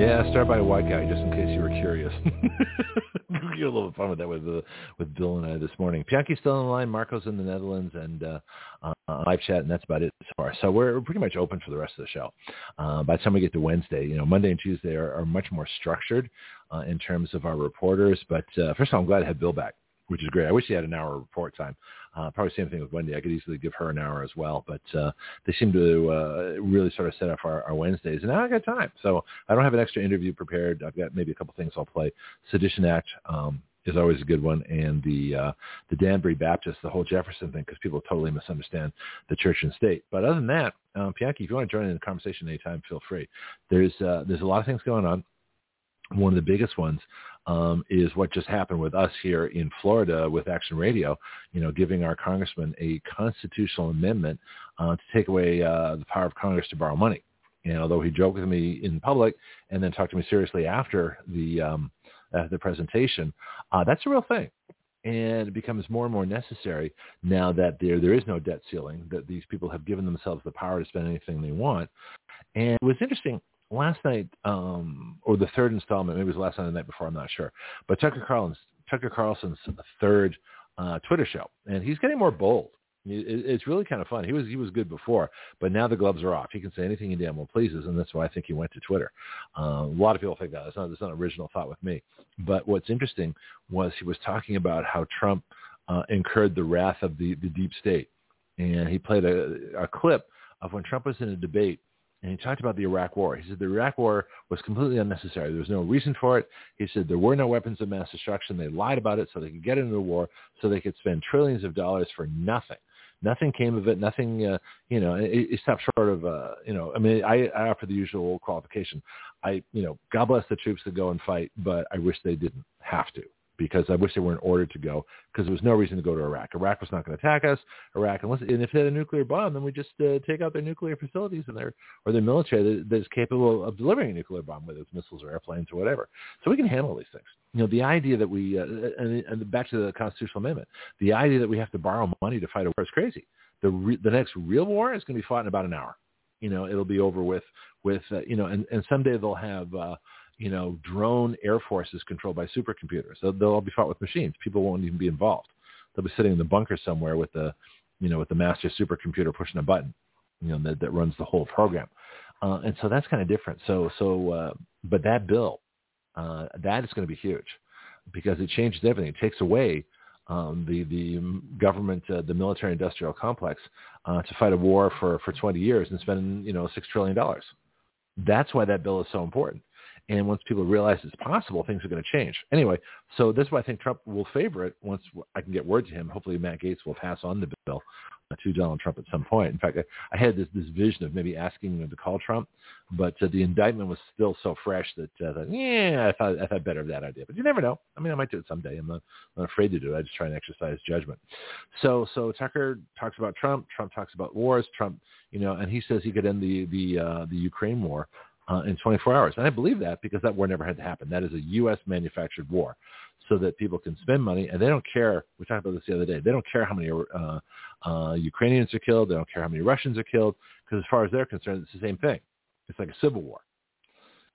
Yeah, start by a white guy, just in case you were curious. Get a little fun with that with uh, with Bill and I this morning. Pianki's still on the line, Marco's in the Netherlands, and uh, uh, live chat, and that's about it so far. So we're, pretty much open for the rest of the show. Uh, by the time we get to Wednesday, you know, Monday and Tuesday are, are much more structured uh, in terms of our reporters. But uh, first of all, I'm glad to have Bill back, which is great. I wish he had an hour of report time. Uh, probably same thing with Wendy. I could easily give her an hour as well, but uh, they seem to uh, really sort of set up our, our Wednesdays. And now I got time, so I don't have an extra interview prepared. I've got maybe a couple things I'll play. Sedition Act um, is always a good one, and the uh, the Danbury Baptist, the whole Jefferson thing, because people totally misunderstand the church and state. But other than that, um, Pianki, if you want to join in the conversation anytime, feel free. There's uh, there's a lot of things going on. One of the biggest ones um, is what just happened with us here in Florida with Action Radio, you know, giving our congressman a constitutional amendment uh, to take away uh, the power of Congress to borrow money. And although he joked with me in public and then talked to me seriously after the um, uh, the presentation, uh, that's a real thing. And it becomes more and more necessary now that there there is no debt ceiling, that these people have given themselves the power to spend anything they want. And it was interesting last night, um, or the third installment, maybe it was last night or the night before, I'm not sure. But Tucker Carlson's Tucker Carlson's third uh, Twitter show, and he's getting more bold. It's really kind of fun. He was he was good before, but now the gloves are off. He can say anything he damn well pleases, and that's why I think he went to Twitter. Uh, a lot of people think that. It's not it's not an original thought with me. But what's interesting was he was talking about how Trump uh, incurred the wrath of the the deep state, and he played a, a clip of when Trump was in a debate and he talked about the Iraq War. He said the Iraq War was completely unnecessary. There was no reason for it. He said there were no weapons of mass destruction. They lied about it so they could get into the war, so they could spend trillions of dollars for nothing. Nothing came of it. Nothing, uh, you know, it, it stopped short of, uh, you know, I mean, I, I offer the usual qualification. I, you know, God bless the troops that go and fight, but I wish they didn't have to because I wish they weren't ordered to go because there was no reason to go to Iraq. Iraq was not going to attack us. Iraq, unless and if they had a nuclear bomb, then we just uh, take out their nuclear facilities and their or their military that, that is capable of delivering a nuclear bomb, whether it's missiles or airplanes or whatever. So we can handle these things. You know, the idea that we uh, and, and back to the constitutional amendment, the idea that we have to borrow money to fight a war is crazy. The re, the next real war is going to be fought in about an hour. You know, it'll be over with with uh, you know, and and someday they'll have. uh you know, drone air forces controlled by supercomputers. They'll, they'll all be fought with machines. People won't even be involved. They'll be sitting in the bunker somewhere with the, you know, with the master supercomputer pushing a button, you know, that, that runs the whole program. Uh, and so that's kind of different. So, so, uh, but that bill, uh, that is going to be huge because it changes everything. It takes away um, the the government, uh, the military industrial complex, uh, to fight a war for for 20 years and spend you know six trillion dollars. That's why that bill is so important. And once people realize it's possible, things are going to change. Anyway, so this is why I think Trump will favor it once I can get word to him. Hopefully Matt Gaetz will pass on the bill to Donald Trump at some point. In fact, I, I had this, this vision of maybe asking him to call Trump, but uh, the indictment was still so fresh that, uh, that yeah, I thought I thought better of that idea. But you never know. I mean, I might do it someday. I'm not, I'm not afraid to do it. I just try and exercise judgment. So so Tucker talks about Trump. Trump talks about wars. Trump, you know, and he says he could end the the uh, the Ukraine war uh, in 24 hours. And I believe that because that war never had to happen. That is a U.S. manufactured war so that people can spend money and they don't care. We talked about this the other day. They don't care how many uh, uh, Ukrainians are killed. They don't care how many Russians are killed because as far as they're concerned, it's the same thing. It's like a civil war.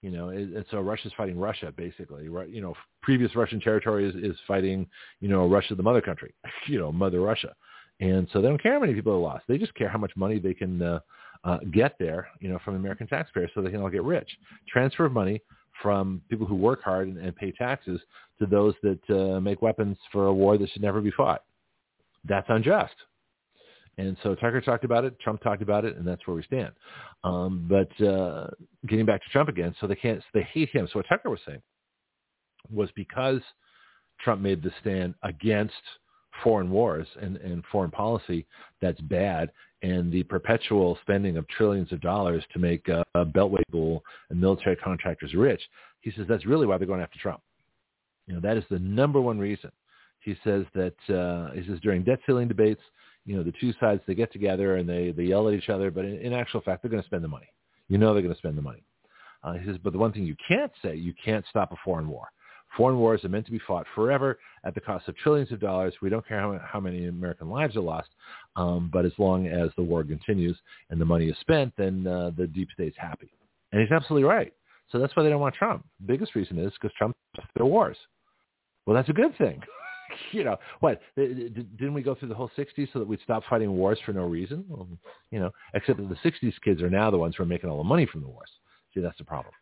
You know, and so Russia's fighting Russia basically. You know, previous Russian territory is, is fighting, you know, Russia, the mother country, you know, mother Russia. And so they don't care how many people are lost. They just care how much money they can uh, uh, get there, you know, from American taxpayers so they can all get rich. Transfer of money from people who work hard and, and pay taxes to those that uh, make weapons for a war that should never be fought. That's unjust. And so Tucker talked about it, Trump talked about it, and that's where we stand. Um, but uh, getting back to Trump again, so they can't, they hate him. So what Tucker was saying was because Trump made the stand against foreign wars and, and foreign policy that's bad and the perpetual spending of trillions of dollars to make uh, beltway bull and military contractors rich, he says that's really why they're going after Trump. You know, that is the number one reason. He says that uh, he says during debt ceiling debates, you know, the two sides they get together and they they yell at each other, but in, in actual fact, they're going to spend the money. You know, they're going to spend the money. Uh, he says, but the one thing you can't say, you can't stop a foreign war. Foreign wars are meant to be fought forever at the cost of trillions of dollars. We don't care how, how many American lives are lost, um, but as long as the war continues and the money is spent, then uh, the deep state's happy. And he's absolutely right. So that's why they don't want Trump. The biggest reason is because Trump their wars. Well, that's a good thing. you know, what, didn't we go through the whole 60s so that we'd stop fighting wars for no reason? Well, you know, except that the 60s kids are now the ones who are making all the money from the wars. See, that's the problem.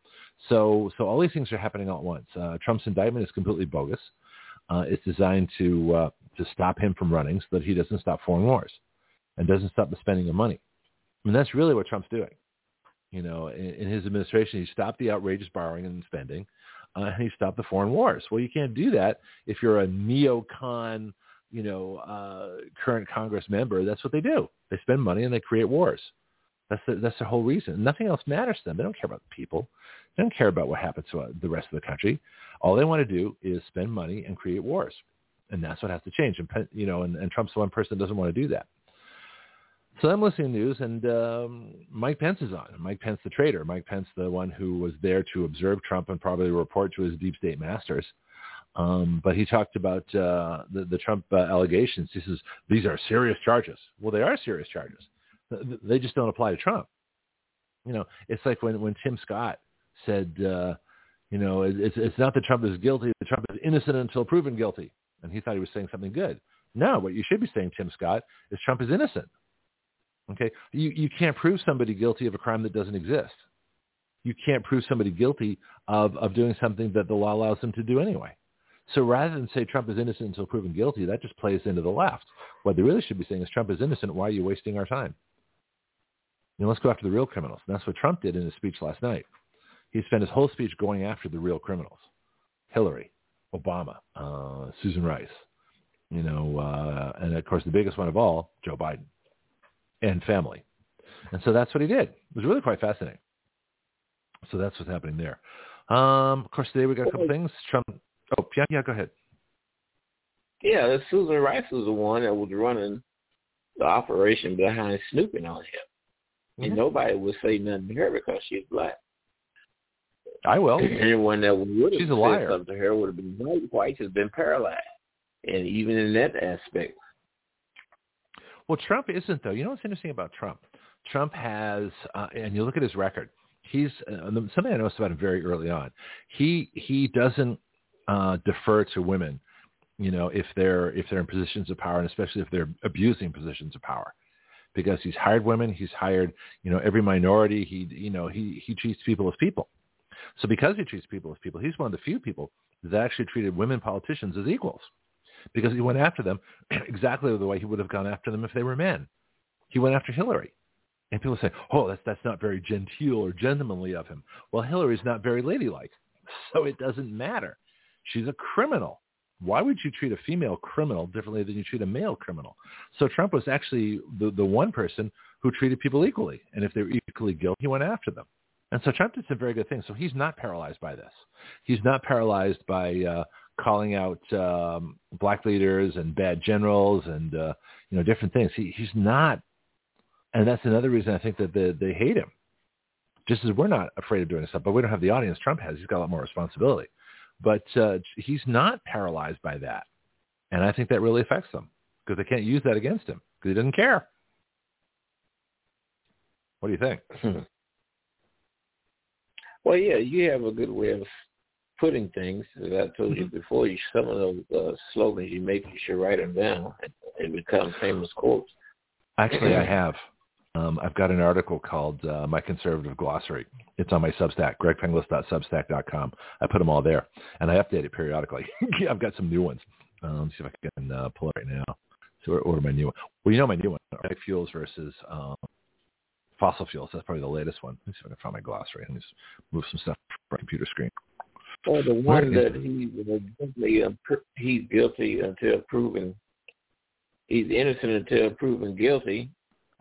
So, so all these things are happening all at once. Uh, Trump's indictment is completely bogus. Uh, it's designed to uh, to stop him from running so that he doesn't stop foreign wars and doesn't stop the spending of money. And that's really what Trump's doing. You know, in, in his administration, he stopped the outrageous borrowing and spending, uh, and he stopped the foreign wars. Well, you can't do that if you're a neocon, you know, uh, current Congress member. That's what they do. They spend money and they create wars. That's the, that's the whole reason. Nothing else matters to them. They don't care about the people. They don't care about what happens to uh, the rest of the country. All they want to do is spend money and create wars, and that's what has to change. And you know, and, and Trump's the one person that doesn't want to do that. So I'm listening to news, and um, Mike Pence is on. Mike Pence, the traitor. Mike Pence, the one who was there to observe Trump and probably report to his deep state masters. Um, but he talked about uh, the, the Trump uh, allegations. He says these are serious charges. Well, they are serious charges. They just don't apply to Trump. You know, it's like when when Tim Scott said, uh, you know, it's it's not that Trump is guilty. That Trump is innocent until proven guilty, and he thought he was saying something good. No, what you should be saying, Tim Scott, is Trump is innocent. Okay, you you can't prove somebody guilty of a crime that doesn't exist. You can't prove somebody guilty of of doing something that the law allows them to do anyway. So rather than say Trump is innocent until proven guilty, that just plays into the left. What they really should be saying is Trump is innocent. Why are you wasting our time? You know, let's go after the real criminals. And that's what Trump did in his speech last night. He spent his whole speech going after the real criminals. Hillary, Obama, uh, Susan Rice, you know, uh, and of course the biggest one of all, Joe Biden and family. And so that's what he did. It was really quite fascinating. So that's what's happening there. Um, of course, today we got a couple things. Trump. Oh, yeah, yeah. Go ahead. Yeah, Susan Rice was the one that was running the operation behind snooping on him, mm-hmm. and nobody would say nothing to her because she's black. I will. Anyone that would have she's said a liar. something to her would have been white. White has been paralyzed, and even in that aspect, well, Trump isn't though. You know what's interesting about Trump? Trump has, uh, and you look at his record. He's uh, something I noticed about him very early on. He he doesn't uh, defer to women, you know, if they're if they're in positions of power, and especially if they're abusing positions of power, because he's hired women. He's hired, you know, every minority. He you know he he treats people as people. So because he treats people as people, he's one of the few people that actually treated women politicians as equals because he went after them exactly the way he would have gone after them if they were men. He went after Hillary. And people say, oh, that's, that's not very genteel or gentlemanly of him. Well, Hillary's not very ladylike, so it doesn't matter. She's a criminal. Why would you treat a female criminal differently than you treat a male criminal? So Trump was actually the, the one person who treated people equally. And if they were equally guilty, he went after them. And so Trump did some very good things. So he's not paralyzed by this. He's not paralyzed by uh, calling out um, black leaders and bad generals and uh, you know different things. He, he's not, and that's another reason I think that they, they hate him. Just as we're not afraid of doing stuff, but we don't have the audience Trump has. He's got a lot more responsibility, but uh, he's not paralyzed by that, and I think that really affects them because they can't use that against him because he doesn't care. What do you think? Hmm. Well, yeah, you have a good way of putting things. As I told you mm-hmm. before, you some of those uh, slogans you make, you should write them down and become famous quotes. Actually, I have. Um, I've got an article called uh, My Conservative Glossary. It's on my Substack, gregpenglis.substack.com. I put them all there, and I update it periodically. I've got some new ones. Um, let's see if I can uh, pull it right now. So order my new one. Well, you know my new one, organic fuels versus um, fossil fuels. That's probably the latest one. Let me see if I can find my glossary. Let me just move some stuff from my computer screen. Or the one that he guilty, he's guilty until proven he's innocent until proven guilty.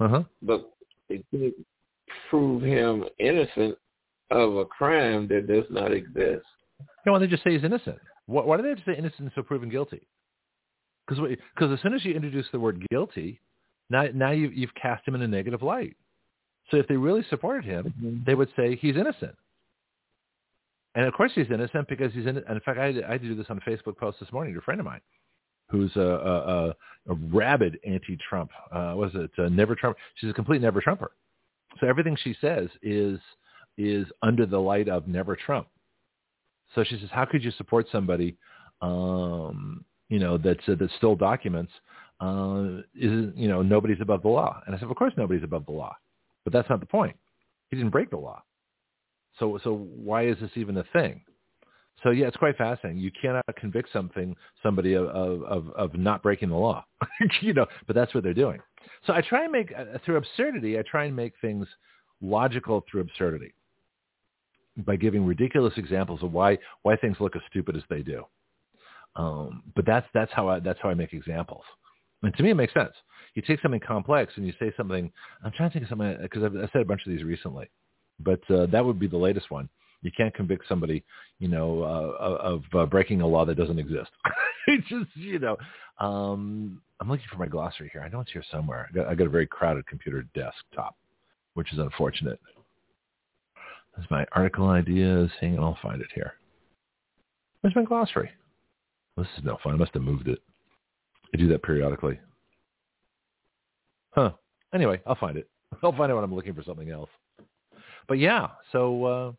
Uh-huh. But it could prove him innocent of a crime that does not exist. Yeah, why they just say he's innocent? Why, why do they have to say innocent until proven guilty? Because as soon as you introduce the word guilty, now now you've, you've cast him in a negative light. So if they really supported him, mm-hmm. they would say he's innocent. And of course he's innocent because he's in. And in fact, I I had to do this on a Facebook post this morning to a friend of mine, who's a, a, a, a rabid anti-Trump. Uh, was it never Trump? She's a complete never Trumper. So everything she says is is under the light of never Trump. So she says, how could you support somebody, um, you know, that's uh, that stole documents? Uh, is you know nobody's above the law? And I said, of course nobody's above the law, but that's not the point. He didn't break the law. So so why is this even a thing? So yeah, it's quite fascinating. You cannot convict something somebody of of of not breaking the law, you know. But that's what they're doing. So I try and make uh, through absurdity. I try and make things logical through absurdity by giving ridiculous examples of why why things look as stupid as they do. Um, but that's that's how I that's how I make examples. And to me, it makes sense. You take something complex and you say something. I'm trying to think of something because I've, I've said a bunch of these recently but uh, that would be the latest one. You can't convict somebody, you know, uh, of uh, breaking a law that doesn't exist. it's just, you know, um, I'm looking for my glossary here. I know it's here somewhere. I got, I got a very crowded computer desktop, which is unfortunate. There's my article ideas. Hang on, I'll find it here. Where's my glossary? This is no fun. I must have moved it. I do that periodically. Huh. Anyway, I'll find it. I'll find it when I'm looking for something else. But yeah, so uh,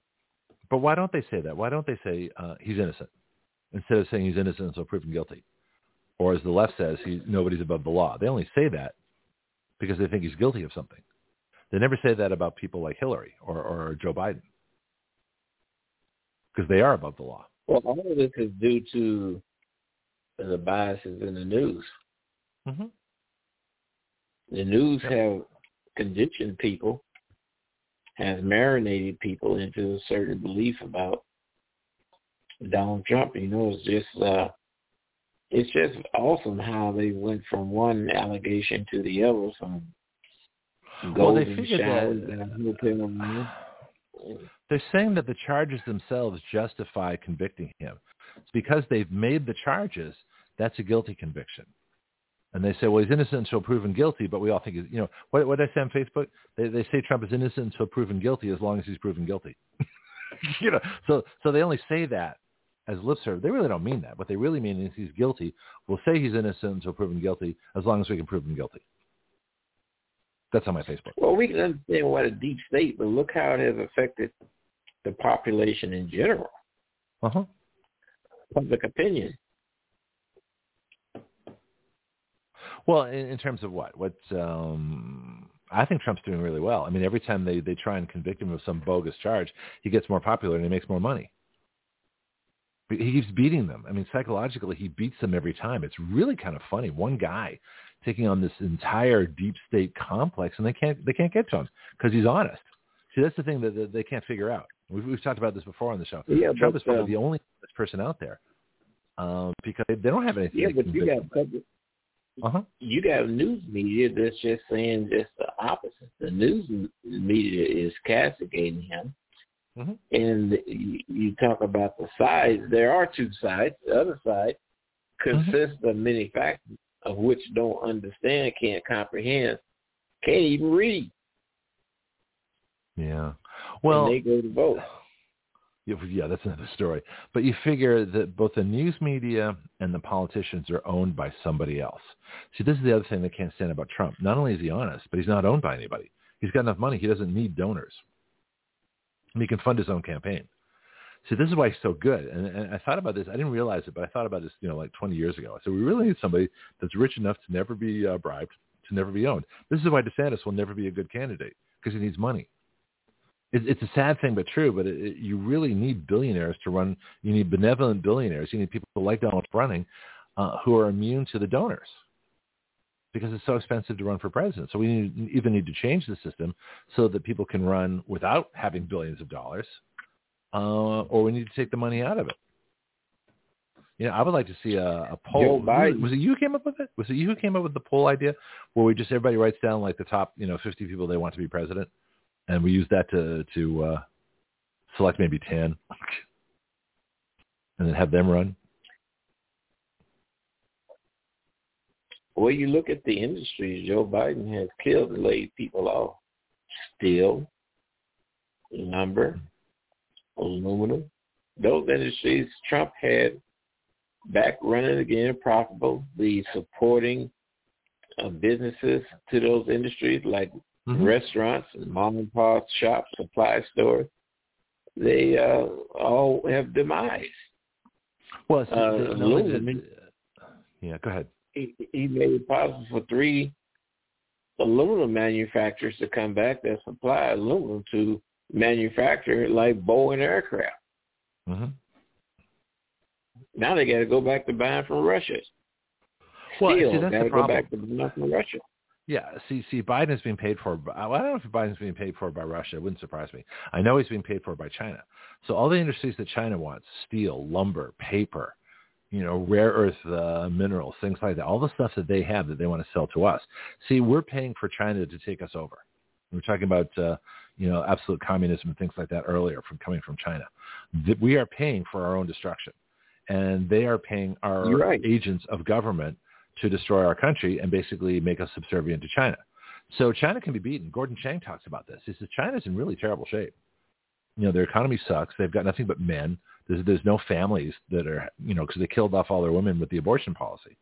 but why don't they say that? Why don't they say uh, he's innocent instead of saying he's innocent so proven guilty? Or as the left says, he, nobody's above the law. They only say that because they think he's guilty of something. They never say that about people like Hillary or, or Joe Biden because they are above the law. Well, all of this is due to the biases in the news. Mm-hmm. The news yep. have conditioned people, has marinated people into a certain belief about Donald Trump. You know, it's just uh, it's just awesome how they went from one allegation to the other, from well, they figured that, they're saying that the charges themselves justify convicting him. It's because they've made the charges that's a guilty conviction. And they say, well, he's innocent until proven guilty, but we all think, he's, you know, what, what did I say on Facebook? They, they say Trump is innocent until proven guilty as long as he's proven guilty. you know, so, so they only say that as lip service. They really don't mean that. What they really mean is he's guilty. We'll say he's innocent until proven guilty as long as we can prove him guilty. That's on my Facebook. Well, we can understand what a deep state, but look how it has affected the population in general. Uh-huh. Public opinion. Well, in, in terms of what? What um, I think Trump's doing really well. I mean, every time they they try and convict him of some bogus charge, he gets more popular and he makes more money. He keeps beating them. I mean, psychologically, he beats them every time. It's really kind of funny. One guy taking on this entire deep state complex, and they can't they can't get to him because he's honest. See, that's the thing that, that they can't figure out. We've, we've talked about this before on the show. Yeah, Trump but, is probably uh, the only person out there um, because they, don't have anything. Yeah, but you got public, Uh-huh. you got news media that's just saying just the opposite. The news media is castigating him, Mhm. and you, you talk about the sides. There are two sides. The other side consists of many factors of which don't understand, can't comprehend, can't even read. Yeah. Well, and they go to vote. Yeah, that's another story. But you figure that both the news media and the politicians are owned by somebody else. See, this is the other thing they can't stand about Trump. Not only is he honest, but he's not owned by anybody. He's got enough money. He doesn't need donors. And he can fund his own campaign. See, this is why he's so good. And, and I thought about this. I didn't realize it, but I thought about this, you know, like 20 years ago. I said, we really need somebody that's rich enough to never be uh, bribed, to never be owned. This is why DeSantis will never be a good candidate because he needs money it, it's a sad thing but true. But it, it, you really need billionaires to run. You need benevolent billionaires. You need people like Donald Trump running uh, who are immune to the donors because it's so expensive to run for president. So we need, either need to change the system so that people can run without having billions of dollars, uh, or we need to take the money out of it. You know, I would like to see a, a poll. Was it you who came up with it? Was it you who came up with the poll idea, where we just everybody writes down like the top, you know, fifty people they want to be president, and we use that to to uh, select maybe ten, and then have them run. Well, you look at the industries Joe Biden has killed and laid people off. Steel, lumber, aluminum. Those industries Trump had back running again, profitable. The supporting of businesses to those industries like Mhm. restaurants and mom and pop shops, supply stores, they uh, all have demise. Well, it's, Uh, it's- not only aluminum. yeah, go ahead. He, he made it possible for three aluminum manufacturers to come back that supply aluminum to manufacture like Boeing aircraft. hmm Now they got to go back to buying from Russia. Well, Steel see, that's got the to go problem. back to buying from Russia. Yeah, see, see, Biden is being paid for. By, I don't know if Biden's being paid for by Russia. It wouldn't surprise me. I know he's being paid for by China. So all the industries that China wants: steel, lumber, paper, you know, rare earth uh, minerals, things like that. All the stuff that they have that they want to sell to us. See, we're paying for China to take us over. We're talking about, uh, you know, absolute communism and things like that earlier from coming from China. That we are paying for our own destruction, and they are paying our right. agents of government to destroy our country and basically make us subservient to China. So China can be beaten. Gordon Chang talks about this. He says China's in really terrible shape. You know, their economy sucks. They've got nothing but men. There's, there's no families that are, you know, because they killed off all their women with the abortion policy.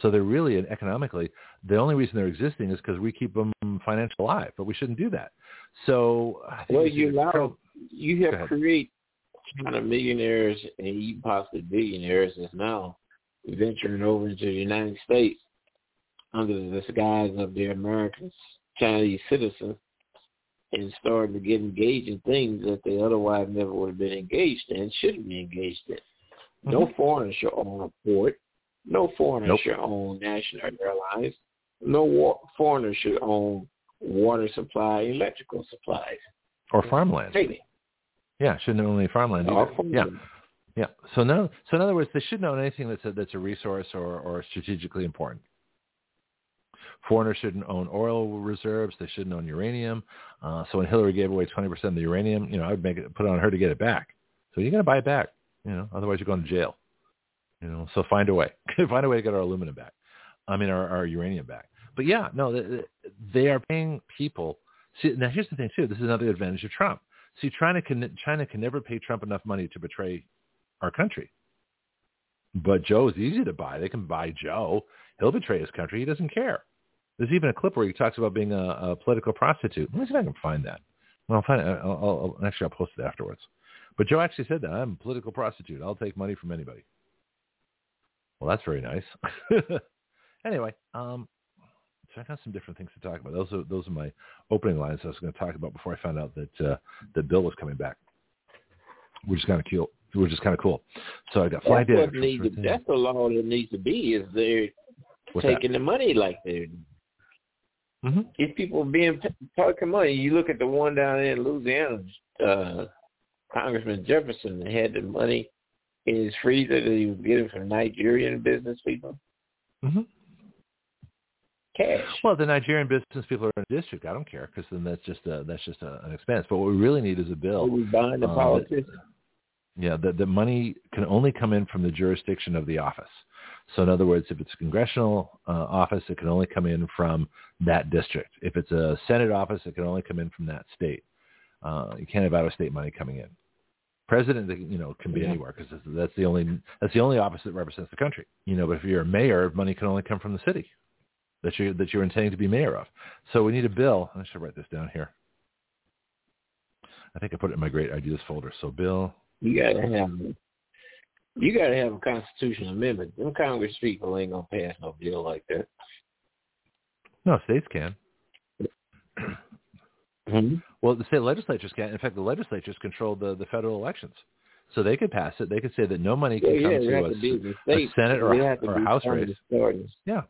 So they're really economically the only reason they're existing is because we keep them financially alive, but we shouldn't do that. So well, you allow you have create kind of millionaires and even possibly billionaires that's now venturing over into the United States under the disguise of their American Chinese citizens and starting to get engaged in things that they otherwise never would have been engaged in, shouldn't be engaged in. Mm-hmm. No foreigner should own a port. No foreigner nope. should own national airlines. No wa- foreigner should own water supply, electrical supplies, or farmland. Maybe. Yeah, shouldn't own any farmland. Or Yeah, yeah. So no, so in other words, they shouldn't own anything that's a, that's a resource or, or strategically important. Foreigners shouldn't own oil reserves. They shouldn't own uranium. Uh, so when Hillary gave away 20% of the uranium, you know, I would make it, put it on her to get it back. So you're going to buy it back, you know, otherwise you're going to jail. You know, so find a way. find a way to get our aluminum back. I mean, our, our uranium back. But yeah, no, they, they are paying people. See, now here's the thing too. This is another advantage of Trump. See, China can China can never pay Trump enough money to betray our country. But Joe is easy to buy. They can buy Joe. He'll betray his country. He doesn't care. There's even a clip where he talks about being a, a political prostitute. Let me see if I can find that. Well, I'll find it. I'll, I'll, actually, I'll post it afterwards. But Joe actually said that. I'm a political prostitute. I'll take money from anybody. Well, that's very nice. anyway, um, so I got some different things to talk about. Those are those are my opening lines I was going to talk about before I found out that uh, that Bill was coming back, which is kind of cool. Which is kind of cool. So I got fly that's what needs to, That's the law that needs to be. Is they're What's taking that? the money like they're Mm-hmm. These people being talking money. You look at the one down in Louisiana, uh, Congressman Jefferson had the money in his freezer that he was getting from Nigerian business people. Mm-hmm. Cash. Well, the Nigerian business people are in the district. I don't care because then that's just a, that's just a, an expense. But what we really need is a bill. We buying the uh, politicians. That, yeah, the, the money can only come in from the jurisdiction of the office. So in other words, if it's a congressional uh, office, it can only come in from that district. If it's a Senate office, it can only come in from that state. Uh, you can't have out-of-state money coming in. President, you know, can be Yeah. anywhere because that's the only that's the only office that represents the country. You know, but if you're a mayor, money can only come from the city that you that you're intending to be mayor of. So we need a bill. I should write this down here. I think I put it in my great ideas folder. So bill. You gotta have you gotta have a constitutional amendment. Them Congress people ain't gonna pass no bill like that. No, states can. Mm-hmm. Well, the state legislatures can. In fact, the legislatures control the, the federal elections. So they could pass it. They could say that no money Yeah, can come yeah, to a, to a. Senate or, to or a House race. Yeah.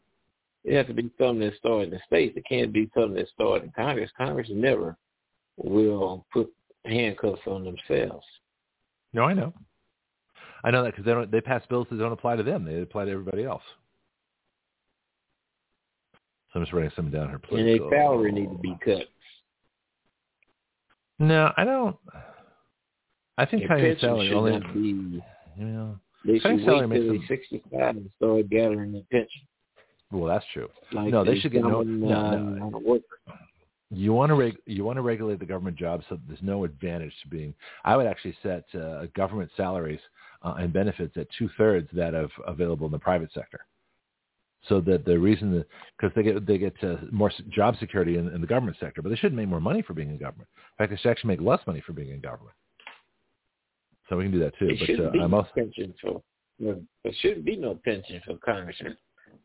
It has to be something that started in the states. It can't be something that started in Congress. Congress never will put handcuffs on themselves. No, I know. I know that because they don't. They pass bills that don't apply to them. They apply to everybody else. So I'm just writing something down here. And their Political- salary need to be cut. No, I don't. I think cutting salary only. be. Yeah. They Cutting should salary wait till they're 65 and start gathering their pension. Well, that's true. Like No, they should get no- some, no, uh, no. You want to reg- you want to regulate the government jobs so that there's no advantage to being. I would actually set uh, government salaries uh, and benefits at two thirds that of available in the private sector, so that the reason because they get they get uh, more job security in, in the government sector, but they shouldn't make more money for being in government. In fact, they should actually make less money for being in government. So we can do that too. There but shouldn't uh, be I'm no also pension for. There shouldn't be no pension for congressmen.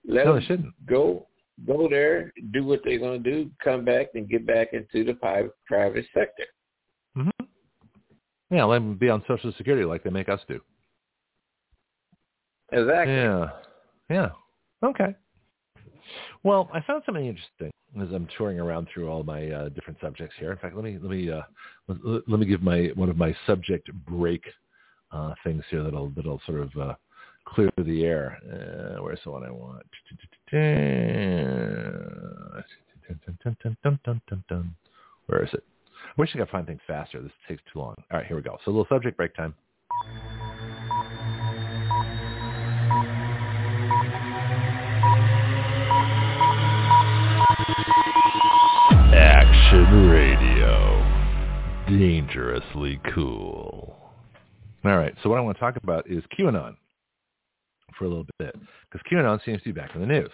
Let no, them they shouldn't. go go there, do what they're going to do, come back and get back into the private private sector. hmm Yeah, let them be on Social Security like they make us do. Exactly. Yeah. Yeah. Okay. Well, I found something interesting as I'm touring around through all my uh, different subjects here. In fact, let me let me uh, let, let me give my one of my subject break uh, things here that'll that'll sort of uh, clear the air. Uh, where's the one I want? Where is it? I wish I could find things faster. This takes too long. All right, here we go. So a little subject break time. Action Radio. Dangerously cool. All right, so what I want to talk about is QAnon for a little bit because QAnon seems to be back in the news.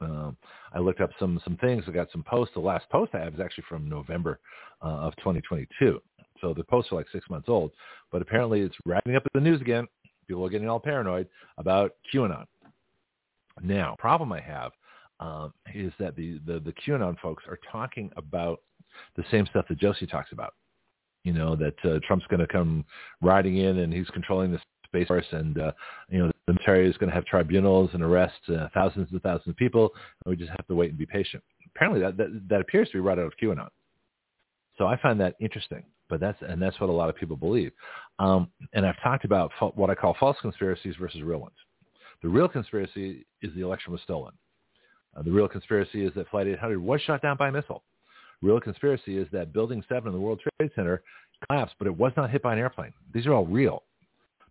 Um, I looked up some some things. I got some posts. The last post I have is actually from November uh, of 2022. So the posts are like six months old, but apparently it's wrapping up in the news again. People are getting all paranoid about QAnon. Now, problem I have um, is that the, the the QAnon folks are talking about the same stuff that Josie talks about. You know that uh, Trump's going to come riding in and he's controlling the space force, and uh, you know the military is going to have tribunals and arrest uh, thousands and thousands of people, and we just have to wait and be patient. Apparently, that that, that appears to be right out of QAnon. So I find that interesting, but that's and that's what a lot of people believe. Um, and I've talked about fa- what I call false conspiracies versus real ones. The real conspiracy is the election was stolen. Uh, the real conspiracy is that Flight 800 was shot down by a missile. Real conspiracy is that Building 7 in the World Trade Center collapsed, but it was not hit by an airplane. These are all real.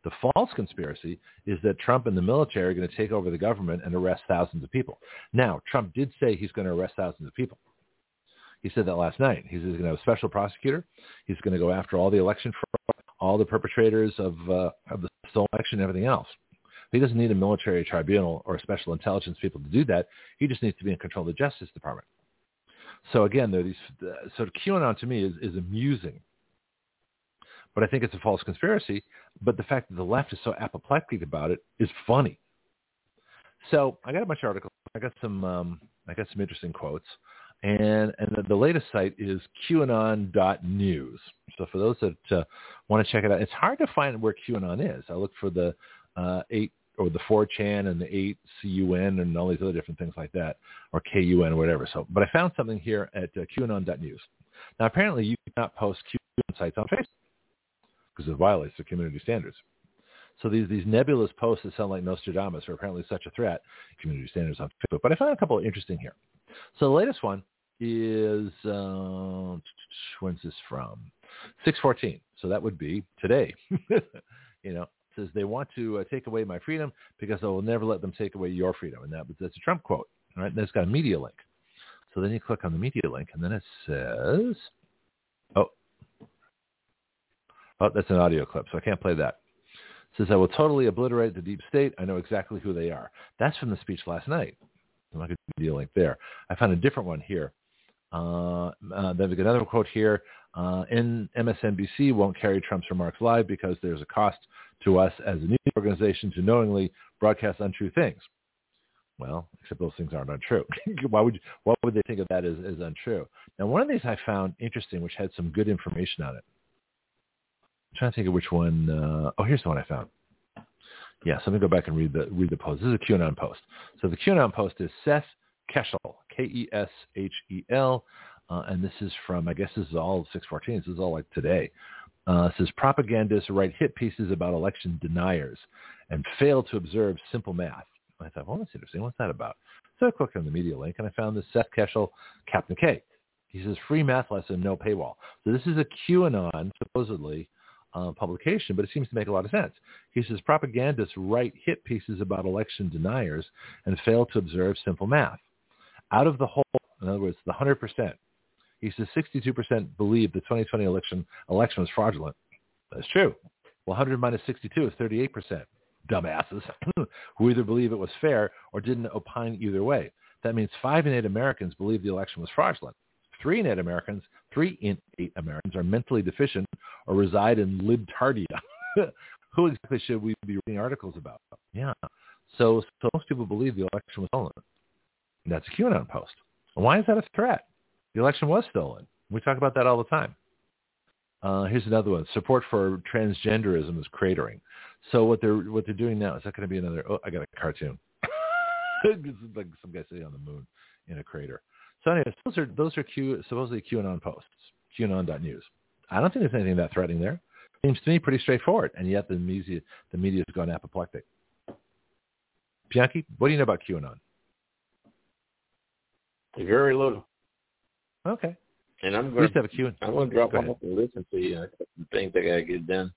The false conspiracy is that Trump and the military are going to take over the government and arrest thousands of people. Now, Trump did say he's going to arrest thousands of people. He said that last night. He's going to have a special prosecutor. He's going to go after all the election fraud, all the perpetrators of, uh, of the election and everything else. He doesn't need a military tribunal or special intelligence people to do that. He just needs to be in control of the Justice Department. So again, there are these. Uh, so QAnon to me is, is amusing, but I think it's a false conspiracy. But the fact that the left is so apoplectic about it is funny. So I got a bunch of articles. I got some. Um, I got some interesting quotes, and and the, the latest site is QAnon.news. So for those that uh, want to check it out, it's hard to find where QAnon is. I looked for the uh, eight or the 4chan and the 8 CUN and all these other different things like that, or KUN or whatever. So, but I found something here at uh, QAnon.news. Now, apparently, you cannot post QAnon sites on Facebook because it violates the community standards. So these these nebulous posts that sound like Nostradamus are apparently such a threat, community standards on Facebook. But I found a couple interesting here. So the latest one is uh, when's this from? 614. So that would be today. you know, says they want to uh, take away my freedom because I will never let them take away your freedom. And that, that's a Trump quote. All right, and it's got a media link. So then you click on the media link, and then it says, oh, oh, that's an audio clip, so I can't play that. It says, I will totally obliterate the deep state. I know exactly who they are. That's from the speech last night. I'm not going to media link there. I found a different one here. Uh, uh, then we got another quote here. Uh, in MSNBC won't carry Trump's remarks live because there's a cost to us as a news organization to knowingly broadcast untrue things. Well, except those things aren't untrue. why would you, why would they think of that as, as untrue? Now, one of these I found interesting, which had some good information on it. Trying to think of which one. Uh, oh, here's the one I found. Yeah, so let me go back and read the read the post. This is a QAnon post. So the QAnon post is Seth Keshel, K-E-S-H-E-L, uh, and this is from I guess this is all 614. This is all like today uh, says propagandists write hit pieces about election deniers and fail to observe simple math. I thought, well, that's interesting. What's that about? So I clicked on the media link and I found this Seth Keshel, Captain K. He says free math lesson, no paywall. So this is a QAnon supposedly uh, publication, but it seems to make a lot of sense. He says propagandists write hit pieces about election deniers and fail to observe simple math. Out of the whole, in other words, the 100%, he says 62% believe the 2020 election election was fraudulent. That's true. Well, 100 minus 62 is 38%. Dumbasses who either believe it was fair or didn't opine either way. That means five in eight Americans believe the election was fraudulent. Three in eight Americans, three in eight Americans are mentally deficient or reside in libtardia. who exactly should we be reading articles about? Yeah. So, so most people believe the election was stolen. That's a QAnon post. Why is that a threat? The election was stolen. We talk about that all the time. Uh, here's another one. Support for transgenderism is cratering. So what they're what they're doing now is that going to be another? Oh, I got a cartoon. like some guy sitting on the moon in a crater. So anyways, those are those are Q, supposedly QAnon posts. QAnon.news. I don't think there's anything that threatening there. Seems to me pretty straightforward, and yet the media the media has gone apoplectic. Bianchi, what do you know about QAnon? Very little. Okay. And I'm going to have a Q. I'm going to drop Go off and listen to you. I things I got to get done.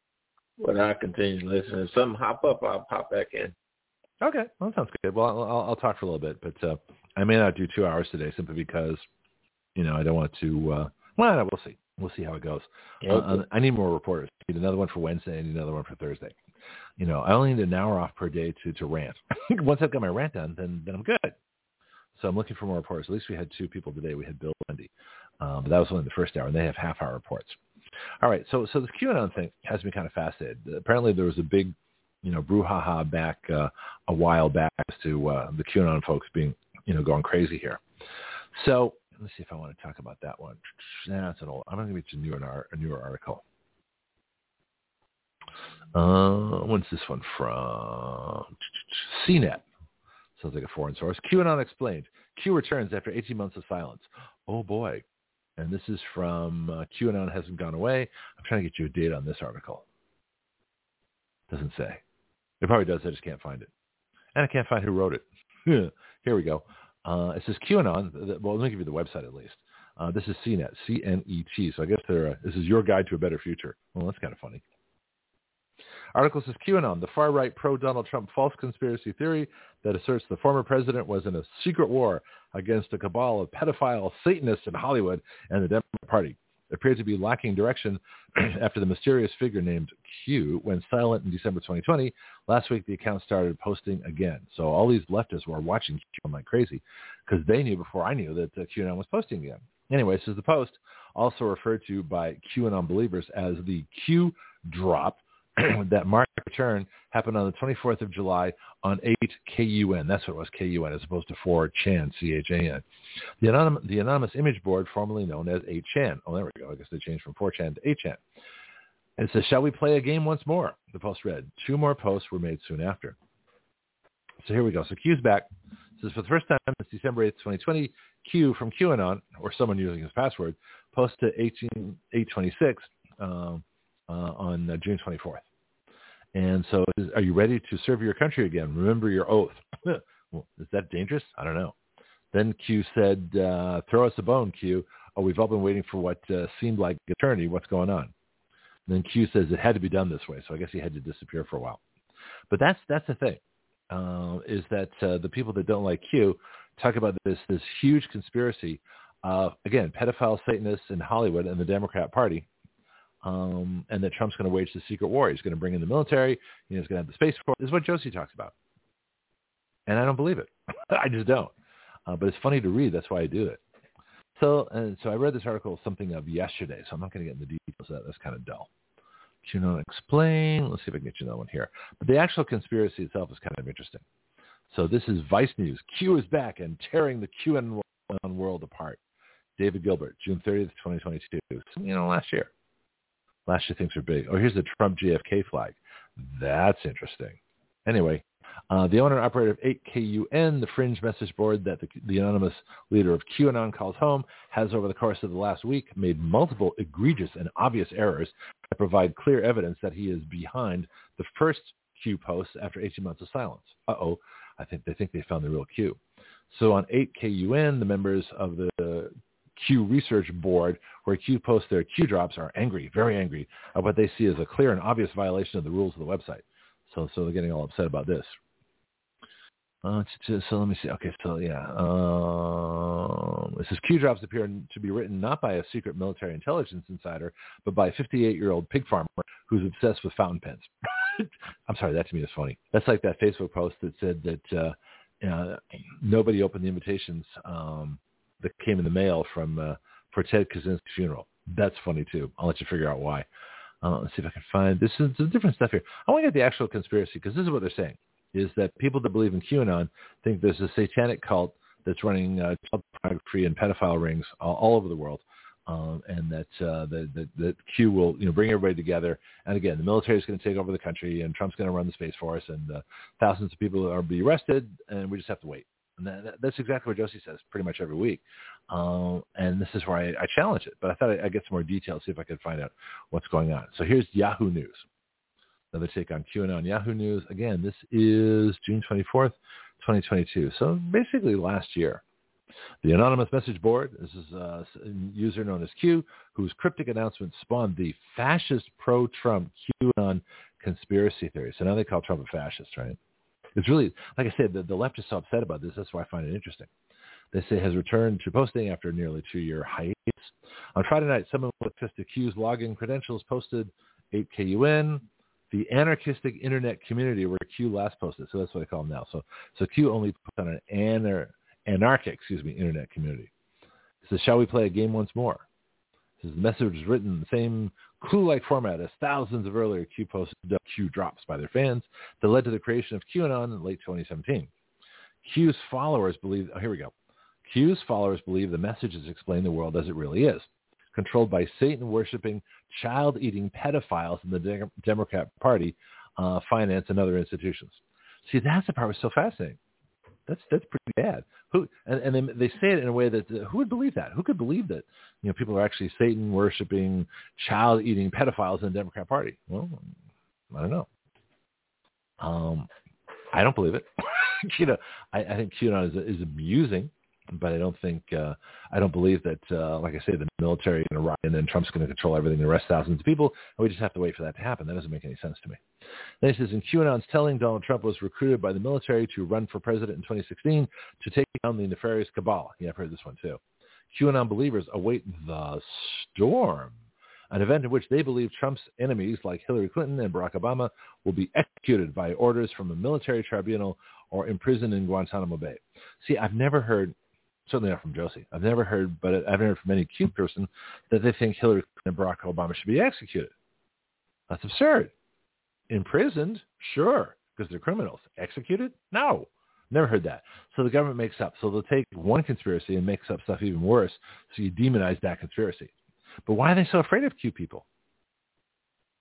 But I'll continue to listen. If something hop up, I'll pop back in. Okay, well, that sounds good. Well, I'll, I'll, talk for a little bit, but uh, I may not do two hours today simply because, you know, I don't want to. Uh, well, we'll see. We'll see how it goes. Uh, I need more reporters. I need another one for Wednesday. I need another one for Thursday. You know, I only need an hour off per day to to rant. Once I've got my rant done, then then I'm good. So I'm looking for more reporters. At least we had two people today. We had Bill Wendy, um, but that was only the first hour, and they have half hour reports. All right, so so this QAnon thing has me kind of fascinated. Apparently, there was a big, you know, brouhaha back uh, a while back as to uh, the QAnon folks being, you know, going crazy here. So let's see if I want to talk about that one. That's an old. I'm going to get you a newer, a newer article. Uh, when's this one from? CNET. Sounds like a foreign source. QAnon explained. Q returns after 18 months of silence. Oh boy. And this is from uh, QAnon hasn't gone away. I'm trying to get you a date on this article. Doesn't say. It probably does. I just can't find it. And I can't find who wrote it. Here we go. Uh, it says QAnon. Well, let me give you the website at least. Uh, this is CNET, C-N-E-T. So I guess they're, uh, this is your guide to a better future. Well, that's kind of funny. Article says QAnon, the far-right pro-Donald Trump false conspiracy theory that asserts the former president was in a secret war against a cabal of pedophile Satanists in Hollywood and the Democratic Party appeared to be lacking direction after the mysterious figure named Q went silent in December 2020. Last week, the account started posting again. So all these leftists were watching QAnon like crazy because they knew before I knew that uh, QAnon was posting again. Anyway, is the post, also referred to by QAnon believers as the Q drop that market return happened on the 24th of July on 8KUN. That's what it was, KUN, as opposed to 4chan, C-H-A-N. The, anonym, the anonymous image board, formerly known as 8chan. Oh, there we go. I guess they changed from 4chan to 8chan. And it says, shall we play a game once more? The post read. Two more posts were made soon after. So here we go. So Q's back. Says, for the first time since December 8th, 2020, Q from QAnon, or someone using his password, posted 18, 826 um, on uh, June 24th. And so are you ready to serve your country again? Remember your oath. well, is that dangerous? I don't know. Then Q said, uh, throw us a bone, Q. Oh, we've all been waiting for what uh, seemed like eternity. What's going on? And then Q says it had to be done this way. So I guess he had to disappear for a while. But that's that's the thing, uh, is that uh, the people that don't like Q talk about this this huge conspiracy of, again, pedophile Satanists in Hollywood and the Democrat Party um, and that Trump's going to wage the secret war. He's going to bring in the military. You know, he's going to have the space force. This is what Josie talks about, and I don't believe it. I just don't. Uh, but it's funny to read. That's why I do it. So, and so I read this article something of yesterday. So I'm not going to get into the details of that. That's kind of dull. You know, explain. Let's see if I can get you another one here. But the actual conspiracy itself is kind of interesting. So this is Vice News. Q is back and tearing the QAnon world apart. David Gilbert, June 30th, 2022. You know, last year. Last year things were big. Oh, here's the Trump JFK flag. That's interesting. Anyway, uh, the owner and operator of 8KUN, the fringe message board that the, the anonymous leader of QAnon calls home, has over the course of the last week made multiple egregious and obvious errors that provide clear evidence that he is behind the first Q post after 18 months of silence. Uh-oh, I think they think they found the real Q. So on 8KUN, the members of the Q Research Board, where Q posts their Q drops, are angry, very angry, at what they see as a clear and obvious violation of the rules of the website. So, so they're getting all upset about this. Uh, so let me see. Okay, so yeah, um, it says Q drops appear to be written not by a secret military intelligence insider, but by a 58-year-old pig farmer who's obsessed with fountain pens. I'm sorry, that to me is funny. That's like that Facebook post that said that uh, uh, nobody opened the invitations um, that came in the mail from uh, for Ted Kaczynski's funeral. That's funny too. I'll let you figure out why. Uh, let's see if I can find this is some different stuff here. I want to get the actual conspiracy because this is what they're saying: is that people that believe in QAnon think there's a satanic cult that's running uh, child pornography and pedophile rings all, all over the world, um, and that, uh, that, that that Q will you know bring everybody together. And again, the military is going to take over the country, and Trump's going to run the space force, and uh, thousands of people are be arrested, and we just have to wait. And that, that's exactly what Josie says pretty much every week. Um, and this is where I, I challenge it. But I thought I'd, I'd get some more details, see if I could find out what's going on. So here's Yahoo News. Another take on QAnon Yahoo News. Again, this is June 24th, 2022. So basically last year. The anonymous message board, this is a user known as Q, whose cryptic announcement spawned the fascist pro-Trump QAnon conspiracy theory. So now they call Trump a fascist, right? It's really, like I said, the, the left is so upset about this. That's why I find it interesting. They say has returned to posting after nearly two-year hiatus. On Friday night, someone with to Q's login credentials posted 8KUN, the anarchistic internet community where Q last posted. So that's what I call them now. So so Q only puts on an anar- anarchic, excuse me, internet community. It says, shall we play a game once more? The message written in the same clue-like format as thousands of earlier Q posts Q drops by their fans that led to the creation of QAnon in late 2017. Q's followers believe, oh, here we go. Q's followers believe the messages explain the world as it really is, controlled by Satan-worshipping, child-eating pedophiles in the De- Democrat Party, uh, finance, and other institutions. See, that's the part that was so fascinating. That's that's pretty bad. Who and, and then they say it in a way that uh, who would believe that? Who could believe that you know people are actually Satan worshipping, child eating pedophiles in the Democrat Party? Well, I don't know. Um, I don't believe it. you know, I, I think QAnon is, is amusing but I don't think uh, I don't believe that, uh, like I say, the military and Iraq, and then Trump's going to control everything and arrest thousands of people, and we just have to wait for that to happen. That doesn't make any sense to me. Then he says, in QAnon's telling, Donald Trump was recruited by the military to run for president in 2016 to take down the nefarious cabal. Yeah, I've heard this one too. QAnon believers await the storm, an event in which they believe Trump's enemies like Hillary Clinton and Barack Obama will be executed by orders from a military tribunal or imprisoned in Guantanamo Bay. See, I've never heard certainly not from Josie. I've never heard, but I've heard from any Q person that they think Hillary and Barack Obama should be executed. That's absurd. Imprisoned, sure, because they're criminals. Executed? No. Never heard that. So the government makes up. So they'll take one conspiracy and makes up stuff even worse. So you demonize that conspiracy. But why are they so afraid of Q people?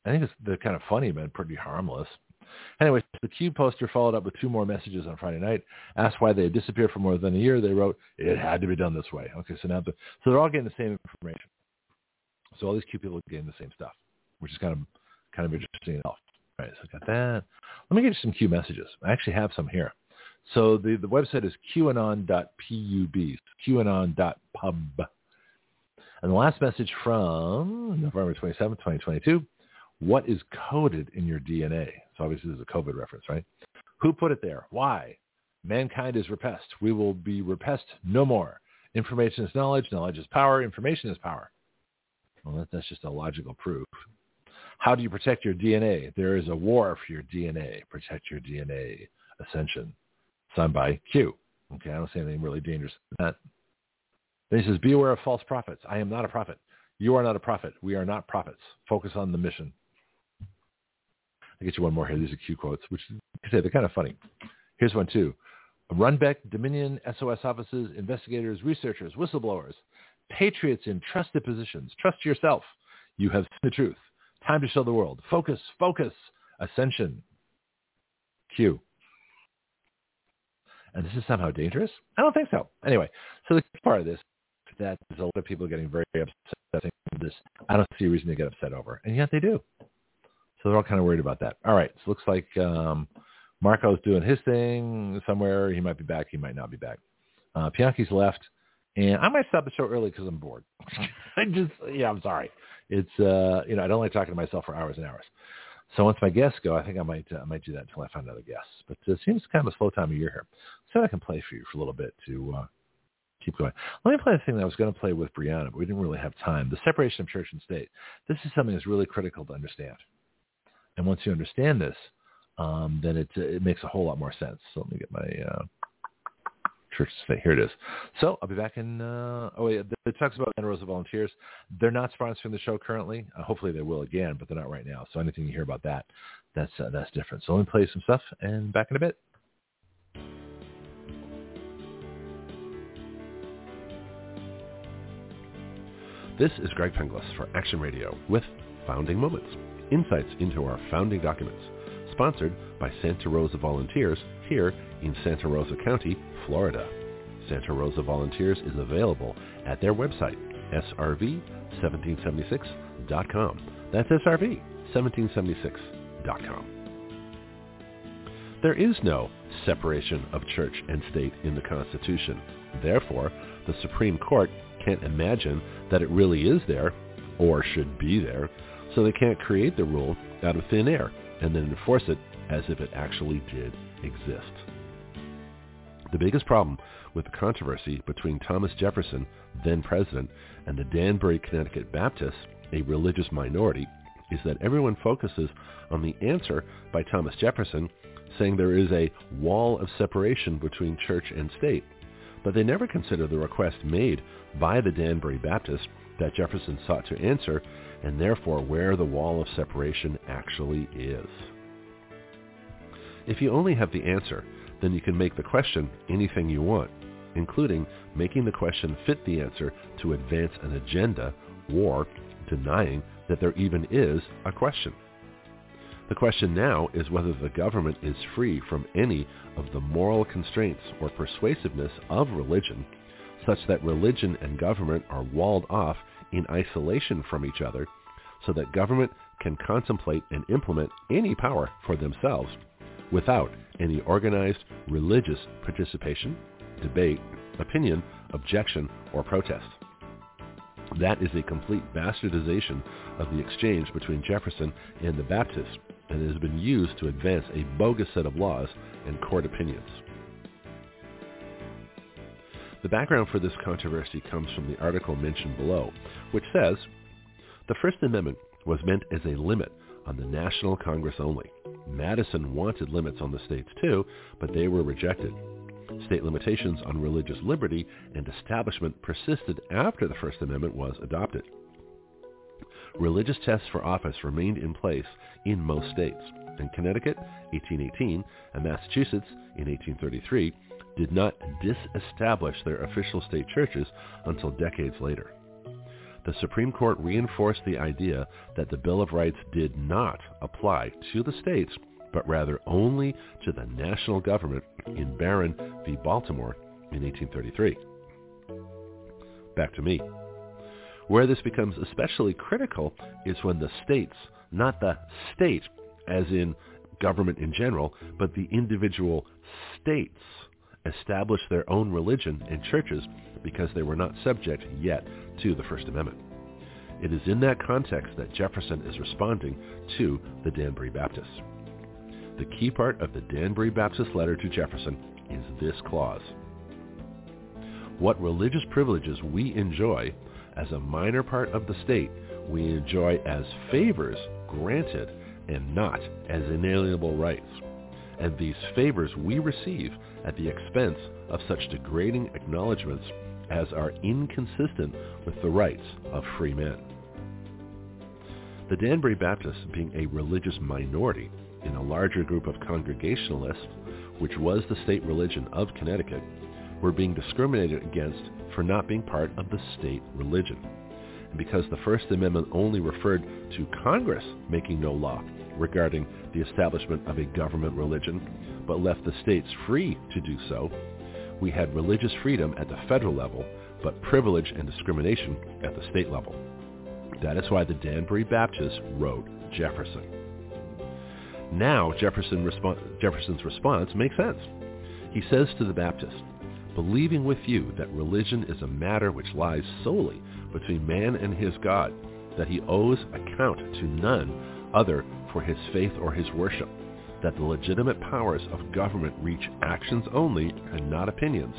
I think it's, they're kind of funny, but pretty harmless. Anyway, the Q poster followed up with two more messages on Friday night. Asked why they had disappeared for more than a year. They wrote, it had to be done this way. Okay, so now, the, so they're all getting the same information. So all these Q people are getting the same stuff, which is kind of kind of interesting enough. All right, so I got that. Let me get you some Q messages. I actually have some here. So the, the website is qanon.pub, qanon.pub. And the last message from November 27, 2022, what is coded in your DNA? Obviously this is a COVID reference, right? Who put it there? Why? Mankind is repressed. We will be repressed no more. Information is knowledge. Knowledge is power. Information is power. Well, that, that's just a logical proof. How do you protect your DNA? There is a war for your DNA. Protect your DNA. Ascension. Signed by Q. Okay, I don't see anything really dangerous in that. Then he says, beware of false prophets. I am not a prophet. You are not a prophet. We are not prophets. Focus on the mission. I'll get you one more here. These are Q quotes, which I say they're kind of funny. Here's one too. Runbeck, Dominion, SOS offices, investigators, researchers, whistleblowers, patriots in trusted positions. Trust yourself. You have seen the truth. Time to show the world. Focus, focus, ascension. Q. And this is somehow dangerous? I don't think so. Anyway, so the part of this that is a lot of people getting very upset. This I don't see a reason to get upset over, and yet they do. So they're all kind of worried about that. All right. So it looks like um, Marco's doing his thing somewhere. He might be back. He might not be back. Uh, left. And I might stop the show early because I'm bored. I just, yeah, I'm sorry. It's, uh, you know, I don't like talking to myself for hours and hours. So once my guests go, I think I might, uh, I might do that until I find another guest. But it seems kind of a slow time of year here. So I can play for you for a little bit to uh, keep going. Let me play the thing that I was going to play with Brianna, but we didn't really have time. The separation of church and state. This is something that's really critical to understand. And once you understand this, um, then it, it makes a whole lot more sense. So let me get my uh, church. Here it is. So I'll be back in, uh, oh, wait, it talks about Santa Rosa Volunteers. They're not sponsoring the show currently. Uh, hopefully they will again, but they're not right now. So anything you hear about that, that's, uh, that's different. So let me play some stuff and back in a bit. This is Greg Penglis for Action Radio with Founding Moments insights into our founding documents, sponsored by Santa Rosa Volunteers here in Santa Rosa County, Florida. Santa Rosa Volunteers is available at their website, srv1776.com. That's srv1776.com. There is no separation of church and state in the Constitution Therefore, the Supreme Court can't imagine that it really is there or should be there, so they can't create the rule out of thin air and then enforce it as if it actually did exist. The biggest problem with the controversy between Thomas Jefferson, then president, and the Danbury, Connecticut Baptists, a religious minority, is that everyone focuses on the answer by Thomas Jefferson saying there is a wall of separation between church and state. But they never consider the request made by the Danbury Baptists that Jefferson sought to answer and therefore where the wall of separation actually is. If you only have the answer, then you can make the question anything you want, including making the question fit the answer to advance an agenda or denying that there even is a question. The question now is whether the government is free from any of the moral constraints or persuasiveness of religion such that religion and government are walled off in isolation from each other so that government can contemplate and implement any power for themselves without any organized religious participation, debate, opinion, objection, or protest. That is a complete bastardization of the exchange between Jefferson and the Baptists and has been used to advance a bogus set of laws and court opinions. The background for this controversy comes from the article mentioned below, which says, the First Amendment was meant as a limit on the National Congress only. Madison wanted limits on the states too, but they were rejected. State limitations on religious liberty and establishment persisted after the First Amendment was adopted. Religious tests for office remained in place in most states. In Connecticut, 1818, and Massachusetts, in 1833, did not disestablish their official state churches until decades later the Supreme Court reinforced the idea that the Bill of Rights did not apply to the states, but rather only to the national government in Barron v. Baltimore in 1833. Back to me. Where this becomes especially critical is when the states, not the state as in government in general, but the individual states establish their own religion and churches because they were not subject yet to the First Amendment. It is in that context that Jefferson is responding to the Danbury Baptists. The key part of the Danbury Baptist letter to Jefferson is this clause. What religious privileges we enjoy as a minor part of the state, we enjoy as favors granted and not as inalienable rights. And these favors we receive at the expense of such degrading acknowledgments as are inconsistent with the rights of free men. The Danbury Baptists, being a religious minority in a larger group of Congregationalists, which was the state religion of Connecticut, were being discriminated against for not being part of the state religion. And because the First Amendment only referred to Congress making no law regarding the establishment of a government religion, but left the states free to do so, we had religious freedom at the federal level, but privilege and discrimination at the state level. That is why the Danbury Baptists wrote Jefferson. Now Jefferson Jefferson's response makes sense. He says to the Baptists, believing with you that religion is a matter which lies solely between man and his God, that he owes account to none other for his faith or his worship, that the legitimate powers of government reach actions only and not opinions.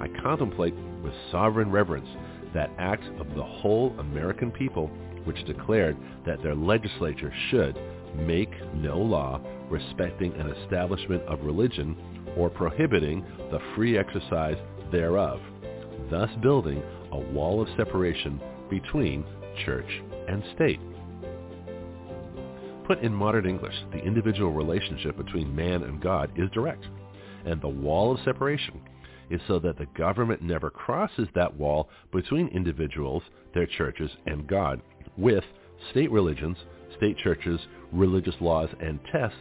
I contemplate with sovereign reverence that act of the whole American people which declared that their legislature should make no law respecting an establishment of religion or prohibiting the free exercise thereof, thus building a wall of separation between church and state. Put in modern English, the individual relationship between man and God is direct, and the wall of separation is so that the government never crosses that wall between individuals, their churches, and God with state religions, state churches, religious laws and tests,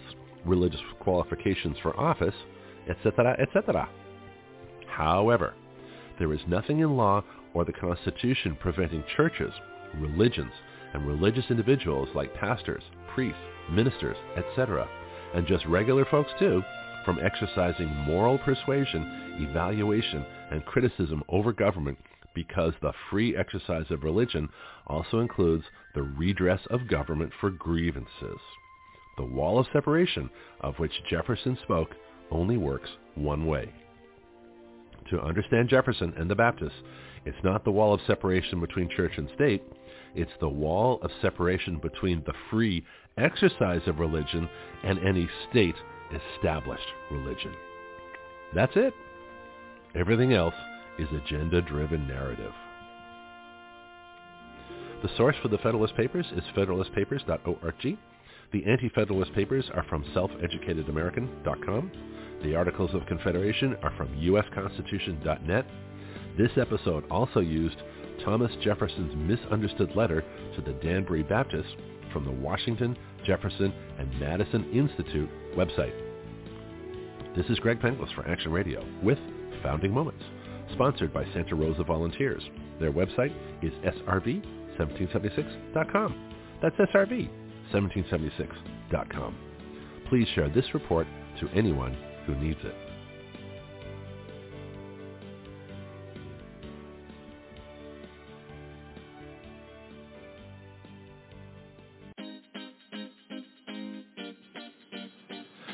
religious qualifications for office, etc., etc. However, there is nothing in law or the Constitution preventing churches, religions, and religious individuals like pastors, priests, ministers, etc., and just regular folks too, from exercising moral persuasion, evaluation, and criticism over government because the free exercise of religion also includes the redress of government for grievances. The wall of separation of which Jefferson spoke only works one way. To understand Jefferson and the Baptists, it's not the wall of separation between church and state, it's the wall of separation between the free exercise of religion and any state established religion. That's it. Everything else is agenda-driven narrative. The source for the Federalist Papers is federalistpapers.org. The Anti-Federalist Papers are from selfeducatedamerican.com. The Articles of Confederation are from usconstitution.net. This episode also used Thomas Jefferson's misunderstood letter to the Danbury Baptists from the Washington, Jefferson, and Madison Institute website. This is Greg Penglis for Action Radio with Founding Moments, sponsored by Santa Rosa Volunteers. Their website is srv1776.com. That's srv1776.com. Please share this report to anyone who needs it.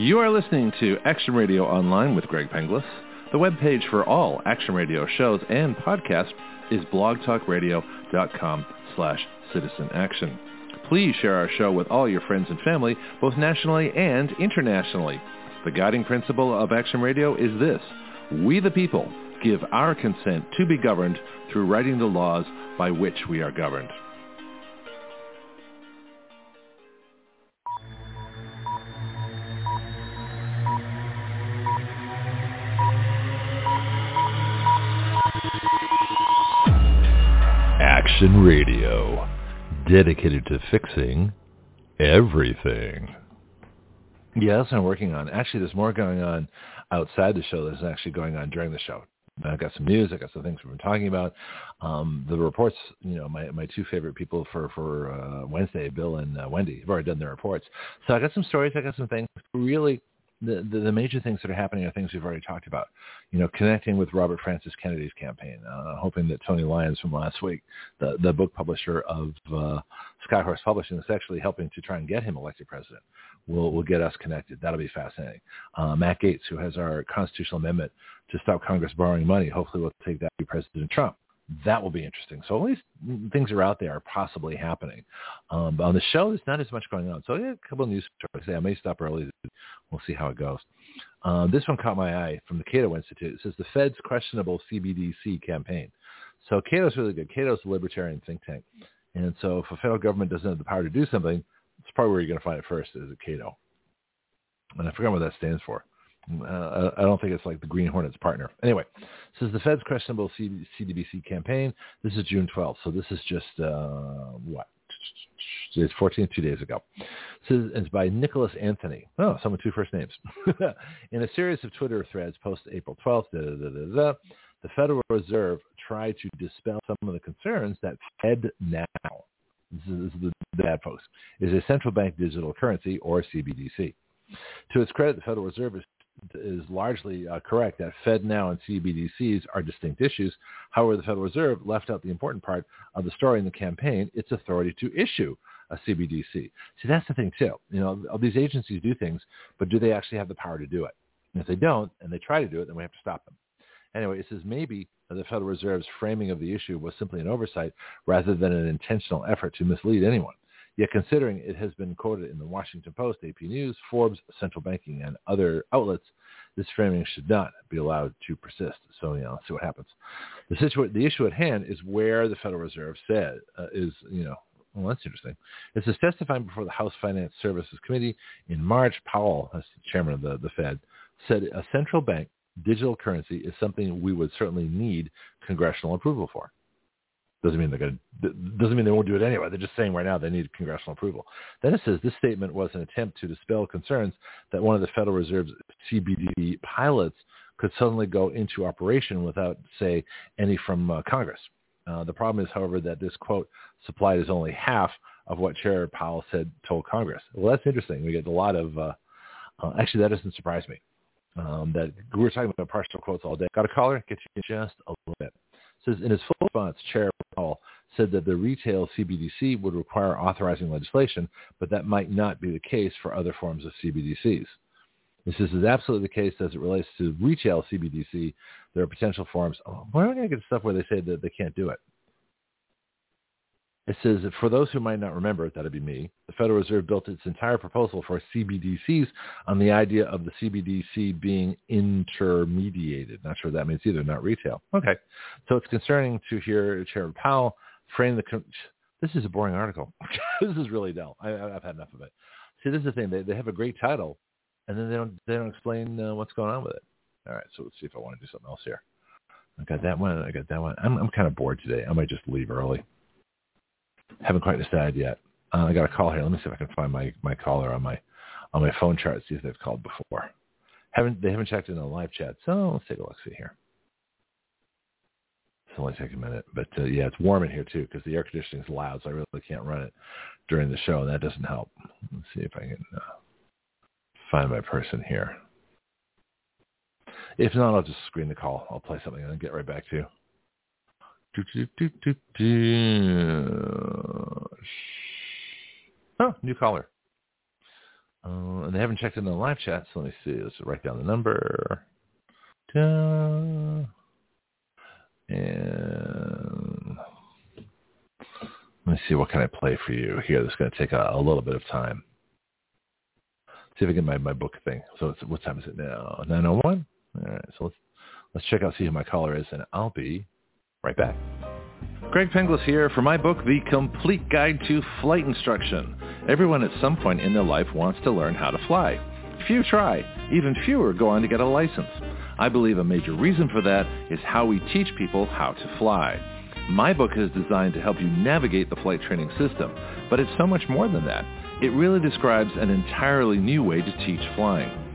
You are listening to Action Radio Online with Greg Penglis. The webpage for all Action Radio shows and podcasts is blogtalkradio.com slash citizenaction. Please share our show with all your friends and family, both nationally and internationally. The guiding principle of Action Radio is this. We the people give our consent to be governed through writing the laws by which we are governed. Radio, dedicated to fixing everything. That's what I'm working on. Actually, there's more going on outside the show than actually going on during the show. I've got some news. I got some things we've been talking about. Um, the reports, you know, my, my two favorite people for for uh, Wednesday, Bill and uh, Wendy, have already done their reports. So I got some stories. I got some things. Really, the, the, major things that are happening are things we've already talked about. You know, connecting with Robert Francis Kennedy's campaign, uh, hoping that Tony Lyons from last week, the the book publisher of uh, Skyhorse Publishing, is actually helping to try and get him elected president. Will will get us connected. That'll be fascinating. Uh, Matt Gaetz, who has our constitutional amendment to stop Congress borrowing money, hopefully will take that to President Trump that will be interesting. So at least things are out there are possibly happening. Um, but on the show, there's not as much going on. So yeah, a couple of news stories. I may stop early. We'll see how it goes. Uh, this one caught my eye from the Cato Institute. It says the Fed's questionable CBDC campaign. So Cato's really good. Cato's a libertarian think tank. And so if a federal government doesn't have the power to do something, it's probably where you're going to find it first is at Cato. And I forgot what that stands for. Uh, I don't think it's like the Green Hornets partner. Anyway, this is the Fed's questionable CDBC campaign. This is June 12th, so this is just uh, what? It's 14, two days ago. This it's by Nicholas Anthony. Oh, someone two first names. In a series of Twitter threads posted April 12th, da, da, da, the Federal Reserve tried to dispel some of the concerns that Fed now, this is, this is the bad folks, is a central bank digital currency or CBDC. To its credit, the Federal Reserve is is largely uh, correct that FedNow and CBDCs are distinct issues. However, the Federal Reserve left out the important part of the story in the campaign, its authority to issue a CBDC. See, that's the thing too. You know, all these agencies do things, but do they actually have the power to do it? And if they don't, and they try to do it, then we have to stop them. Anyway, it says maybe the Federal Reserve's framing of the issue was simply an oversight rather than an intentional effort to mislead anyone. Yet considering it has been quoted in the Washington Post, AP News, Forbes, Central Banking, and other outlets, this framing should not be allowed to persist. So, you know, let's see what happens. The, the issue at hand is where the Federal Reserve said uh, is, you know, Well, that's interesting. It says testifying before the House Finance Services Committee in March, Powell, as chairman of the, the Fed, said a central bank digital currency is something we would certainly need congressional approval for. Doesn't mean they're going to, doesn't mean they won't do it anyway. They're just saying right now they need congressional approval. Then it says this statement was an attempt to dispel concerns that one of the Federal Reserve's CBDC pilots could suddenly go into operation without, say, any from uh, Congress. Uh, the problem is, however, that this quote supplied is only half of what Chair Powell said told Congress. Well, that's interesting. We get a lot of, uh, uh, actually, that doesn't surprise me. Um, that we were talking about partial quotes all day. Got a caller? Get you just a little bit. Says in his full response, Chair Powell said that the retail CBDC would require authorizing legislation, but that might not be the case for other forms of CBDCs. This is absolutely the case as it relates to retail CBDC. There are potential forms. Oh, why am I going to get stuff where they say that they can't do it? It says, that for those who might not remember, it, that'd be me, the Federal Reserve built its entire proposal for CBDCs on the idea of the CBDC being intermediated. Not sure what that means either, not retail. Okay. So it's concerning to hear Chairman Powell frame the... Con- this is a boring article. this is really dull. I, have had enough of it. See, this is the thing. They, they have a great title, and then they don't, they don't explain uh, what's going on with it. All right, so let's see if I want to do something else here. I got that one. I got that one. I'm, I'm kind of bored today. I might just leave early. Haven't quite decided yet. Uh, I got a call here. Let me see if I can find my, my caller on my on my phone chart. See if they've called before. Haven't they haven't checked in the live chat? So let's take a look. See here. It's only take a minute, but uh, yeah, it's warm in here too because the air conditioning is loud, so I really can't run it during the show, and that doesn't help. Let's see if I can uh, find my person here. If not, I'll just screen the call. I'll play something and then get right back to you. Do, do, do, do, do. Oh, new caller. Uh, and they haven't checked in the live chat, so let me see. Let's write down the number. And let me see what can I play for you here. That's going to take a, a little bit of time. See if I get my, my book thing. So it's, what time is it now? 901? All right, so let's let's check out, see who my caller is, and I'll be Right back. Greg Penglis here for my book, The Complete Guide to Flight Instruction. Everyone at some point in their life wants to learn how to fly. Few try. Even fewer go on to get a license. I believe a major reason for that is how we teach people how to fly. My book is designed to help you navigate the flight training system, but it's so much more than that. It really describes an entirely new way to teach flying.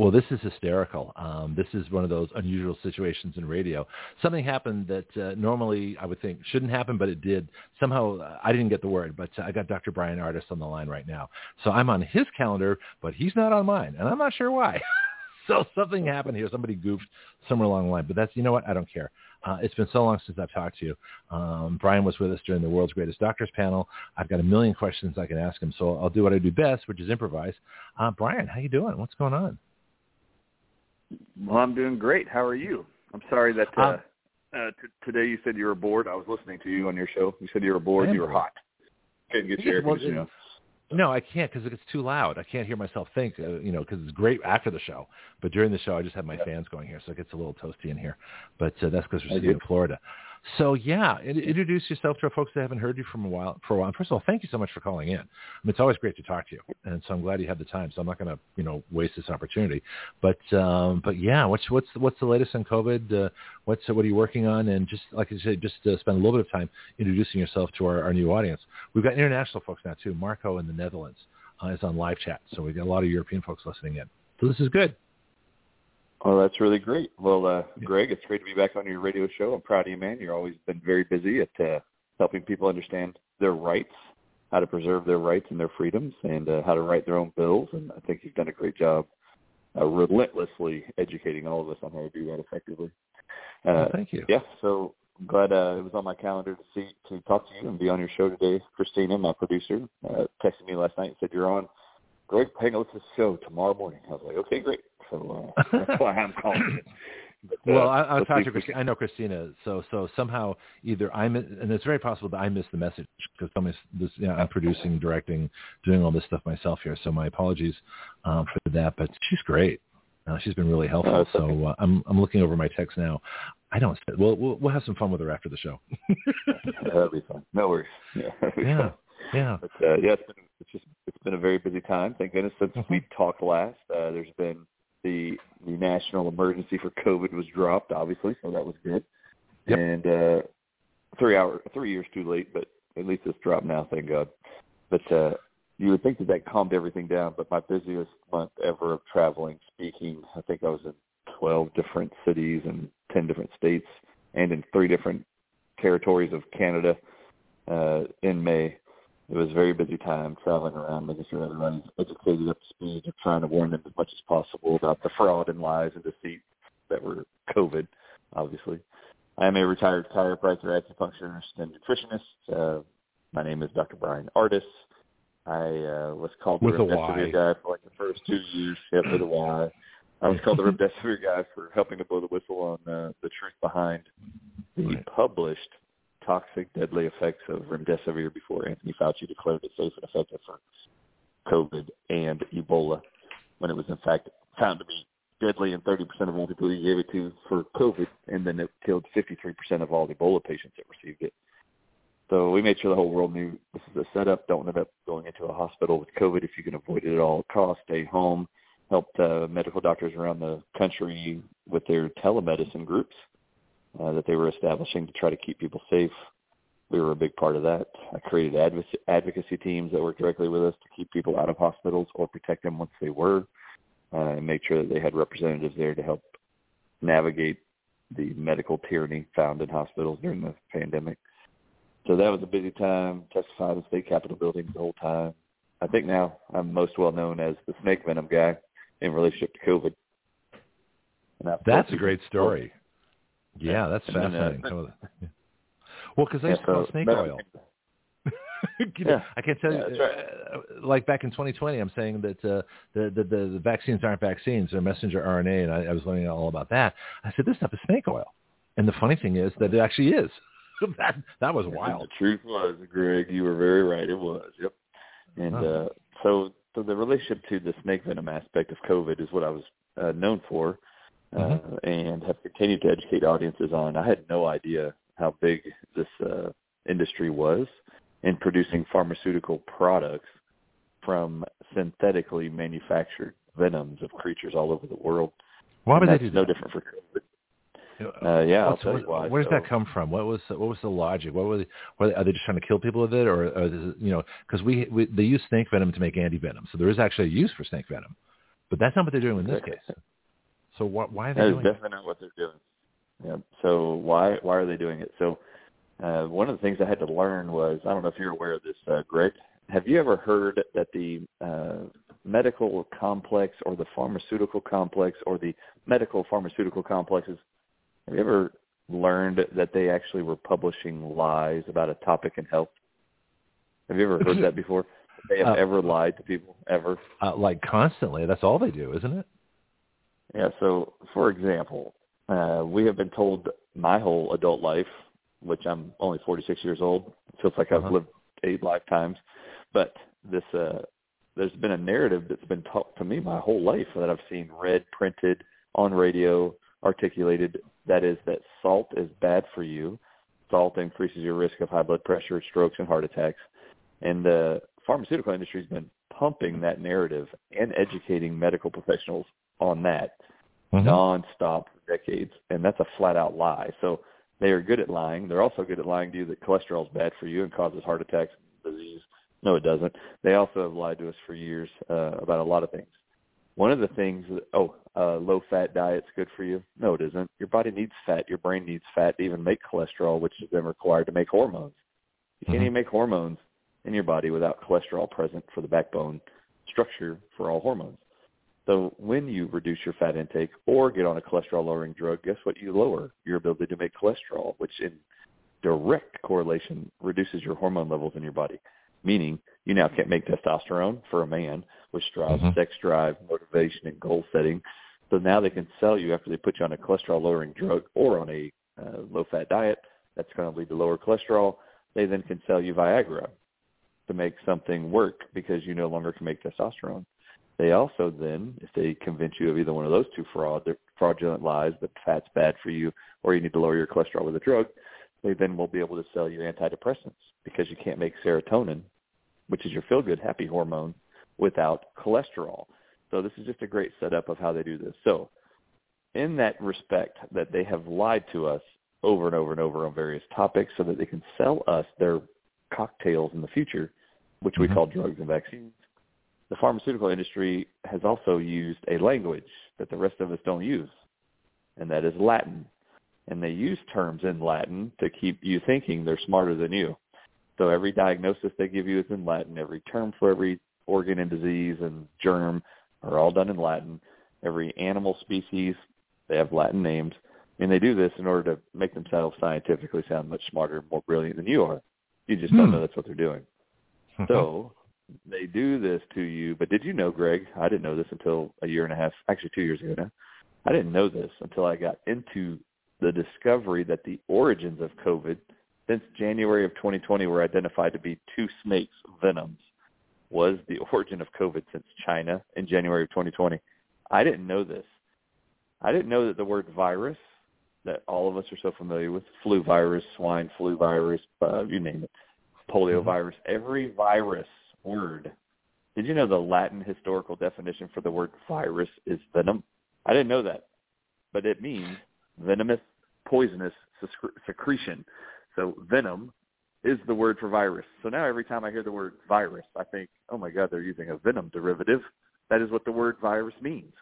Well, this is hysterical. Um, this is one of those unusual situations in radio. Something happened that uh, normally I would think shouldn't happen, but it did. Somehow uh, I didn't get the word, but uh, I got Dr. Bryan Ardis on the line right now. So I'm on his calendar, but he's not on mine, and I'm not sure why. so something happened here. Somebody goofed somewhere along the line. But that's, you know what? I don't care. Uh, it's been so long since I've talked to you. Um, Bryan was with us during the World's Greatest Doctors panel. I've got a million questions I can ask him, so I'll do what I do best, which is improvise. Uh, Bryan, how you doing? What's going on? Well, I'm doing great. How are you? I'm sorry that uh, um, uh, t- today you said you were bored. I was listening to you on your show. You said you were bored. You were hot. Couldn't get your air conditioning. No, I can't because it's too loud. I can't hear myself think, uh, you know, because it's great after the show. But during the show, I just have my yeah. fans going here, so it gets a little toasty in here. But uh, that's because we're sitting in Florida. So yeah, introduce yourself to our folks that haven't heard you from a while. For a while, first of all, thank you so much for calling in. I mean, it's always great to talk to you, and so I'm glad you had the time. So I'm not going to, you know, waste this opportunity. But um, but yeah, what's what's what's the latest on COVID? Uh, what's what are you working on? And just like I said, just uh, spend a little bit of time introducing yourself to our, our new audience. We've got international folks now too. Marco in the Netherlands uh, is on live chat, so we've got a lot of European folks listening in. So this is good. Well, that's really great. Well, uh, Greg, it's great to be back on your radio show. I'm proud of you, man. You've always been very busy at uh, helping people understand their rights, how to preserve their rights and their freedoms, and uh, how to write their own bills. And I think you've done a great job uh, relentlessly educating all of us on how to do that effectively. Uh, well, thank you. Yeah. So I'm glad uh, it was on my calendar to see to talk to you and be on your show today. Christina, my producer, uh, texted me last night and said you're on. Greg, hang out with the show tomorrow morning. I was like, okay, great. So uh, that's why I'm calling. But, uh, well, I, I'll talk to Christina. I know Christina, so so somehow either I'm, and it's very possible that I missed the message because I'm, this, you know, I'm producing, directing, doing all this stuff myself here. So my apologies um, for that. But she's great. Uh, she's been really helpful. Oh, so uh, I'm I'm looking over my text now. I don't. We'll we'll, we'll have some fun with her after the show. That'll be fun. No worries. Yeah. Yeah. Fun. Yeah. But, uh, yeah, it's been it's just it's been a very busy time. Thank goodness since mm-hmm. we talked last. Uh, there's been the the national emergency for COVID was dropped, obviously, so that was good. Yep. And uh, three hour three years too late, but at least it's dropped now, thank God. But uh, you would think that that calmed everything down, but my busiest month ever of traveling, speaking, I think I was in 12 different cities and 10 different states and in three different territories of Canada uh, in May. It was a very busy time traveling around, making sure everybody's educated up to speed and trying to warn them as much as possible about the fraud and lies and deceit that were COVID, obviously. I am a retired chiropractor, acupuncturist, and nutritionist. Uh, my name is Dr. Bryan Ardis. I uh, was called with the remdesivir guy for like the first two years. Yeah, with a Y. I was called the remdesivir guy for helping to blow the whistle on uh, the truth behind the right. published toxic, deadly effects of remdesivir before Anthony Fauci declared it safe and effective for COVID and Ebola, when it was in fact found to be deadly in 30% of all people he gave it to for COVID, and then it killed 53% of all Ebola patients that received it. So we made sure the whole world knew this is a setup. Don't end up going into a hospital with COVID if you can avoid it at all costs. Stay home. Helped uh, medical doctors around the country with their telemedicine groups uh, that they were establishing to try to keep people safe. We were a big part of that. I created advocacy teams that worked directly with us to keep people out of hospitals or protect them once they were, uh, and make sure that they had representatives there to help navigate the medical tyranny found in hospitals during the pandemic. So that was a busy time. Testified in the state capitol buildings the whole time. I think now I'm most well known as the snake venom guy in relationship to COVID. That's a great story. Yeah, that's fascinating. Then, uh, well, because I used to so snake oil. yeah. I can't tell yeah, you. Right. Uh, like back in 2020, I'm saying that uh, the, the, the the vaccines aren't vaccines; they're messenger RNA, and I, I was learning all about that. I said this stuff is snake oil, and the funny thing is that it actually is. that that was wild. the truth was, Greg, you were very right. It was. Yep. And uh, so, so the relationship to the snake venom aspect of COVID is what I was uh, known for, uh, mm-hmm. and have continued to educate audiences on. I had no idea how big this uh, industry was in producing pharmaceutical products from synthetically manufactured venoms of creatures all over the world. Why would they do that? No different for COVID. Uh, yeah, I'll tell where, you why. Where does so, that come from? What was what was the logic? What were they, were they, are they just trying to kill people with it, or, or is, you know, because we, we they use snake venom to make anti venom, so there is actually a use for snake venom, but that's not what they're doing in this case. So what, why are they that doing? That is definitely not what they're doing. Yeah. So why why are they doing it? So uh, one of the things I had to learn was I don't know if you're aware of this, uh, Greg. Have you ever heard that the uh, medical complex or the pharmaceutical complex or the medical pharmaceutical complexes have you ever learned that they actually were publishing lies about a topic in health? Have you ever heard that before? They have uh, ever lied to people ever? Uh, like constantly. That's all they do, isn't it? Yeah. So, for example, uh, we have been told my whole adult life, which I'm only 46 years old, feels like I've uh-huh. lived eight lifetimes, but this uh, there's been a narrative that's been taught to me my whole life that I've seen read, printed on radio, articulated that is that salt is bad for you. Salt increases your risk of high blood pressure, strokes, and heart attacks. And the pharmaceutical industry has been pumping that narrative and educating medical professionals on that mm-hmm. nonstop for decades. And that's a flat out lie. So they are good at lying. They're also good at lying to you that cholesterol is bad for you and causes heart attacks and disease. No, it doesn't. They also have lied to us for years uh, about a lot of things. One of the things, oh, uh, low fat diet's good for you. No, it isn't. Your body needs fat. Your brain needs fat to even make cholesterol, which is then required to make hormones. You can't mm-hmm. even make hormones in your body without cholesterol present for the backbone structure for all hormones. So when you reduce your fat intake or get on a cholesterol lowering drug, guess what you lower? Your ability to make cholesterol, which in direct correlation reduces your hormone levels in your body, meaning you now can't make testosterone for a man, which drives Mhm. sex drive, motivation, and goal setting. So now they can sell you after they put you on a cholesterol lowering drug or on a uh, low fat diet. That's going to lead to lower cholesterol. They then can sell you Viagra to make something work because you no longer can make testosterone. They also then, if they convince you of either one of those two fraud, fraudulent lies that fat's bad for you or you need to lower your cholesterol with a drug, they then will be able to sell you antidepressants because you can't make serotonin, which is your feel-good happy hormone, without cholesterol. So this is just a great setup of how they do this. So in that respect that they have lied to us over and over and over on various topics so that they can sell us their cocktails in the future, which we Mhm. call drugs and vaccines, the pharmaceutical industry has also used a language that the rest of us don't use, and that is Latin. And they use terms in Latin to keep you thinking they're smarter than you. So every diagnosis they give you is in Latin. Every term for every organ and disease and germ are all done in Latin. Every animal species, they have Latin names. And they do this in order to make themselves scientifically sound much smarter more brilliant than you are. You just don't Hmm. know that's what they're doing. So they do this to you. But did you know, Greg? I didn't know this until a year and a half, actually two years ago now. I didn't know this until I got into the discovery that the origins of COVID since January of 2020 were identified to be two snakes' venoms was the origin of COVID since China in January of 2020. I didn't know this. I didn't know that the word virus that all of us are so familiar with, flu virus, swine flu virus, uh, you name it, polio virus, every virus word. Did you know the Latin historical definition for the word virus is venom? I didn't know that, but it means venomous, poisonous secretion. So venom is the word for virus. So now every time I hear the word virus, I think, oh my God, they're using a venom derivative. That is what the word virus means.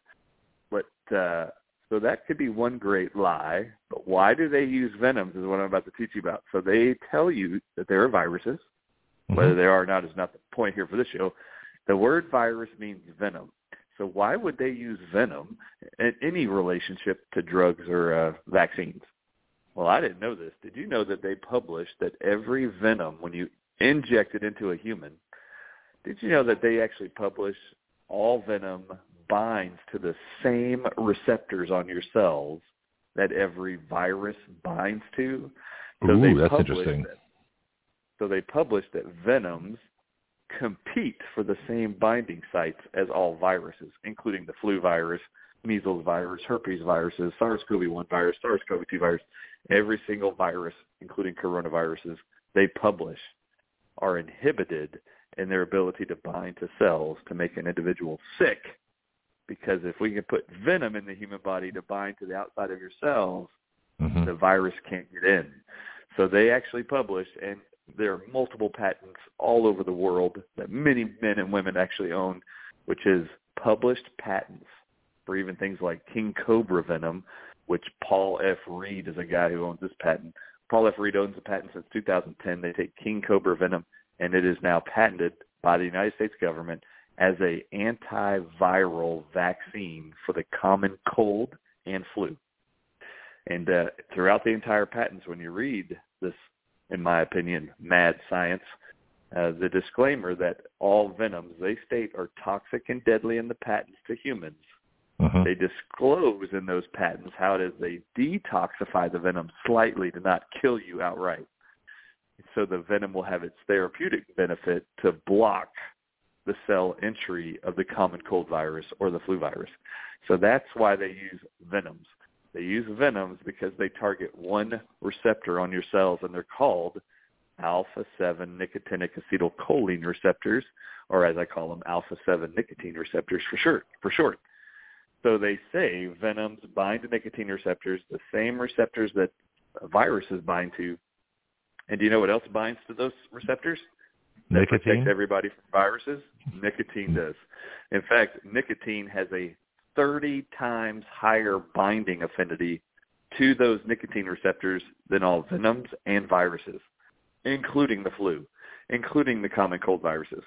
But uh, so that could be one great lie. But why do they use venoms is what I'm about to teach you about. So they tell you that there are viruses. Whether they are or not is not the point here for this show. The word virus means venom. So why would they use venom in any relationship to drugs or uh, vaccines? Well, I didn't know this. Did you know that they published that every venom, when you inject it into a human, did you know that they actually publish all venom binds to the same receptors on your cells that every virus binds to? So Ooh, that's interesting. That, so they published that venoms compete for the same binding sites as all viruses, including the flu virus, measles virus, herpes viruses, SARS-CoV-1 virus, SARS-CoV-2 virus, every single virus, including coronaviruses, they publish are inhibited in their ability to bind to cells to make an individual sick. Because if we can put venom in the human body to bind to the outside of your cells, Mhm. the virus can't get in. So they actually published, and there are multiple patents all over the world that many men and women actually own, which is published patents for even things like king cobra venom, which Paul F. Reid is a guy who owns this patent. Paul F. Reid owns the patent since 2010. They take king cobra venom, and it is now patented by the United States government as a antiviral vaccine for the common cold and flu. And uh, throughout the entire patents, when you read this, in my opinion, mad science, uh, the disclaimer that all venoms they state are toxic and deadly in the patents to humans. Mhm. They disclose in those patents how it is they detoxify the venom slightly to not kill you outright. So the venom will have its therapeutic benefit to block the cell entry of the common cold virus or the flu virus. So that's why they use venoms. They use venoms because they target one receptor on your cells, and they're called alpha-7 nicotinic acetylcholine receptors, or as I call them, alpha-7 nicotine receptors for short. For short. So they say venoms bind to nicotine receptors, the same receptors that viruses bind to. And do you know what else binds to those receptors? That Nicotine? protects everybody from viruses? Nicotine does. In fact, nicotine has a 30 times higher binding affinity to those nicotine receptors than all venoms and viruses, including the flu, including the common cold viruses.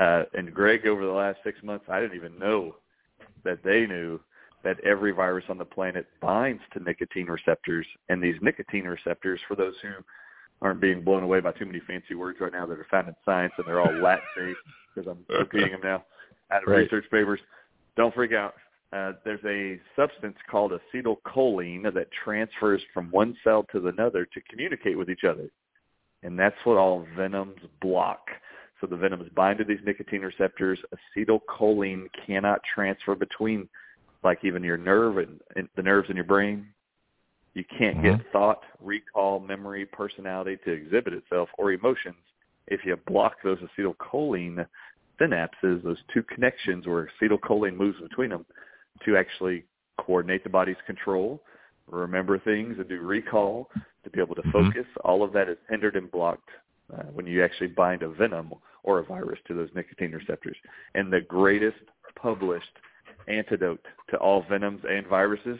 Uh, and Greg, over the last six months, I didn't even know that they knew that every virus on the planet binds to nicotine receptors, and these nicotine receptors, for those who aren't being blown away by too many fancy words right now that are found in science and they're all Latin based because I'm repeating them now out of Right. research papers. Don't freak out. Uh, there's a substance called acetylcholine that transfers from one cell to another to communicate with each other. And that's what all venoms block. So the venoms bind to these nicotine receptors. Acetylcholine cannot transfer between, like even your nerve and, and the nerves in your brain. You can't get thought, recall, memory, personality to exhibit itself or emotions if you block those acetylcholine synapses, those two connections where acetylcholine moves between them to actually coordinate the body's control, remember things, and do recall, to be able to Mhm. focus. All of that is hindered and blocked uh, when you actually bind a venom or a virus to those nicotine receptors. And the greatest published antidote to all venoms and viruses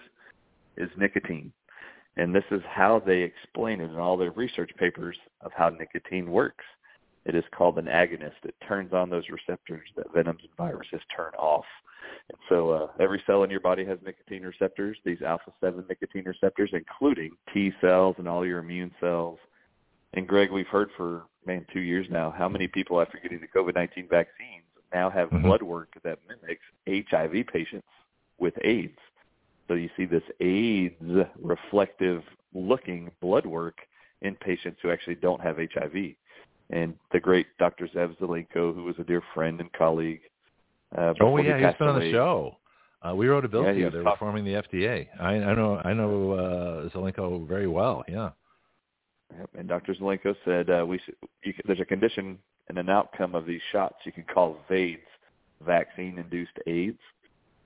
is nicotine. And this is how they explain it in all their research papers of how nicotine works. It is called an agonist. It turns on those receptors that venoms and viruses turn off. And so uh, every cell in your body has nicotine receptors, these alpha-7 nicotine receptors, including T cells and all your immune cells. And Greg, we've heard for, man, two years now, how many people after getting the COVID-19 vaccines now have Mhm. blood work that mimics HIV patients with AIDS. So you see this AIDS reflective looking blood work in patients who actually don't have HIV. And the great Dr. Zev Zelenko, who was a dear friend and colleague. Uh, Oh yeah, he passed been on the show. Uh, we wrote a bill Yeah, together reforming the FDA. I, I know I know uh, Zelenko very well. Yeah. Yep, And Dr. Zelenko said uh, we should, you can, there's a condition and an outcome of these shots you can call VAIDS, vaccine-induced AIDS,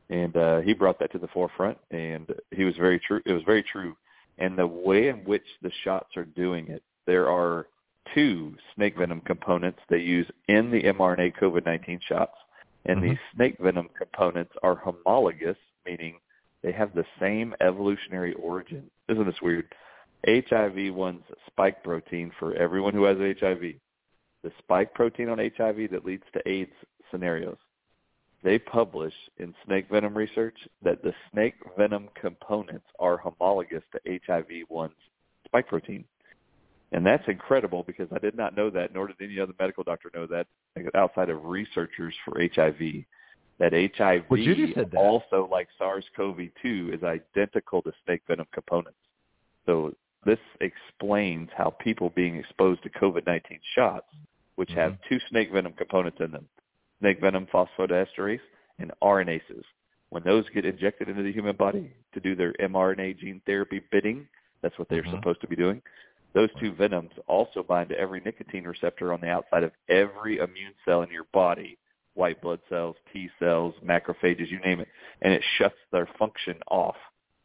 and uh, he brought that to the forefront. And he was very true. It was very true. And the way in which the shots are doing it, there are two snake venom components they use in the mRNA COVID-19 shots, and these mm-hmm. snake venom components are homologous, meaning they have the same evolutionary origin. Isn't this weird? HIV one's spike protein for everyone who has HIV. The spike protein on HIV that leads to AIDS scenarios. They publish in snake venom research that the snake venom components are homologous to HIV one's spike protein. And that's incredible because I did not know that, nor did any other medical doctor know that outside of researchers for HIV. That HIV Well, that. also, like SARS-CoV-2, is identical to snake venom components. So this explains how people being exposed to COVID-19 shots, which have Mm-hmm. two snake venom components in them, snake venom phosphodiesterase and RNases, when those get injected into the human body to do their mRNA gene therapy bidding, that's what they're Mhm. supposed to be doing. Those two venoms also bind to every nicotine receptor on the outside of every immune cell in your body, white blood cells, T cells, macrophages, you name it, and it shuts their function off.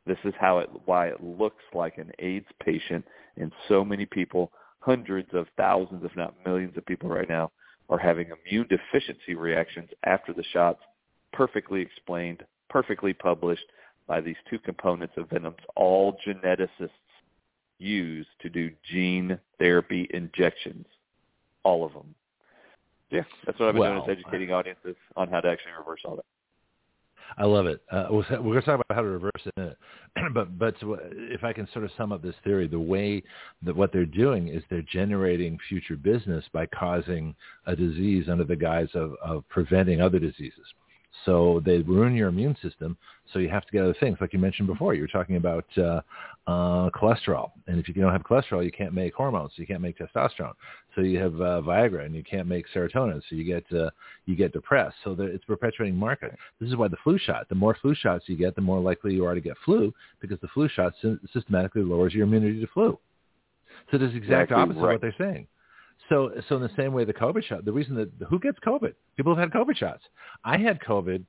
This is how it why it looks like an AIDS patient and so many people, hundreds of thousands if not millions of people right now are having immune deficiency reactions after the shots, perfectly explained, perfectly published by these two components of venoms all geneticists use to do gene therapy injections. All of them. Yeah, that's what I've been doing is educating audiences on how to actually reverse all that. I love it. Uh, we'll, we're going to talk about how to reverse it in a minute. but but if I can sort of sum up this theory, the way that what they're doing is they're generating future business by causing a disease under the guise of, of preventing other diseases. So they ruin your immune system. So you have to get other things, like you mentioned before. You were talking about uh, uh, cholesterol, and if you don't have cholesterol, you can't make hormones. So you can't make testosterone. So you have uh, Viagra, and you can't make serotonin. So you get uh, you get depressed. So there, it's perpetuating market. This is why the flu shot. The more flu shots you get, the more likely you are to get flu, because the flu shot sy- systematically lowers your immunity to flu. So it is the exact Exactly opposite right. of what they're saying. So, so in the same way, the COVID shot, the reason that who gets COVID? People have had COVID shots. I had COVID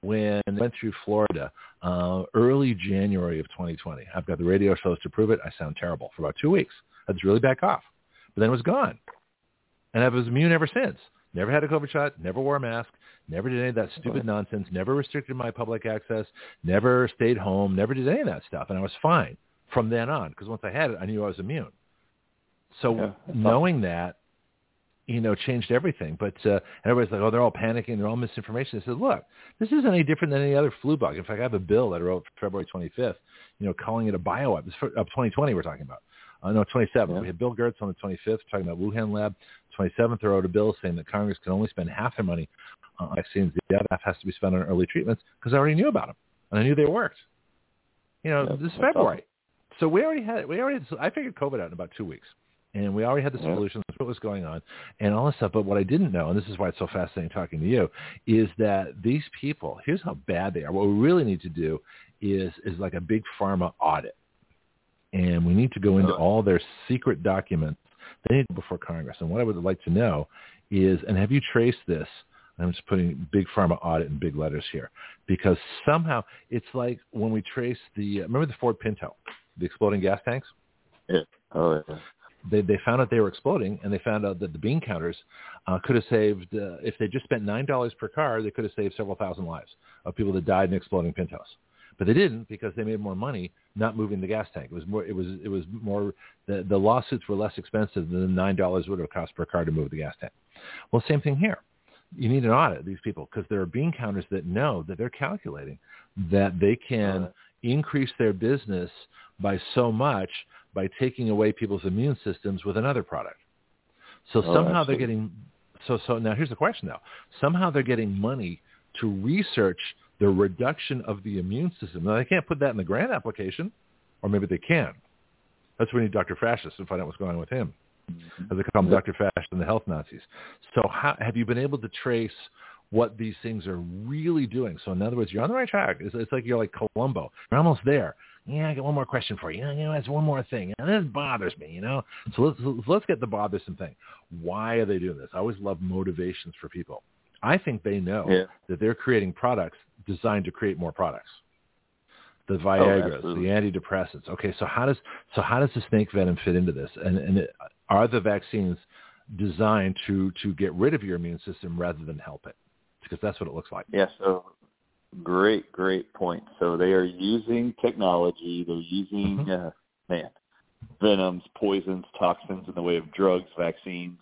when I went through Florida uh, early January of 2020. I've got the radio shows to prove it. I sound terrible for about two weeks. I to really back off, but then it was gone, and I was immune ever since. Never had a COVID shot. Never wore a mask. Never did any of that stupid nonsense. Never restricted my public access. Never stayed home. Never did any of that stuff, and I was fine from then on because once I had it, I knew I was immune. So Yeah, knowing that, you know, changed everything. But uh, everybody's like, oh, they're all panicking. They're all misinformation. I said, look, this isn't any different than any other flu bug. In fact, I have a bill that I wrote February 25th, you know, calling it a bio of 2020 we're talking about. Uh, no, 27th. Yeah. We had Bill Gertz on the 25th talking about Wuhan lab. 27th, they wrote a bill saying that Congress can only spend half their money on vaccines. The other half has to be spent on early treatments because I already knew about them and I knew they worked. You know, Yeah, this February. So we already had we already I figured COVID out in about two weeks, and we already had the Yeah. solutions, what was going on, and all this stuff. But what I didn't know, and this is why it's so fascinating talking to you, is that these people. Here's how bad they are. What we really need to do is is like a big pharma audit, and we need to go into uh-huh. all their secret documents. They need to before Congress. And what I would like to know is, and have you traced this? I'm just putting big pharma audit in big letters here because somehow it's like when we trace the remember the Ford Pinto, the exploding gas tanks. Yeah. Oh, yeah. They they found out they were exploding, and they found out that the bean counters uh, could have saved uh, if they just spent nine dollars per car, they could have saved several thousand lives of people that died in exploding Pintos. But they didn't because they made more money not moving the gas tank. It was more. It was. It was more. The the lawsuits were less expensive than the nine dollars would have cost per car to move the gas tank. Well, same thing here. You need an audit of these people because there are bean counters that know that they're calculating that they can increase their business by so much by taking away people's immune systems with another product. So Oh, somehow they're getting so so now here's the question though. Somehow they're getting money to research the reduction of the immune system. Now they can't put that in the grant application, or maybe they can. That's when we need Dr. Fascist to find out what's going on with him. Mm-hmm. As they call him Dr. Fascist and the health Nazis. So how, have you been able to trace what these things are really doing? So in other words, you're on the right track. It's, it's like you're like Columbo. You're almost there. Yeah, I got one more question for you. You know, that's one more thing. And this bothers me, you know. So let's let's get the bothersome thing. Why are they doing this? I always love motivations for people. I think they know Yeah. that they're creating products designed to create more products. The oh, Viagra's, the antidepressants. Okay, so how does so how does the snake venom fit into this? And and it, are the vaccines designed to to get rid of your immune system rather than help it? Because that's what it looks like. Yeah, so great, great point. So they are using technology. They're using, uh, man, venoms, poisons, toxins in the way of drugs, vaccines,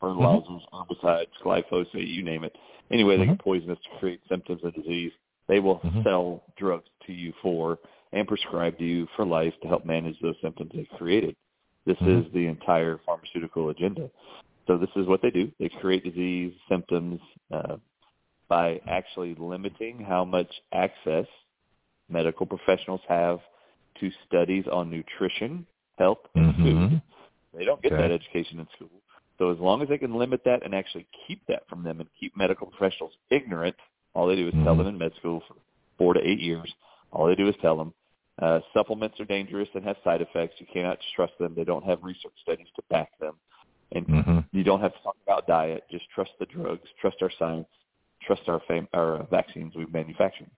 fertilizers, herbicides, glyphosate, you name it. Anyway, they can poison us to create symptoms of disease. They will Mhm. sell drugs to you for and prescribe to you for life to help manage those symptoms they've created. This Mhm. is the entire pharmaceutical agenda. So this is what they do. They create disease symptoms uh, by actually limiting how much access medical professionals have to studies on nutrition, health, and Mhm. food. They don't get Okay. that education in school. So as long as they can limit that and actually keep that from them and keep medical professionals ignorant, all they do is tell Mhm. them in med school for four to eight years. All they do is tell them uh, supplements are dangerous and have side effects. You cannot trust them. They don't have research studies to back them. And hmm you don't have to talk about diet. Just trust the drugs, trust our science, trust our fam- our vaccines we've manufactured.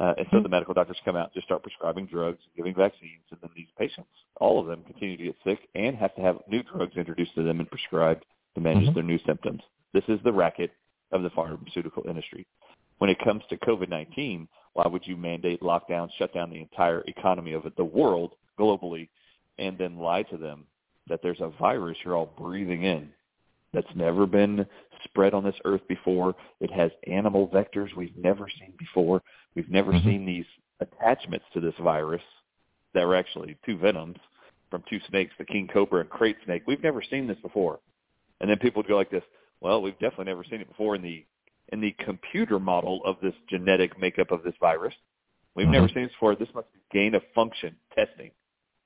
Uh, and so the medical doctors come out and just start prescribing drugs, giving vaccines, and then these patients, all of them, continue to get sick and have to have new drugs introduced to them and prescribed to manage Mhm. their new symptoms. This is the racket of the pharmaceutical industry. When it comes to COVID-19, why would you mandate lockdowns, shut down the entire economy of it, the world globally, and then lie to them that there's a virus you're all breathing in that's never been spread on this earth before. It has animal vectors we've never seen before. We've never Mhm. seen these attachments to this virus that were actually two venoms from two snakes, the king cobra and krait snake. We've never seen this before. And then people would go like this, well, we've definitely never seen it before in the in the computer model of this genetic makeup of this virus. We've never Mhm. seen this before. This must be gain of function testing.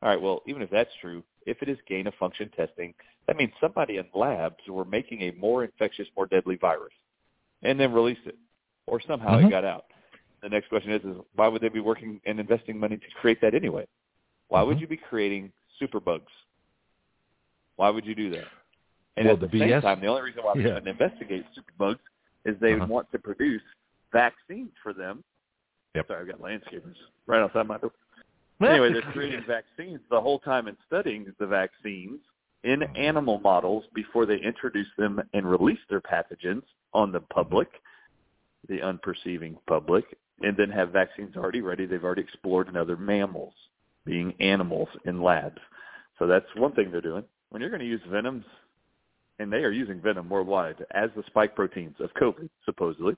All right, well, even if that's true, if it is gain of function testing, that means somebody in labs were making a more infectious, more deadly virus and then released it. Or somehow Mhm. it got out. The next question is, is why would they be working and investing money to create that anyway? Why would Mhm. you be creating superbugs? Why would you do that? And Well, at the, the same BS time, the only reason why we Yeah. even investigate superbugs is they Uh-huh. want to produce vaccines for them. Yep. Sorry, I've got landscapers right outside my door. Anyway, they're creating vaccines the whole time and studying the vaccines in mm-hmm. animal models before they introduce them and release their pathogens on the public, the unperceiving public, and then have vaccines already ready. They've already explored in other mammals, being animals in labs. So that's one thing they're doing. When you're going to use venoms, and they are using venom worldwide as the spike proteins of COVID, supposedly,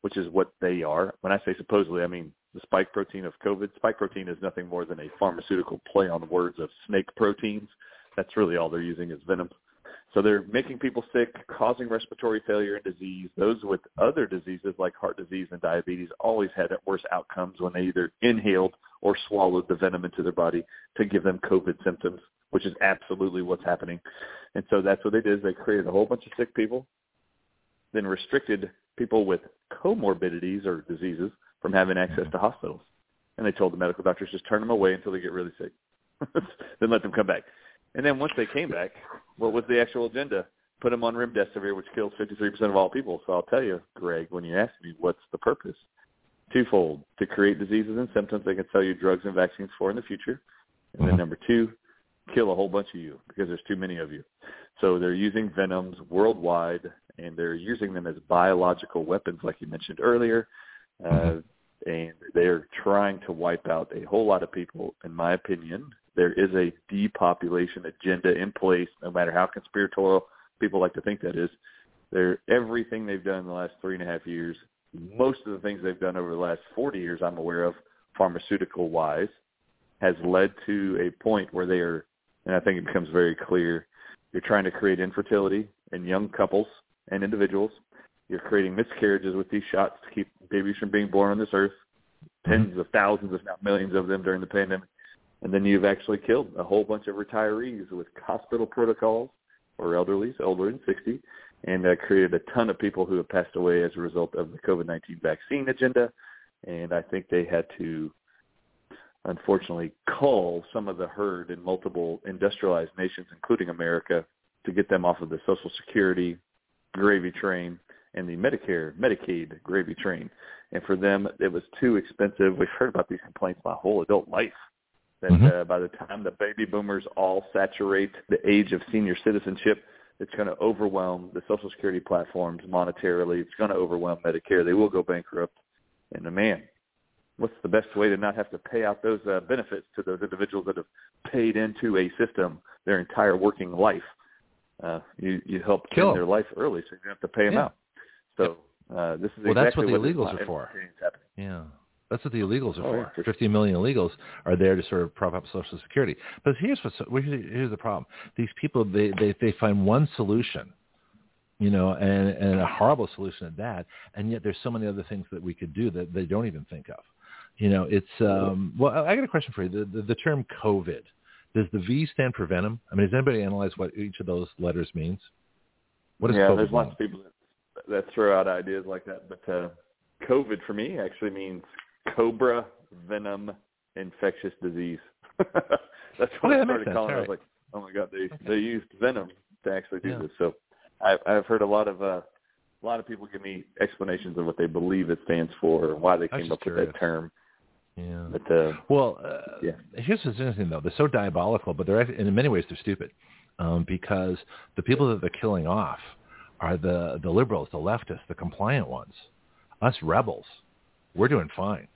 which is what they are. When I say supposedly, I mean the spike protein of COVID. Spike protein is nothing more than a pharmaceutical play on words of snake proteins. That's really all they're using is venom. So they're making people sick, causing respiratory failure and disease. Those with other diseases like heart disease and diabetes always had worse outcomes when they either inhaled or swallowed the venom into their body to give them COVID symptoms, which is absolutely what's happening. And so that's what they did they created a whole bunch of sick people, then restricted people with comorbidities or diseases from having access to hospitals. And they told the medical doctors just turn them away until they get really sick. then let them come back. And then once they came back, what was the actual agenda? Put them on remdesivir, which kills 53% of all people. So I'll tell you, Greg, when you ask me what's the purpose, twofold: to create diseases and symptoms they can sell you drugs and vaccines for in the future, and then uh-huh. number two, kill a whole bunch of you because there's too many of you. So they're using venoms worldwide, and they're using them as biological weapons, like you mentioned earlier. Uh, uh-huh. and they're trying to wipe out a whole lot of people, in my opinion, there is a depopulation agenda in place, no matter how conspiratorial people like to think that is. They're, everything they've done in the last three and a half years, most of the things they've done over the last 40 years, I'm aware of, pharmaceutical-wise, has led to a point where they are, and I think it becomes very clear, you're trying to create infertility in young couples and individuals. You're creating miscarriages with these shots to keep babies from being born on this earth, tens of thousands, if not millions of them during the pandemic. And then you've actually killed a whole bunch of retirees with hospital protocols or elderly, older than 60, and uh, created a ton of people who have passed away as a result of the COVID-19 vaccine agenda. And I think they had to, unfortunately, cull some of the herd in multiple industrialized nations, including America, to get them off of the Social Security gravy train and the Medicare, Medicaid gravy train. And for them, it was too expensive. We've heard about these complaints my whole adult life that mm-hmm. uh, by the time the baby boomers all saturate the age of senior citizenship, it's going to overwhelm the Social Security platforms monetarily. It's going to overwhelm Medicare. They will go bankrupt. And the uh, man, what's the best way to not have to pay out those uh, benefits to those individuals that have paid into a system their entire working life? Uh, you you help Kill their life early, so you don't have to pay them yeah. out. So uh, this is well, exactly that's what the what illegals are for. Yeah. That's what the illegals are oh, for. Yeah. 50 million illegals are there to sort of prop up Social Security. But here's what's, here's the problem. These people, they, they, they find one solution, you know, and, and a horrible solution at that, and yet there's so many other things that we could do that they don't even think of. You know, it's, um, well, I got a question for you. The, the, the term COVID, does the V stand for venom? I mean, has anybody analyzed what each of those letters means? What is yeah, COVID there's mean? lots of people that, that throw out ideas like that, but uh, COVID for me actually means cobra venom infectious disease. That's what okay, I started calling. it. I was like, oh my god, they okay. they used venom to actually do yeah. this. So I've I've heard a lot of uh, a lot of people give me explanations of what they believe it stands for and why they came up curious. with that term. Yeah. But uh, well, uh, yeah. Here's what's interesting though: they're so diabolical, but they're and in many ways they're stupid um, because the people that they're killing off are the the liberals, the leftists, the compliant ones. Us rebels, we're doing fine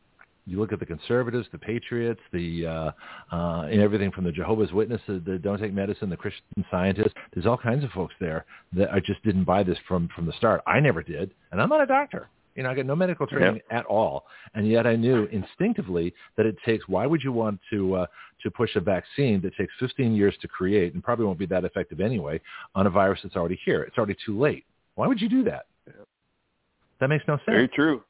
you look at the conservatives, the patriots, the uh, uh, and everything from the Jehovah's Witnesses, the don't take medicine, the Christian scientists. There's all kinds of folks there that I just didn't buy this from from the start. I never did, and I'm not a doctor. You know, I got no medical training yep. at all, and yet I knew instinctively that it takes. Why would you want to uh, to push a vaccine that takes 15 years to create and probably won't be that effective anyway on a virus that's already here? It's already too late. Why would you do that? Yep. That makes no sense. Very true.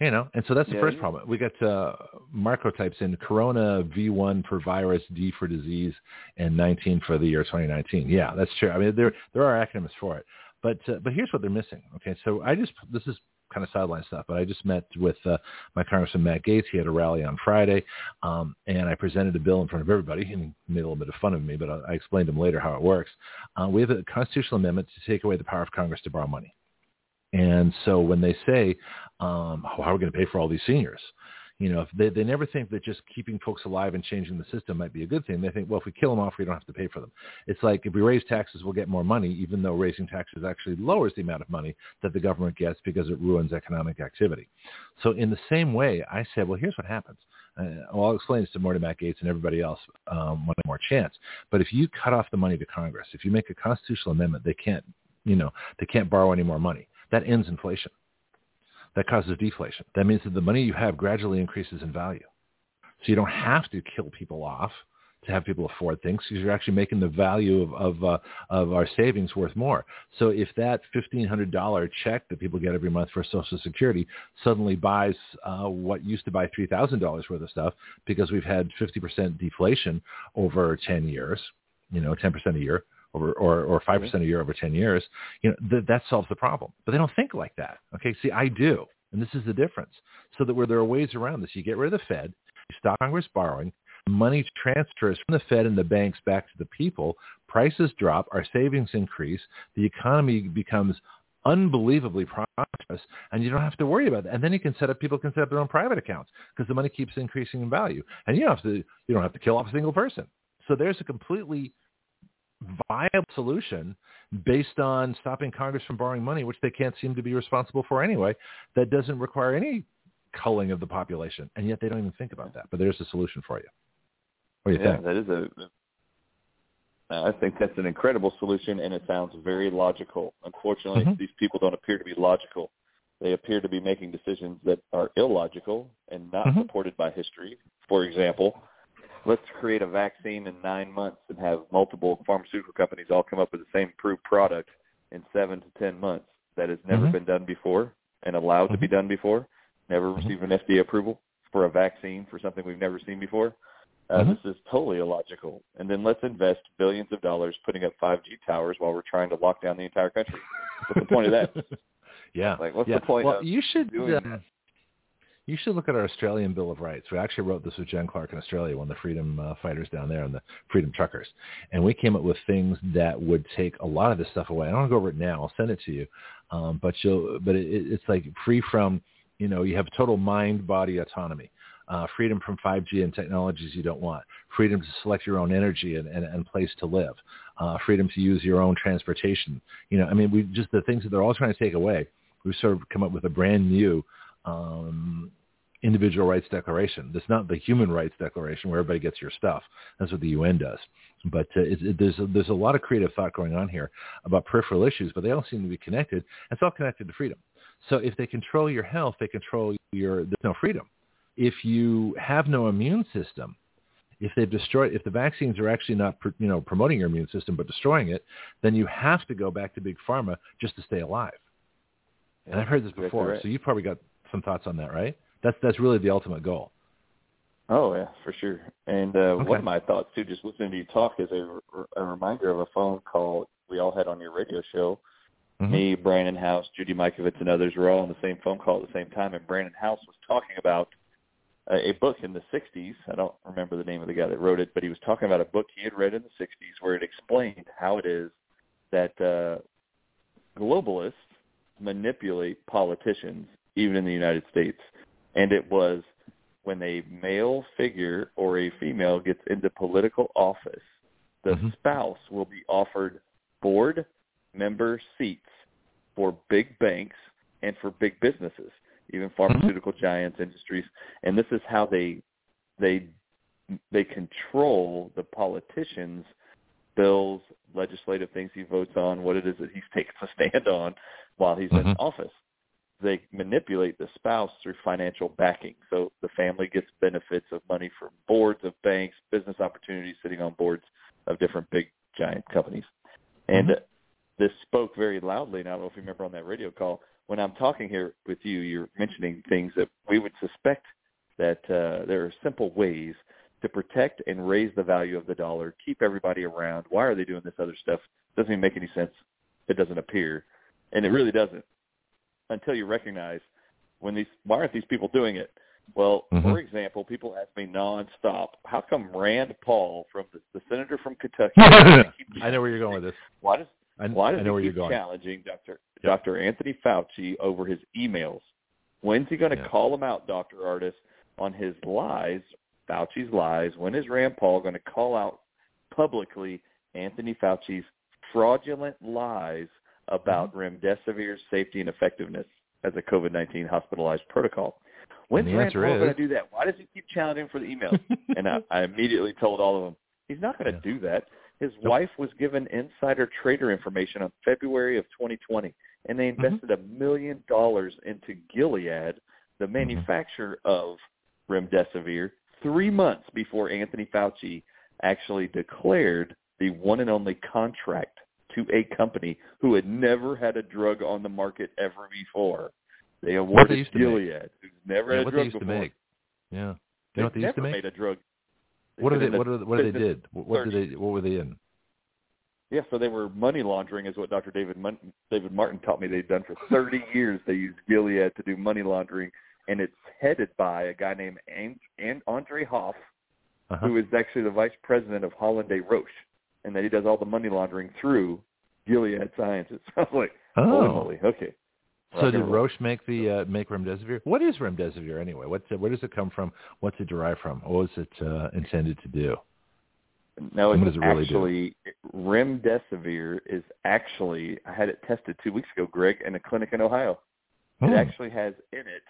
You know, and so that's the yeah, first yeah. problem. We got uh, Marco types in Corona V1 for virus, D for disease, and 19 for the year 2019. Yeah, that's true. I mean, there there are acronyms for it, but uh, but here's what they're missing. Okay, so I just this is kind of sideline stuff, but I just met with uh, my Congressman Matt Gaetz. He had a rally on Friday, um, and I presented a bill in front of everybody. He made a little bit of fun of me, but I, I explained to him later how it works. Uh, we have a constitutional amendment to take away the power of Congress to borrow money. And so when they say, um, how are we going to pay for all these seniors? You know, if they, they never think that just keeping folks alive and changing the system might be a good thing. They think, well, if we kill them off, we don't have to pay for them. It's like if we raise taxes, we'll get more money, even though raising taxes actually lowers the amount of money that the government gets because it ruins economic activity. So in the same way, I said, well, here's what happens. Uh, well, I'll explain this to Morty Matt Gaetz and everybody else um, one more chance. But if you cut off the money to Congress, if you make a constitutional amendment, they can't, you know, they can't borrow any more money. That ends inflation. That causes deflation. That means that the money you have gradually increases in value. So you don't have to kill people off. to have people afford things because you're actually making the value of of, uh, of our savings worth more. So if that fifteen hundred dollar check that people get every month for Social Security suddenly buys uh, what used to buy three thousand dollars worth of stuff because we've had fifty percent deflation over ten years, you know, ten percent a year over or or five mm-hmm. percent a year over ten years, you know, th- that solves the problem. But they don't think like that. Okay, see, I do, and this is the difference. So that where there are ways around this, you get rid of the Fed, you stop Congress borrowing, money transfers from the Fed and the banks back to the people, prices drop, our savings increase, the economy becomes unbelievably prosperous, and you don't have to worry about that. And then you can set up people can set up their own private accounts because the money keeps increasing in value, and you don't have to you don't have to kill off a single person. So there's a completely viable solution based on stopping Congress from borrowing money, which they can't seem to be responsible for anyway, that doesn't require any culling of the population. And yet they don't even think about that. But there's a solution for you. What do you yeah, think? that is a. I think that's an incredible solution, and it sounds very logical. Unfortunately, Mhm. these people don't appear to be logical. They appear to be making decisions that are illogical and not Mhm. supported by history. For example, let's create a vaccine in nine months and have multiple pharmaceutical companies all come up with the same approved product in seven to ten months. That has never Mhm. been done before and allowed to be done before. Never Mhm. received an FDA approval for a vaccine for something we've never seen before. Uh, Mhm. This is totally illogical. And then let's invest billions of dollars putting up 5G towers while we're trying to lock down the entire country. What's the point of that? yeah. Like, what's yeah. the point Well, of you should doing that? You should look at our Australian Bill of Rights. We actually wrote this with Jen Clark in Australia, one of the freedom uh, fighters down there and the freedom truckers. And we came up with things that would take a lot of this stuff away. I don't want to go over it now. I'll send it to you. Um, but you'll, but it, it's like free from, you know, you have total mind body autonomy. Uh, freedom from 5G and technologies you don't want, freedom to select your own energy and, and, and place to live, uh, freedom to use your own transportation. You know, I mean, we just the things that they're all trying to take away. We've sort of come up with a brand new um, individual rights declaration. That's not the human rights declaration where everybody gets your stuff. That's what the UN does. But uh, it, it, there's a, there's a lot of creative thought going on here about peripheral issues, but they all seem to be connected. It's all connected to freedom. So if they control your health, they control your. There's no freedom. If you have no immune system, if they've destroyed, if the vaccines are actually not, you know, promoting your immune system but destroying it, then you have to go back to big pharma just to stay alive. And I've heard this before, right. so you've probably got some thoughts on that, right? That's that's really the ultimate goal. Oh yeah, for sure. And uh, Okay. one of my thoughts too, just listening to you talk, is a, a reminder of a phone call we all had on your radio show. Mhm. Me, Brannon Howse, Judy Mikovits, and others were all on the same phone call at the same time. And Brannon Howse was talking about a, a book in the '60s. I don't remember the name of the guy that wrote it, but he was talking about a book he had read in the '60s where it explained how it is that uh, globalists manipulate politicians, even in the United States. And it was when a male figure or a female gets into political office, the Mhm. spouse will be offered board member seats for big banks and for big businesses, even pharmaceutical giants, industries. And this is how they they they control the politicians' bills, legislative things he votes on, what it is that he takes a stand on while he's in Mhm. office they manipulate the spouse through financial backing. So the family gets benefits of money from boards of banks, business opportunities, sitting on boards of different big giant companies. And Mhm. uh, this spoke very loudly. And I don't know if you remember on that radio call. When I'm talking here with you, you're mentioning things that we would suspect that uh, there are simple ways to protect and raise the value of the dollar, keep everybody around. Why are they doing this other stuff? Doesn't even make any sense. It doesn't appear, and it really doesn't until you recognize when these why aren't these people doing it? Well, Mhm. for example, people ask me nonstop, how come Rand Paul from the, the senator from Kentucky? I know where you're going with this. Why does I, why does I know he keep challenging Dr. Dr. Anthony Fauci over his emails? When's he going to Yeah. call him out, Dr. Ardis, on his lies, Fauci's lies? When is Rand Paul going to call out publicly Anthony Fauci's fraudulent lies about Mm-hmm. remdesivir's safety and effectiveness as a COVID-19 hospitalized protocol? When's Rand Paul going to do that? Why does he keep challenging for the emails? and I, I immediately told all of them, he's not going to Yeah. do that. His Nope. wife was given insider trader information on February of 2020, and they Mm-hmm. invested a million dollars into Gilead, the Mm-hmm. manufacturer of remdesivir, three months before Anthony Fauci actually declared the one and only contract to a company who had never had a drug on the market ever before. They awarded Gilead, who's never yeah, had a drug they used before. To make. Yeah. They you know what they used to make? made a drug. What They've did they? What, are, what did they did? What, what did they? What were they in? Yeah, so they were money laundering, is what Dr. David Mon- David Martin taught me they'd done for 30 years. They used Gilead to do money laundering, and it's headed by a guy named and- and Andre Hoff, Uh-huh. who is actually the vice president of Holland Roche, and that he does all the money laundering through Gilead Sciences. I was like, holy Oh. moly, okay. So did. Roche make the uh, make remdesivir? What is remdesivir anyway? What's it, where does it come from? What's it derived from? What was it uh, intended to do? No, it's what does it really do? actually remdesivir is actually I had it tested two weeks ago, Greg, in a clinic in Ohio. It Hmm. actually has in it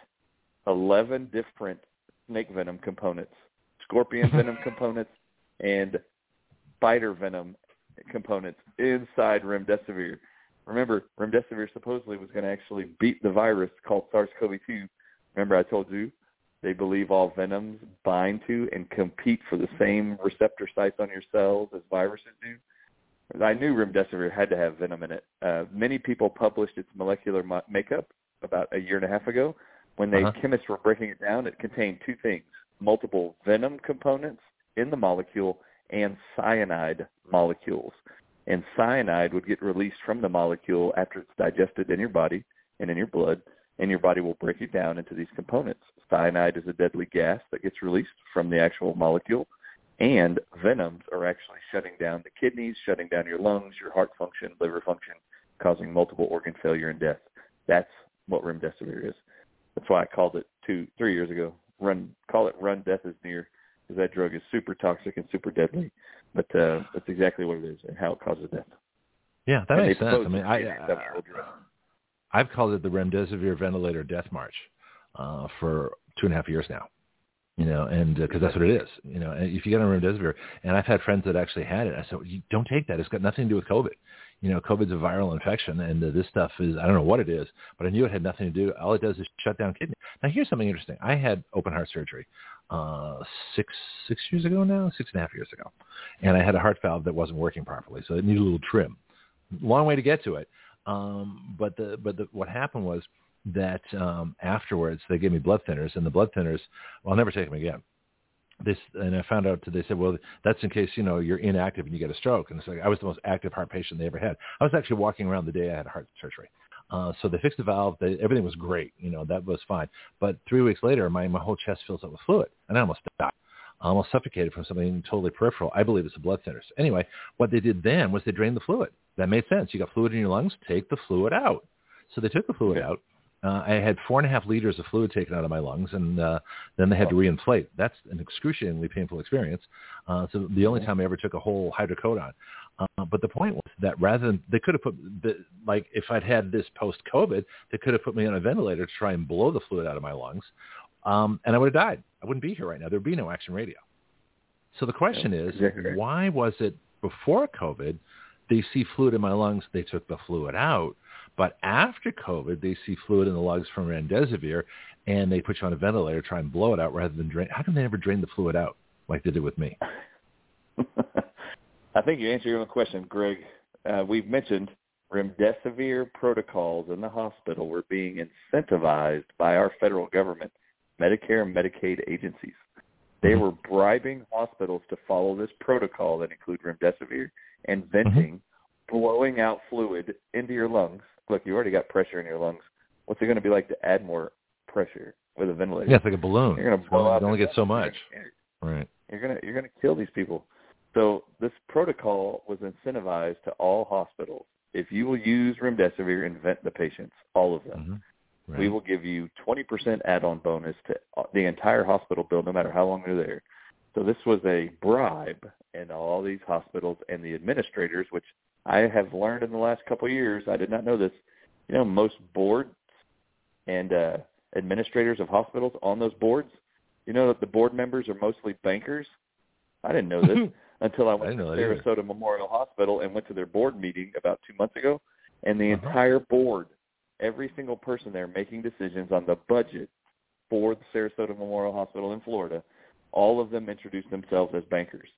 eleven different snake venom components, scorpion venom components, and spider venom components inside remdesivir. Remember, remdesivir supposedly was going to actually beat the virus called SARS-CoV-2. Remember, I told you they believe all venoms bind to and compete for the same receptor sites on your cells as viruses do. I knew remdesivir had to have venom in it. Uh, many people published its molecular mo- makeup about a year and a half ago. When the Uh-huh. chemists were breaking it down, it contained two things: multiple venom components in the molecule and cyanide molecules. And cyanide would get released from the molecule after it's digested in your body and in your blood, and your body will break it down into these components. Cyanide is a deadly gas that gets released from the actual molecule, and venoms are actually shutting down the kidneys, shutting down your lungs, your heart function, liver function, causing multiple organ failure and death. That's what remdesivir is. That's why I called it two, three years ago. Run, call it "Run Death is Near," because that drug is super toxic and super deadly. But uh, that's exactly what it is and how it causes death. Yeah, that And makes sense. I mean, I, to be an acceptable drug. I've called it the remdesivir ventilator death march uh, for two and a half years now. You know, and because that's what it is. You know, and if you get on remdesivir, and I've had friends that actually had it, I said, you don't take that. It's got nothing to do with COVID. You know, COVID's a viral infection, and uh, this stuff is I don't know what it is, but I knew it had nothing to do. All it does is shut down kidney. Now, here's something interesting. I had open heart surgery uh, six six years ago now, six and a half years ago, and I had a heart valve that wasn't working properly, so it needed a little trim. Long way to get to it. Um, but the but the, what happened was that um, afterwards they gave me blood thinners, and the blood thinners, well, I'll never take them again. This and I found out that they said, well, that's in case you know you're inactive and you get a stroke. And it's like I was the most active heart patient they ever had. I was actually walking around the day I had heart surgery. Uh, so they fixed the valve. They, everything was great. You know that was fine. But three weeks later, my my whole chest fills up with fluid, and I almost died. I almost suffocated from something totally peripheral. I believe it's the blood thinners. Anyway, what they did then was they drained the fluid. That made sense. You got fluid in your lungs. Take the fluid out. So they took the fluid Okay. out. Uh, I had four and a half liters of fluid taken out of my lungs, and uh, then they had to reinflate. That's an excruciatingly painful experience. Uh, so the only time I ever took a whole hydrocodone. Uh, but the point was that rather than they could have put the, like if I'd had this post COVID, they could have put me on a ventilator to try and blow the fluid out of my lungs, um, and I would have died. I wouldn't be here right now. There'd be no action radio. So the question is, exactly right. why was it before COVID they see fluid in my lungs, they took the fluid out, but after COVID they see fluid in the lungs from remdesivir, and they put you on a ventilator, try and blow it out rather than drain. How come they never drain the fluid out like they did with me? I think you answered your own question, Greg. Uh, we've mentioned remdesivir protocols in the hospital were being incentivized by our federal government, Medicare and Medicaid agencies. They were bribing hospitals to follow this protocol that include remdesivir and venting, blowing out fluid into your lungs. Look, you already got pressure in your lungs. What's it going to be like to add more pressure with a ventilator? Yeah, it's like a balloon. You're going to blow only- out. it only gets so much. Right. you're gonna you're gonna kill these people. So this protocol was incentivized to all hospitals. If you will use remdesivir and vent the patients, all of them, hmm Right. we will give you 20% add-on bonus to the entire hospital bill, no matter how long they're there. So this was a bribe in all these hospitals and the administrators, which I have learned in the last couple of years. I did not know this. You know, most boards and uh, administrators of hospitals on those boards, you know that the board members are mostly bankers. I didn't know this until I I went didn't to that either. Sarasota Memorial Hospital and went to their board meeting about two months ago, and the Uh-huh. entire board, every single person there making decisions on the budget for the Sarasota Memorial Hospital in Florida, all of them introduced themselves as bankers.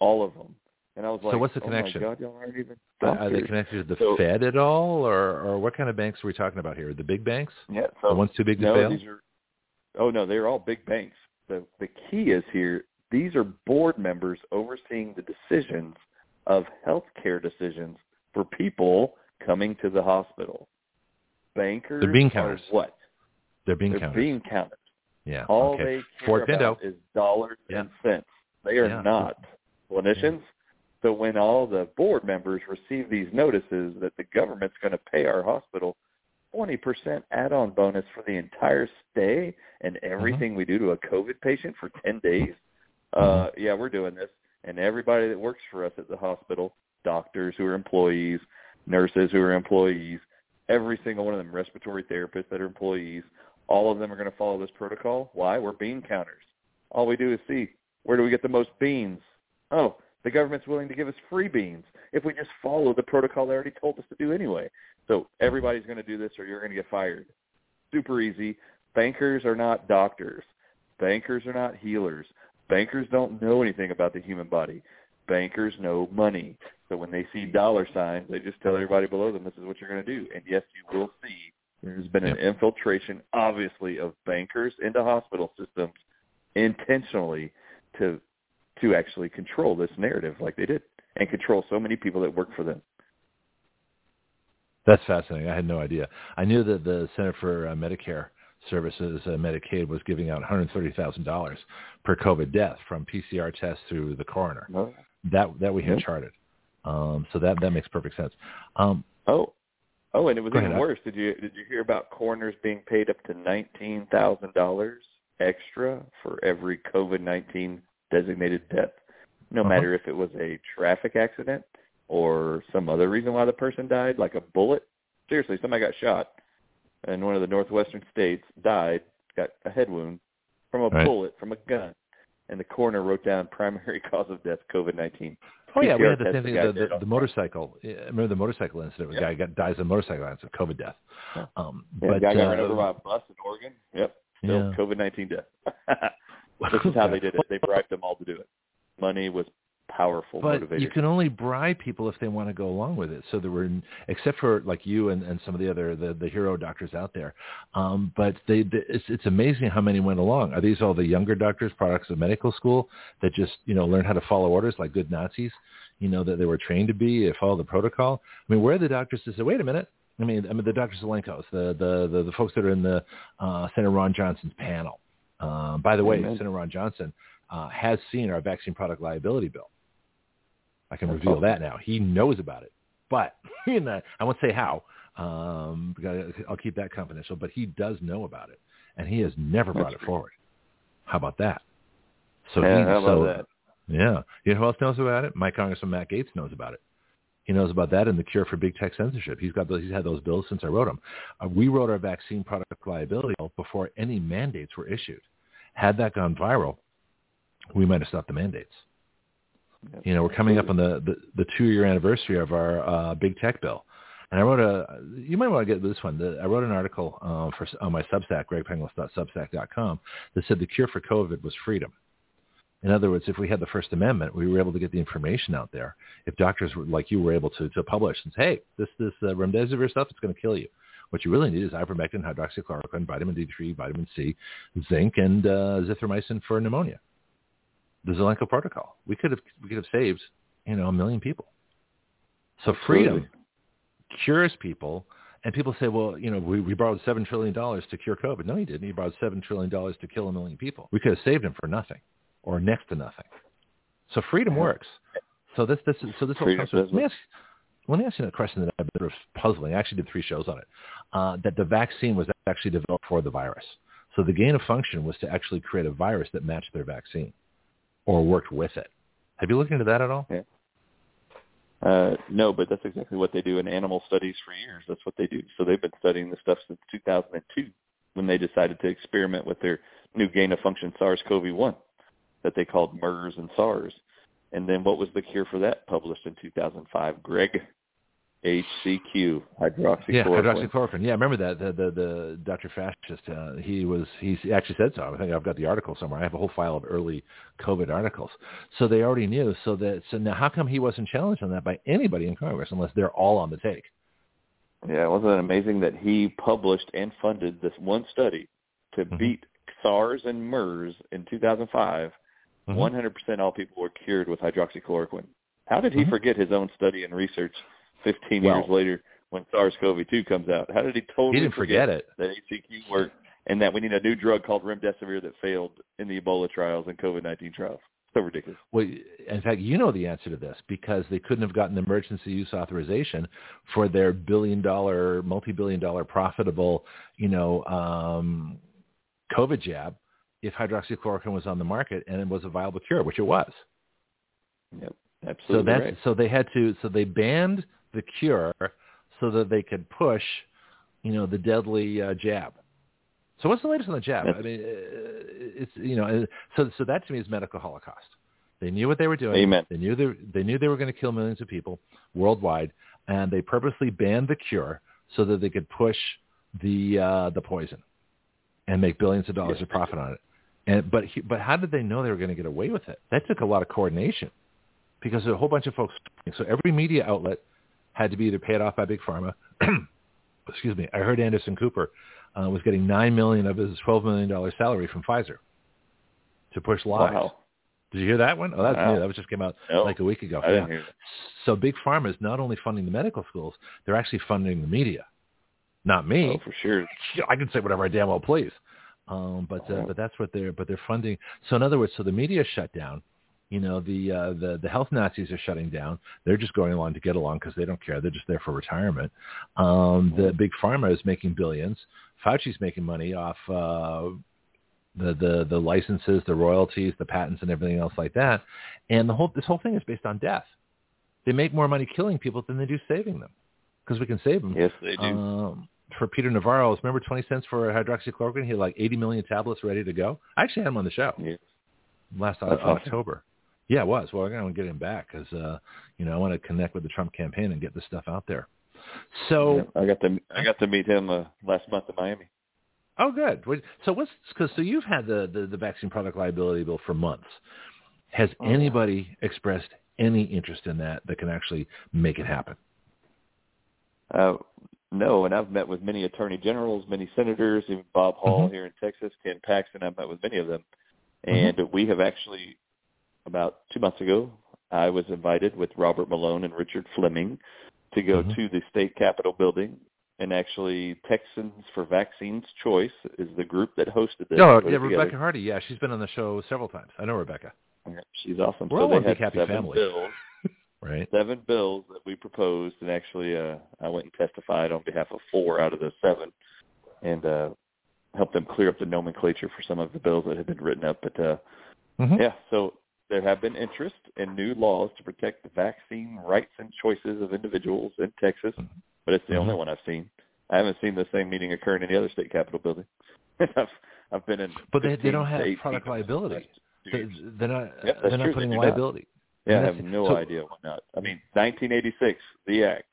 all of them. And I was like, so what's the oh connection? my God, y'all aren't even Uh, doctors. Are they connected to the So- Fed at all, or or what kind of banks are we talking about here? The big banks, Yeah, the ones too big to no, fail. these are. Oh no, they're all big banks. The the key is here. These are board members overseeing the decisions of healthcare decisions for people coming to the hospital. Bankers They're bean are counters. what? They're being They're counted. bean counters. yeah. All okay. they care Fort about Pinto. is dollars Yeah. and cents. They are Yeah. not clinicians. So when all the board members receive these notices that the government's going to pay our hospital 20% add-on bonus for the entire stay and uh-huh. everything we do to a COVID patient for 10 days, uh, yeah, we're doing this. And everybody that works for us at the hospital, doctors who are employees, nurses who are employees, every single one of them, respiratory therapists that are employees, all of them are going to follow this protocol. Why? We're bean counters. All we do is see where do we get the most beans. Oh, the government's willing to give us free beans if we just follow the protocol they already told us to do anyway. So everybody's going to do this or you're going to get fired. Super easy. Bankers are not doctors. Bankers are not healers. Bankers don't know anything about the human body. Bankers know money. So when they see dollar signs, they just tell everybody below them, this is what you're going to do. And yes, you will see there's been an infiltration, obviously, of bankers into hospital systems intentionally to to actually control this narrative like they did and control so many people that work for them. That's fascinating. I had no idea. I knew that the Center for uh, Medicare Services, uh, Medicaid, was giving out $130,000 per COVID death from PCR tests through the coroner. That that we had Yeah. charted. Um, so that that makes perfect sense. Um, Oh, oh, and it was even ahead. worse. Did you did you hear about coroners being paid up to nineteen thousand dollars extra for every COVID nineteen designated death, no Uh-huh. matter if it was a traffic accident or some other reason why the person died, like a bullet? Seriously, somebody got shot in one of the northwestern states, died, got a head wound from a Right. bullet from a gun, and the coroner wrote down primary cause of death COVID nineteen. oh yeah, we had the same thing. The, the, the the motorcycle. Remember the motorcycle incident? The Yeah. guy got dies in a motorcycle accident, COVID death. Um, Yeah, but the guy got uh, run over by a bus in Oregon. Yep. Still Yeah. COVID nineteen death. this is how they did it. They bribed them all to do it. Money was powerful But motivator. you can only bribe people if they want to go along with it. So there were, except for like you and, and some of the other the, the hero doctors out there, um, but they, they it's, it's amazing how many went along. Are these all the younger doctors, products of medical school that just you know learn how to follow orders like good Nazis, you know that they were trained to be, uh, follow the protocol? I mean, where are the doctors to say, wait a minute? I mean, I mean the Dr. Zelenkos, the, the the the folks that are in the uh, Senator Ron Johnson's panel. Uh, by the way, Amen. Senator Ron Johnson uh, has seen our vaccine product liability bill. I can That's reveal awesome. that now. He knows about it, but you know, I won't say how. Um, because I'll keep that confidential. But he does know about it, and he has never brought it forward. How about that? So Yeah, he, how about so, that? Yeah, you know who else knows about it? My Congressman Matt Gaetz knows about it. He knows about that and the cure for big tech censorship. He's got those, he's had those bills since I wrote them. Uh, we wrote our vaccine product liability bill before any mandates were issued. Had that gone viral, we might have stopped the mandates. You know, we're coming up on the, the, the two-year anniversary of our uh, big tech bill. And I wrote a, you might want to get this one. The, I wrote an article uh, for, on my Substack, gregpenglis.substack.com, that said the cure for COVID was freedom. In other words, if we had the First Amendment, we were able to get the information out there. If doctors were, like you were able to, to publish and say, hey, this, this uh, remdesivir stuff, it's going to kill you. What you really need is ivermectin, hydroxychloroquine, vitamin D3, vitamin C, zinc, and uh, zithromycin for pneumonia. The Zelenko protocol. We could have we could have saved you know a million people. So freedom Absolutely. cures people, and people say, well, you know, we, we borrowed seven trillion dollars to cure COVID. No, you didn't. You borrowed seven trillion dollars to kill a million people. We could have saved them for nothing, or next to nothing. So freedom works. So this this is so this whole Freedom does Let me ask, let me ask you a question that I've been sort of puzzling. I actually did three shows on it. Uh, that the vaccine was actually developed for the virus. So the gain of function was to actually create a virus that matched their vaccine, or worked with it. Have you looked into that at all? Uh, no, but that's exactly what they do in animal studies for years. That's what they do. So they've been studying this stuff since 2002 when they decided to experiment with their new gain-of-function SARS-CoV-1 that they called MERS and SARS. And then what was the cure for that published in 2005, Greg? HCQ, hydroxychloroquine. Yeah, hydroxychloroquine. Yeah, I remember that. The the, the Dr. Fascist, uh, he was he actually said so. I think I've got the article somewhere. I have a whole file of early COVID articles. So they already knew. So that so now how come he wasn't challenged on that by anybody in Congress unless they're all on the take? Yeah, wasn't it amazing that he published and funded this one study to Mhm. beat SARS and MERS in 2005? Mhm. 100% all people were cured with hydroxychloroquine. How did he Mhm. forget his own study and research 15 Well- years later when SARS-CoV-2 comes out? How did he totally He didn't forget it. that HCQ worked and that we need a new drug called remdesivir that failed in the Ebola trials and COVID-19 trials? So ridiculous. Well, in fact, you know the answer to this because they couldn't have gotten emergency use authorization for their billion-dollar, multi-billion-dollar profitable, you know, um, COVID jab if hydroxychloroquine was on the market and it was a viable cure, which it was. Yep, So absolutely that's right. so they had to so they banned the cure so that they could push, you know, the deadly uh, jab. So what's the latest on the jab? I mean, uh, it's you know, uh, so so that to me is medical holocaust. They knew what they were doing. Amen. They knew they they knew they were going to kill millions of people worldwide, and they purposely banned the cure so that they could push the uh, the poison and make billions of dollars Yes, of profit on it. And but he, but how did they know they were going to get away with it? That took a lot of coordination because a whole bunch of folks. So every media outlet had to be either paid off by big pharma. excuse me. I heard Anderson Cooper uh, was getting nine million of his twelve million dollar salary from Pfizer to push lies. Wow. Did you hear that one? Oh, that's Wow. new. That was just came out No, like a week ago. I didn't Yeah. hear. So big pharma is not only funding the medical schools; they're actually funding the media. Not me. Oh, for sure. I can say whatever I damn well please. Um, but uh, Yeah. but that's what they're but they're funding. So in other words, so the media shut down. You know the uh, the the health Nazis are shutting down. They're just going along to get along because they don't care. They're just there for retirement. Um, the big pharma is making billions. Fauci's making money off uh, the the the licenses, the royalties, the patents, and everything else like that. And the whole this whole thing is based on death. They make more money killing people than they do saving them because we can save them. Yes, they do. Um, for Peter Navarro, remember 20 cents for hydroxychloroquine? He had like 80 million tablets ready to go. I actually had him on the show yes. last. October. Yeah, it was. Well, I'm going to get him back because, uh, you know, I want to connect with the Trump campaign and get this stuff out there. So, I got to I got to meet him uh, last month in Miami. oh, good. So what's, cause, so you've had the, the, the vaccine product liability bill for months. Has Oh. anybody expressed any interest in that that can actually make it happen? Uh, no, and I've met with many attorney generals, many senators, even Bob Hall Mhm. here in Texas, Ken Paxton. I've met with many of them, Mm-hmm. and we have actually about two months ago. I was invited with Robert Malone and Richard Fleming to go Mhm. to the state capitol building. And actually, Texans for Vaccines Choice is the group that hosted this. No, yeah, together. Rebecca Hardy. Yeah, she's been on the show several times. I know Rebecca. Yeah, She's awesome. We're so all they had happy seven family. bills Right. seven bills that we proposed, and actually, uh, I went and testified on behalf of four out of the seven, and uh, helped them clear up the nomenclature for some of the bills that had been written up. But uh, Mhm. yeah, so there have been interest in new laws to protect the vaccine rights and choices of individuals in Texas, but it's the Mhm. only one I've seen. I haven't seen the same meeting occur in any other state capitol building. I've I've been in, But they- they don't have product of them in the liability. They, they're not. Yep, that's they're not true. They putting not. liability. Yeah, I have no so- idea why not. I mean, 1986, the act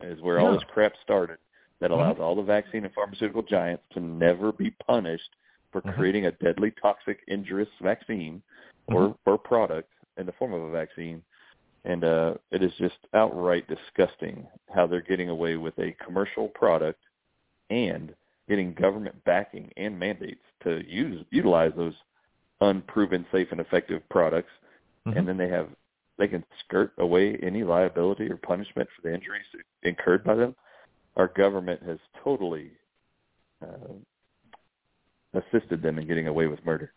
is where all this crap started that allows Mhm. all the vaccine and pharmaceutical giants to never be punished for Mhm. creating a deadly, toxic, injurious vaccine or, Mhm. or product in the form of a vaccine. And uh, it is just outright disgusting how they're getting away with a commercial product and getting government backing and mandates to use utilize those unproven safe and effective products Mhm. and then they have they can skirt away any liability or punishment for the injuries incurred by them. Our government has totally uh, assisted them in getting away with murder.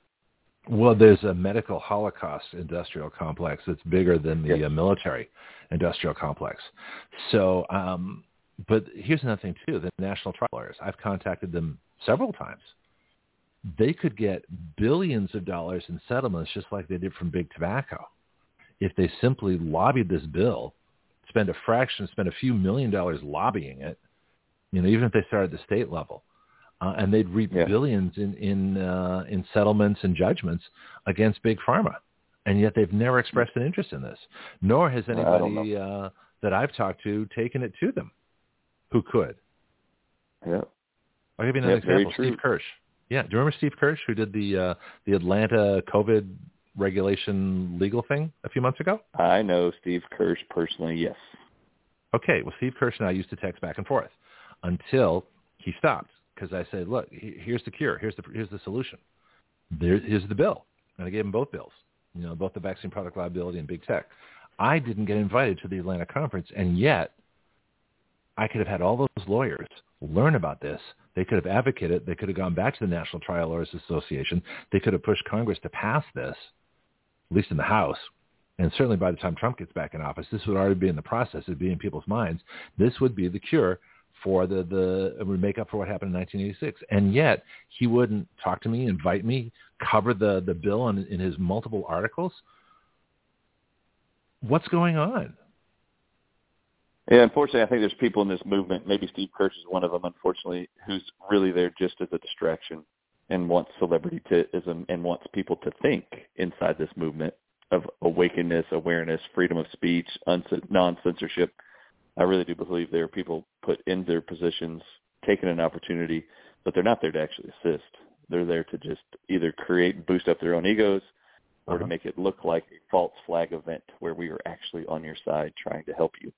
Well, there's a medical holocaust industrial complex that's bigger than the Yes. uh, military industrial complex. So, um, but here's another thing too: the national trial lawyers. I've contacted them several times. They could get billions of dollars in settlements, just like they did from big tobacco, if they simply lobbied this bill, spend a fraction, spend a few million dollars lobbying it. You know, even if they start at the state level uh, and they'd reap Yeah. billions in in uh, in settlements and judgments against big pharma, and yet they've never expressed an interest in this. Nor has anybody uh, that I've talked to taken it to them who could. Yeah. I'll give you another Yeah, example. Steve Kirsch. Yeah, do you remember Steve Kirsch who did the uh, the Atlanta COVID regulation legal thing a few months ago? I know Steve Kirsch personally, yes. Okay, well, Steve Kirsch and I used to text back and forth until he stopped because I said, "Look, here's the cure. Here's the here's the solution. There, here's the bill." And I gave him both bills. You know, both the vaccine product liability and big tech. I didn't get invited to the Atlanta conference, and yet I could have had all those lawyers learn about this. They could have advocated. They could have gone back to the National Trial Lawyers Association. They could have pushed Congress to pass this, at least in the House. And certainly by the time Trump gets back in office, this would already be in the process. It'd be in people's minds. This would be the cure for the, the would make up for what happened in 1986. And yet he wouldn't talk to me, invite me, cover the, the bill in, in his multiple articles. What's going on? Yeah, unfortunately, I think there's people in this movement. Maybe Steve Kirsch is one of them. Unfortunately, who's really there just as a distraction and wants celebrityism and wants people to think inside this movement of awakeness, awareness, freedom of speech, uns- non-censorship. I really do believe there are people put in their positions, taking an opportunity, but they're not there to actually assist. They're there to just either create and boost up their own egos or to Uh-huh. make it look like a false flag event where we are actually on your side trying to help you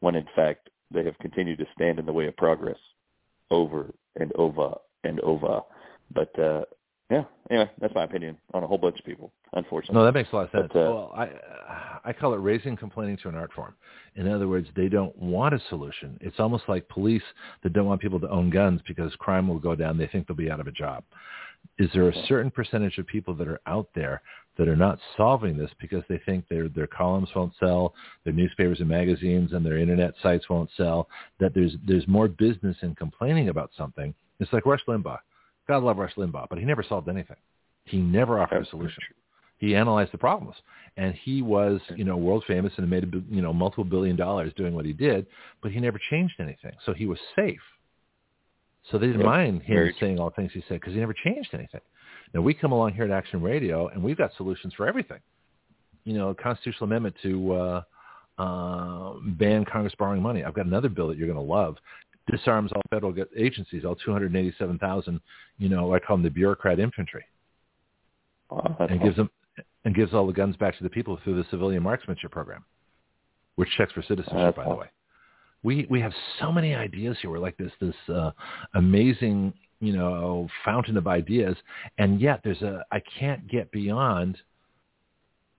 when in fact they have continued to stand in the way of progress over and over and over. But uh yeah, anyway, that's my opinion on a whole bunch of people, unfortunately. No, that makes a lot of sense. But, uh, well, I I call it raising complaining to an art form. In other words, they don't want a solution. It's almost like police that don't want people to own guns because crime will go down. They think they'll be out of a job. Is there a certain percentage of people that are out there that are not solving this because they think their their columns won't sell, their newspapers and magazines and their internet sites won't sell? That there's there's more business in complaining about something. It's like Rush Limbaugh. God love Rush Limbaugh, but he never solved anything. He never offered a solution. He analyzed the problems. And he was you know world famous and made you know multiple billion dollars doing what he did but he never changed anything. So he was safe. So they didn't Yep, mind him very saying all the things he said because he never changed anything. Now we come along here at action radio and we've got solutions for everything. You know a constitutional amendment to uh uh ban congress borrowing money. I've got another bill that you're going to love. Disarms all federal agencies all 287,000 you know i call them the bureaucrat infantry. Wow, and gives them and gives all the guns back to the people through the civilian marksmanship program, which checks for citizenship, by the way. We we have so many ideas here. We're like this this uh, amazing you know fountain of ideas, and yet there's a I can't get beyond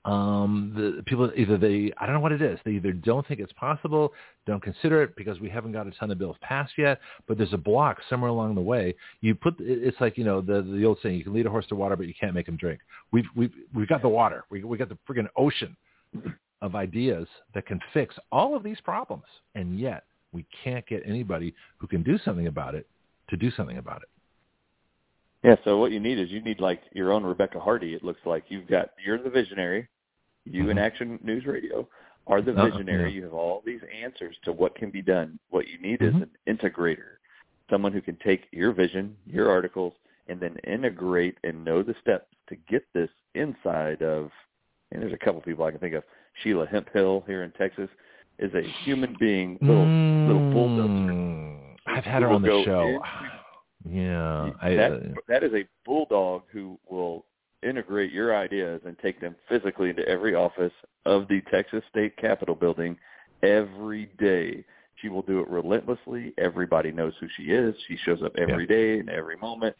um the people either they I don't know what it is. They either don't think it's possible don't consider it because we haven't got a ton of bills passed yet but there's a block somewhere along the way. You put it's like you know the the old saying you can lead a horse to water but you can't make him drink. We've we've we've got the water. We we got the friggin' ocean of ideas that can fix all of these problems and yet we can't get anybody who can do something about it to do something about it Yeah, so what you need is you need like your own Rebecca Hardy. It looks like you've got you're the visionary. You in Mhm. Action News Radio are the Uh, visionary. You have all these answers to what can be done. What you need Mhm. is an integrator, someone who can take your vision, your articles, and then integrate and know the steps to get this inside of. And there's a couple people I can think of. Sheila Hemphill here in Texas is a human being, little little bulldozer. Mm, I've had her on the show. Yeah, I, that uh, that is a bulldog who will integrate your ideas and take them physically into every office of the Texas State Capitol building every day. She will do it relentlessly. Everybody knows who she is. She shows up every day and every moment,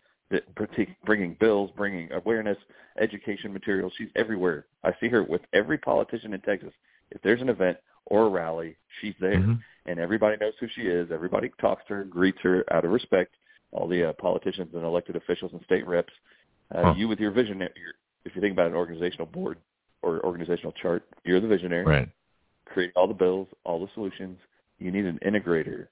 bringing bills, bringing awareness, education materials. She's everywhere. I see her with every politician in Texas. If there's an event or a rally, she's there mhm. and everybody knows who she is. Everybody talks to her, greets her out of respect. All the uh, politicians and elected officials and state reps. Uh, Huh. You with your vision, your, if you think about an organizational board or organizational chart, you're the visionary. right. Create all the bills, all the solutions. You need an integrator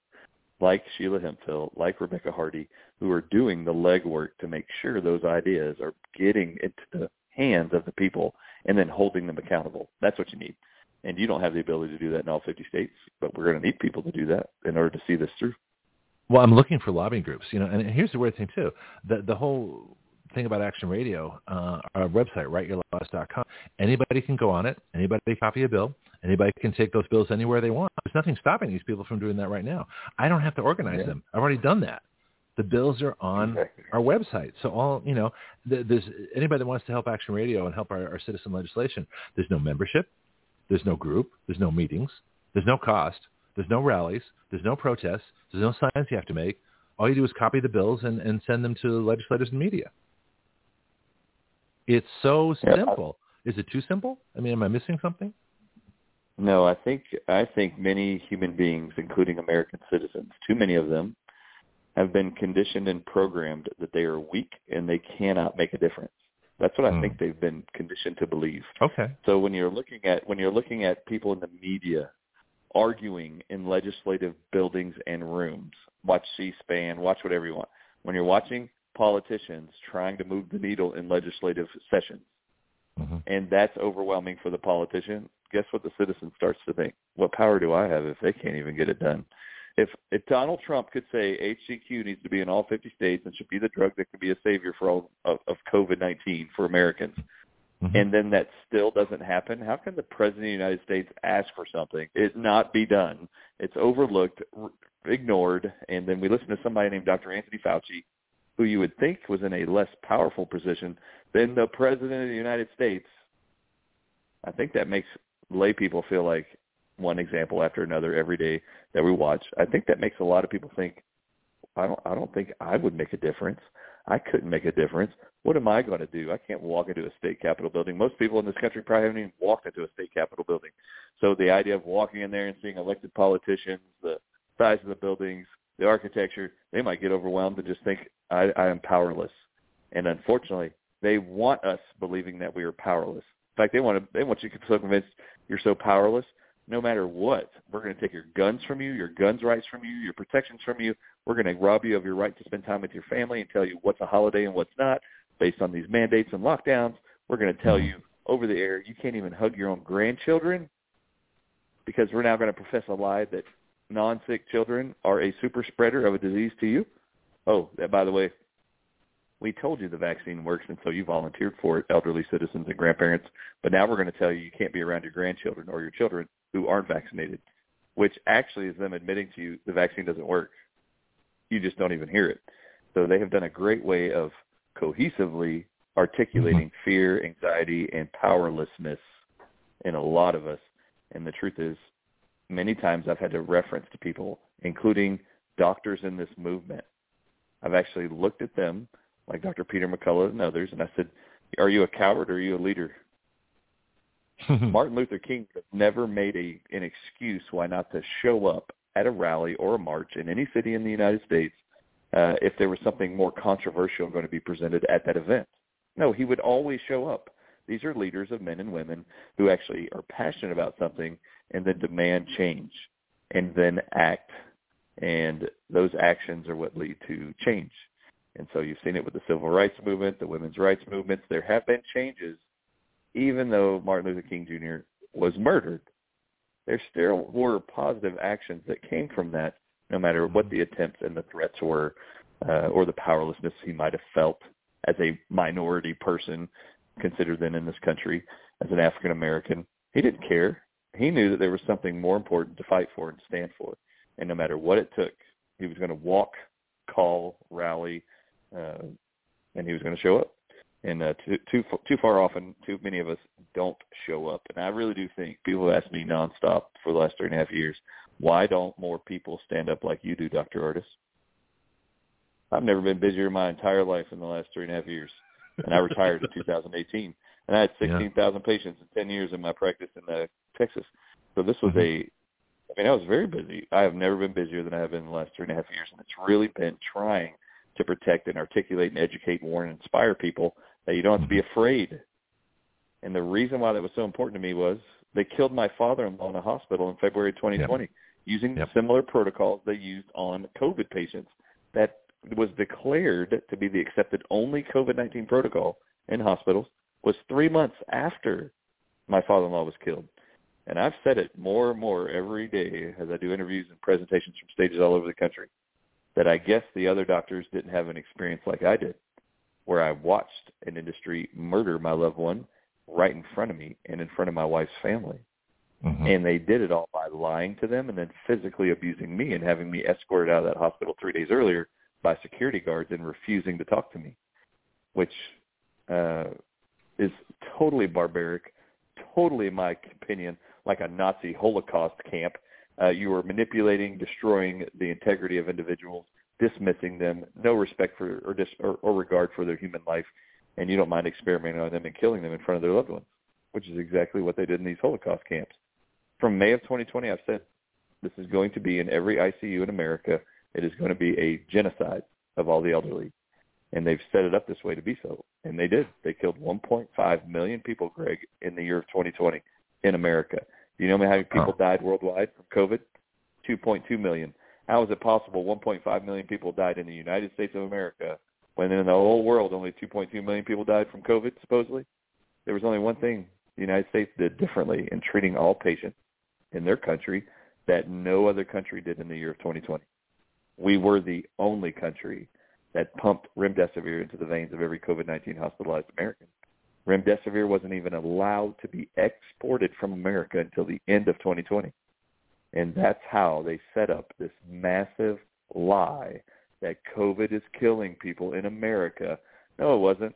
like Sheila Hemphill, like Rebecca Hardy, who are doing the legwork to make sure those ideas are getting into the hands of the people and then holding them accountable. That's what you need. And you don't have the ability to do that in all 50 states, but we're going to need people to do that in order to see this through. Well, I'm looking for lobbying groups, you know, and here's the weird thing too. The the whole thing about Action Radio, uh, our website, writeyourlaws.com, anybody can go on it, anybody can copy a bill, Anybody can take those bills anywhere they want. There's nothing stopping these people from doing that right now. I don't have to organize Yeah. them. I've already done that. The bills are on Exactly. our website. So all you know, th- there's anybody that wants to help Action Radio and help our, our citizen legislation. There's no membership. There's no group. There's no meetings. There's no cost. There's no rallies. There's no protests. There's no signs you have to make. All you do is copy the bills and, and send them to the legislators and media. It's so simple. Is it too simple? I mean, am I missing something? No, I think I think many human beings, including American citizens, too many of them, have been conditioned and programmed that they are weak and they cannot make a difference. That's what I Hmm. think they've been conditioned to believe. Okay. So when you're looking at when you're looking at people in the media arguing in legislative buildings and rooms, watch C-SPAN, watch whatever you want. When you're watching politicians trying to move the needle in legislative sessions, hmm and that's overwhelming for the politician, guess what the citizen starts to think? What power do I have if they can't even get it done? If if Donald Trump could say HCQ needs to be in all 50 states and should be the drug that could be a savior for all of, of COVID-19 for Americans, hmm and then that still doesn't happen, how can the president of the United States ask for something, it not be done? It's overlooked, r- ignored, and then we listen to somebody named Dr. Anthony Fauci, who you would think was in a less powerful position than the president of the United States. I think that makes lay people feel like one example after another every day that we watch. I think that makes a lot of people think, I don't, I don't think I would make a difference. I couldn't make a difference. What am I going to do? I can't walk into a state capitol building. Most people in this country probably haven't even walked into a state capitol building. So the idea of walking in there and seeing elected politicians, the size of the buildings, the architecture, they might get overwhelmed and just think I, I am powerless. And unfortunately, they want us believing that we are powerless. In fact, they want to, they want you to be so convinced you're so powerless. No matter what, we're going to take your guns from you, your guns rights from you, your protections from you. We're going to rob you of your right to spend time with your family and tell you what's a holiday and what's not based on these mandates and lockdowns. We're going to tell you over the air you can't even hug your own grandchildren because we're now going to profess a lie that non-sick children are a super spreader of a disease to you. Oh, that by the way, we told you the vaccine works, and so you volunteered for it, elderly citizens and grandparents. But now we're going to tell you you can't be around your grandchildren or your children who aren't vaccinated, which actually is them admitting to you the vaccine doesn't work. You just don't even hear it. So they have done a great way of cohesively articulating mm-hmm. fear, anxiety, and powerlessness in a lot of us. And the truth is, many times I've had to reference to people, including doctors in this movement. I've actually looked at them, like Dr. Peter McCullough and others, and I said, are you a coward or are you a leader? Martin Luther King never made a an excuse why not to show up at a rally or a march in any city in the United States uh, if there was something more controversial going to be presented at that event. No, he would always show up. These are leaders of men and women who actually are passionate about something and then demand change and then act. And those actions are what lead to change. And so you've seen it with the civil rights movement, the women's rights movements. There have been changes, even though Martin Luther King Jr. was murdered. There still were positive actions that came from that, no matter what the attempts and the threats were, uh, or the powerlessness he might have felt as a minority person, considered then in this country as an African American. He didn't care. He knew that there was something more important to fight for and stand for, and no matter what it took, he was going to walk, call, rally, uh, and he was going to show up. And uh, too too too far often, too many of us don't show up. And I really do think people have asked me nonstop for the last three and a half years, why don't more people stand up like you do, Dr. Ardis? I've never been busier in my entire life in the last three and a half years. And I retired in 2018. And I had 16,000 patients in 10 years in my practice in uh, Texas. So this was a, I mean, I was very busy. I have never been busier than I have been in the last three and a half years. And it's really been trying to protect and articulate and educate, warn, and inspire people that you don't have to be mm-hmm. afraid. And the reason why that was so important to me was they killed my father-in-law in a hospital in February 2020 Yep. using Yep. similar protocols they used on COVID patients. That was declared to be the accepted only COVID-19 protocol in hospitals was three months after my father-in-law was killed. And I've said it more and more every day as I do interviews and presentations from stages all over the country that I guess the other doctors didn't have an experience like I did, where I watched an industry murder my loved one right in front of me and in front of my wife's family. Mm-hmm. And they did it all by lying to them and then physically abusing me and having me escorted out of that hospital three days earlier by security guards and refusing to talk to me, which uh, is totally barbaric, totally, in my opinion, like a Nazi Holocaust camp. Uh, you are manipulating, destroying the integrity of individuals, dismissing them, no respect for or, dis, or, or regard for their human life, and you don't mind experimenting on them and killing them in front of their loved ones, which is exactly what they did in these Holocaust camps. From May of 2020, I've said this is going to be in every ICU in America. It is going to be a genocide of all the elderly and they've set it up this way to be so. And they did. They killed 1.5 million people, Greg, in the year of 2020 in America. Do you know how many people died worldwide from COVID? 2.2 million. How is it possible 1.5 million people died in the United States of America when in the whole world only 2.2 million people died from COVID, supposedly? There was only one thing the United States did differently in treating all patients in their country that no other country did in the year of 2020. We were the only country that pumped remdesivir into the veins of every COVID-19 hospitalized American. Remdesivir wasn't even allowed to be exported from America until the end of 2020. And that's how they set up this massive lie that COVID is killing people in America. No, it wasn't.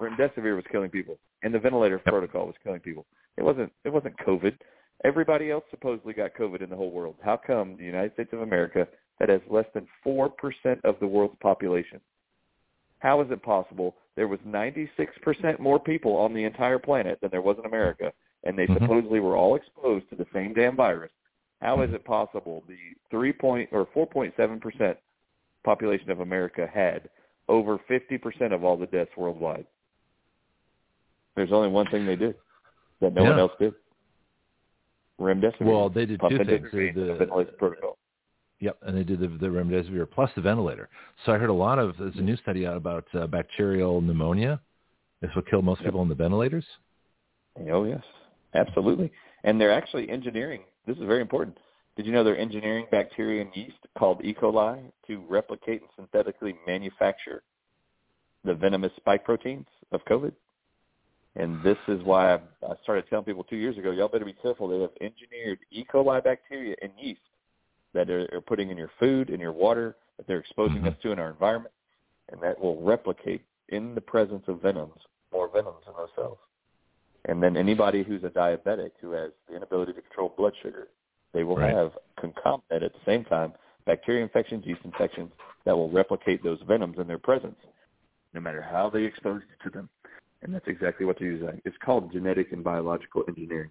Remdesivir was killing people, and the ventilator yep. protocol was killing people. It wasn't. It wasn't COVID. Everybody else supposedly got COVID in the whole world. How come the United States of America that has less than 4% of the world's population. How is it possible there was 96% more people on the entire planet than there was in America, and they mm-hmm. supposedly were all exposed to the same damn virus? How is it possible the 3 point or 4.7% population of America had over 50% of all the deaths worldwide? There's only one thing they did that no yeah. one else did. Remdesivir. Well, they did two things. The, the, protocol. Yep, and they did the, the remdesivir plus the ventilator. So I heard a lot of there's a new study out about uh, bacterial pneumonia. This what killed most yep. people in the ventilators. Oh yes, absolutely. And they're actually engineering. This is very important. Did you know they're engineering bacteria and yeast called E. coli to replicate and synthetically manufacture the venomous spike proteins of COVID? And this is why I, started telling people two years ago, y'all better be careful. They have engineered E. coli bacteria and yeast that are, are putting in your food, in your water, that they're exposing mm-hmm. us to in our environment, and that will replicate in the presence of venoms, more venoms in those cells. And then anybody who's a diabetic who has the inability to control blood sugar, they will right. have concomitant at the same time bacteria infections, yeast infections that will replicate those venoms in their presence, no matter how they expose to them. And that's exactly what they're using. It's called genetic and biological engineering.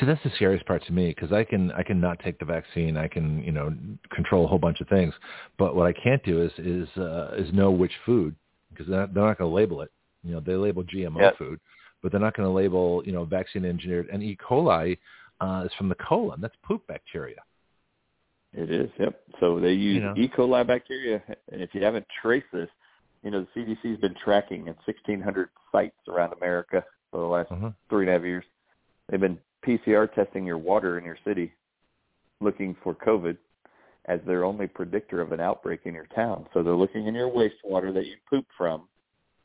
See, that's the scariest part to me because I can I can not take the vaccine. I can you know control a whole bunch of things, but what I can't do is is uh, is know which food because they're not, they're not going to label it. You know, they label GMO yeah. food, but they're not going to label you know vaccine engineered. And E. coli uh, is from the colon. That's poop bacteria. It is. Yep. So they use you know. E. coli bacteria, and if you haven't traced this, you know the CDC's been tracking in 1,600 sites around America for the last uh-huh. three and a half years. They've been PCR testing your water in your city looking for COVID as their only predictor of an outbreak in your town. So they're looking in your wastewater that you poop from,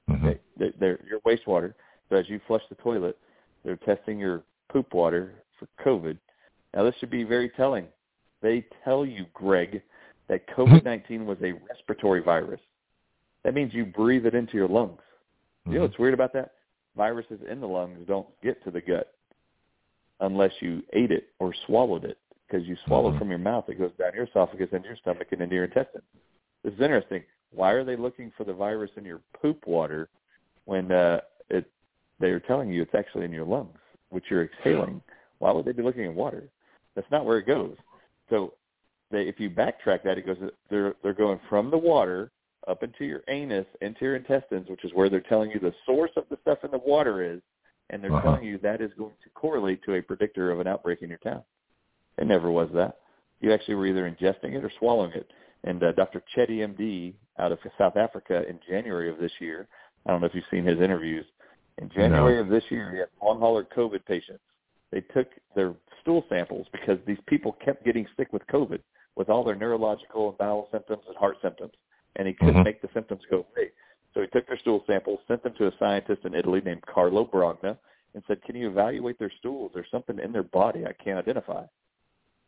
mm-hmm. they, they're, your wastewater. So as you flush the toilet, they're testing your poop water for COVID. Now this should be very telling. They tell you, Greg, that COVID-19 was a respiratory virus. That means you breathe it into your lungs. You know Mm-hmm. what's weird about that? Viruses in the lungs don't get to the gut unless you ate it or swallowed it because you swallow mm-hmm. from your mouth. It goes down your esophagus into your stomach and into your intestine. This is interesting. Why are they looking for the virus in your poop water when uh, it they're telling you it's actually in your lungs, which you're exhaling? Why would they be looking in water? That's not where it goes. So they, if you backtrack that, it goes they're they're going from the water up into your anus, into your intestines, which is where they're telling you the source of the stuff in the water is, and they're uh-huh. telling you that is going to correlate to a predictor of an outbreak in your town. It never was that. You actually were either ingesting it or swallowing it. And uh, Dr. Chetty MD out of South Africa in January of this year, I don't know if you've seen his interviews. In January no. of this year, he had long hauler COVID patients. They took their stool samples because these people kept getting sick with COVID with all their neurological and bowel symptoms and heart symptoms, and he couldn't Mhm. make the symptoms go away. So he took their stool samples, sent them to a scientist in Italy named Carlo Brogna, and said, "Can you evaluate their stools? There's something in their body I can't identify."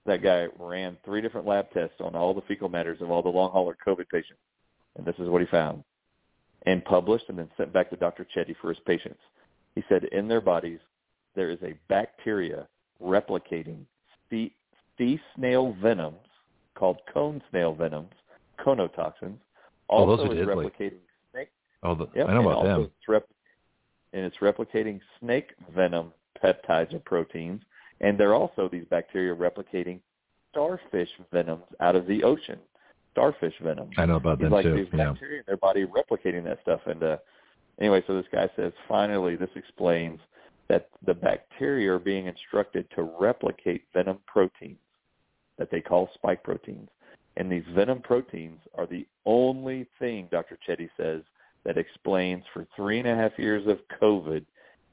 That guy ran three different lab tests on all the fecal matters of all the long hauler COVID patients, and this is what he found, and published, and then sent back to Dr. Chetty for his patients. He said, in their bodies, there is a bacteria replicating sea, sea snail venoms called cone snail venoms, conotoxins. Also oh, those are deadly. replicating snake. Oh, the, Yep, I know about them. It's rep- and it's replicating snake venom peptides or proteins, and they're also these bacteria replicating starfish venoms out of the ocean. Starfish venom. I know about He's them like too. these Yeah. bacteria in their body replicating that stuff. And uh, anyway, so this guy says finally this explains that the bacteria are being instructed to replicate venom proteins that they call spike proteins. And these venom proteins are the only thing, Dr. Chetty says, that explains for three and a half years of COVID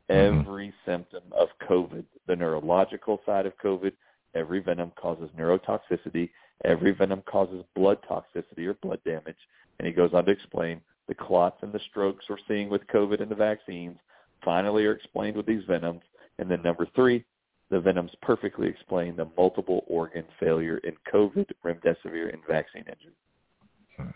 Mhm. every symptom of COVID. The neurological side of COVID, every venom causes neurotoxicity. Every venom causes blood toxicity or blood damage. And he goes on to explain the clots and the strokes we're seeing with COVID and the vaccines finally are explained with these venoms. And then number three, the venoms perfectly explain the multiple organ failure in COVID, remdesivir, and vaccine injury.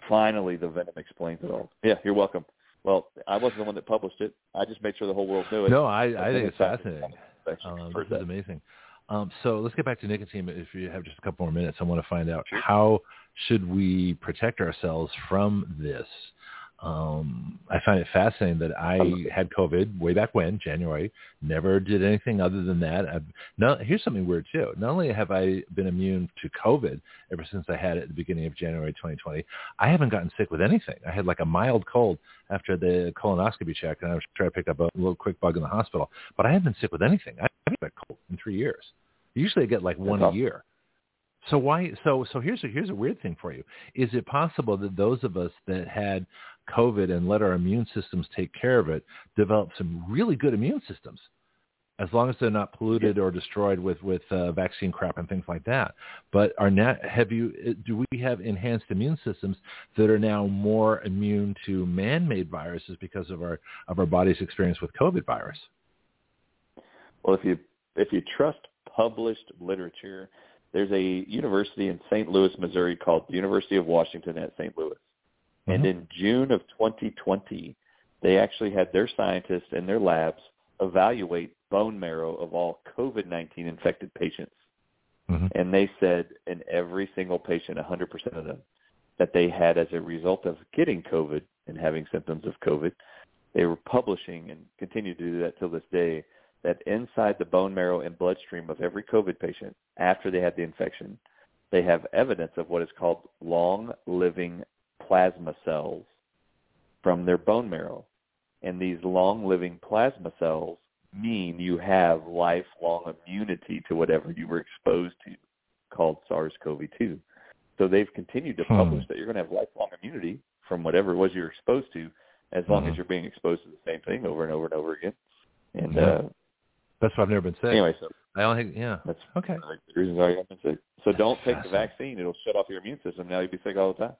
Finally, the venom explains it all. Yeah, you're welcome. Well, I wasn't the one that published it. I just made sure the whole world knew it. No, I, And I think it's fascinating. Um, this is amazing. Um, so let's get back to nicotine. If you have just a couple more minutes, I want to find out how should we protect ourselves from this. Um, I find it fascinating that I had COVID way back when, January. Never did anything other than that. I've, no, here's something weird too. Not only have I been immune to COVID ever since I had it at the beginning of January 2020, I haven't gotten sick with anything. I had like a mild cold after the colonoscopy check, and I was trying to pick up a little quick bug in the hospital. But I haven't been sick with anything. I haven't had a cold in three years. Usually I get like one a year. So why? So so here's a here's a weird thing for you. Is it possible that those of us that had COVID and let our immune systems take care of it develop some really good immune systems, as long as they're not polluted or destroyed with with uh, vaccine crap and things like that? But are not have you? Do we have enhanced immune systems that are now more immune to man-made viruses because of our of our body's experience with COVID virus? Well, if you if you trust published literature, there's a university in St. Louis, Missouri called the University of Washington at St. Louis. And Mhm. in June of 2020, they actually had their scientists in their labs evaluate bone marrow of all COVID-19 infected patients. Mhm. And they said in every single patient, 100% of them, that they had as a result of getting COVID and having symptoms of COVID, they were publishing and continue to do that till this day, that inside the bone marrow and bloodstream of every COVID patient, after they had the infection, they have evidence of what is called long-living plasma cells from their bone marrow. And these long-living plasma cells mean you have lifelong immunity to whatever you were exposed to, called SARS-CoV-2. So they've continued to Hmm. publish that you're going to have lifelong immunity from whatever it was you're exposed to, as long Mhm. as you're being exposed to the same thing over and over and over again. And Yeah. uh, That's what I've never been sick. anyway, so I only yeah. that's Okay. the reasons why you sick. So don't take the vaccine; it'll shut off your immune system. Now you'll be sick all the time.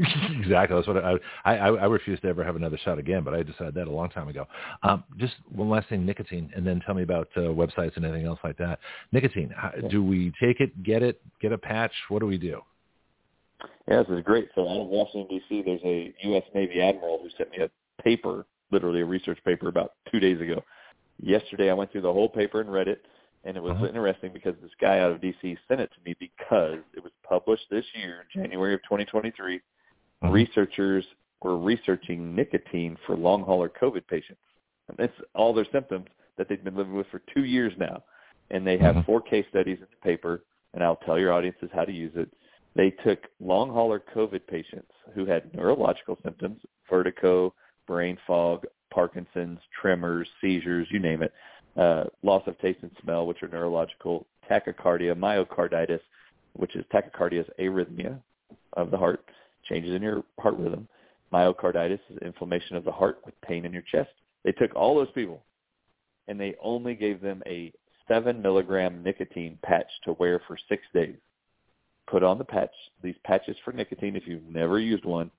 exactly. That's what I, I I refuse to ever have another shot again. But I decided that a long time ago. Um, just one last thing, nicotine, and then tell me about uh, websites and anything else like that. Nicotine. How, Yeah. Do we take it? Get it? Get a patch? What do we do? Yeah, this is great. So out of Washington D.C., there's a U.S. Navy admiral who sent me a paper, literally a research paper, about two days ago. Yesterday, I went through the whole paper and read it, and it was Uh-huh. interesting because this guy out of D.C. sent it to me because it was published this year, January of 2023. Mhm. Researchers were researching nicotine for long hauler COVID patients. And that's all their symptoms that they've been living with for two years now. And they have Mhm. four case studies in the paper, and I'll tell your audiences how to use it. They took long hauler COVID patients who had neurological symptoms, vertigo, brain fog, Parkinson's, tremors, seizures, you name it, uh, loss of taste and smell, which are neurological, tachycardia, myocarditis, which is tachycardia is arrhythmia of the heart, changes in your heart rhythm. Myocarditis is inflammation of the heart with pain in your chest. They took all those people and they only gave them a seven milligram nicotine patch to wear for six days. Put on the patch. These patches for nicotine, if you've never used one,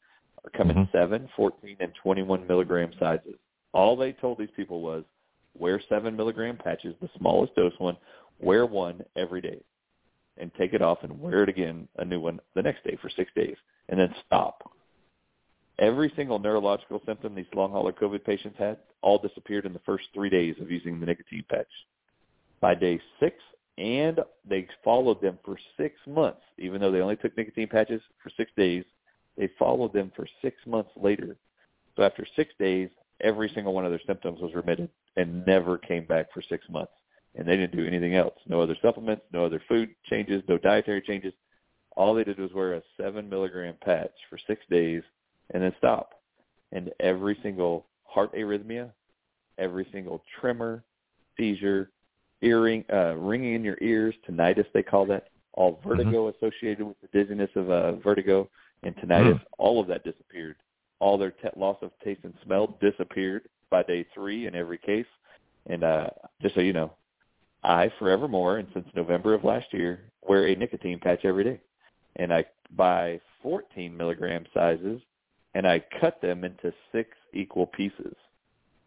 are come in Mhm. seven, fourteen, and 21 milligram sizes. All they told these people was wear seven milligram patches, the smallest dose one, wear one every day and take it off and wear it again, a new one the next day for six days, and then stop. Every single neurological symptom these long hauler COVID patients had all disappeared in the first three days of using the nicotine patch. By day six, and they followed them for six months, even though they only took nicotine patches for six days. They followed them for six months later. So after six days, every single one of their symptoms was remitted and never came back for six months. And they didn't do anything else. No other supplements, no other food changes, no dietary changes. All they did was wear a seven milligram patch for six days and then stop. And every single heart arrhythmia, every single tremor, seizure, earring, uh, ringing in your ears, tinnitus they call that, all vertigo mm-hmm. associated with the dizziness of uh, vertigo and tinnitus, mm-hmm. all of that disappeared. All their te- loss of taste and smell disappeared by day three in every case. And uh, just so you know, I forevermore and since November of last year wear a nicotine patch every day, and I buy 14 milligram sizes, and I cut them into six equal pieces.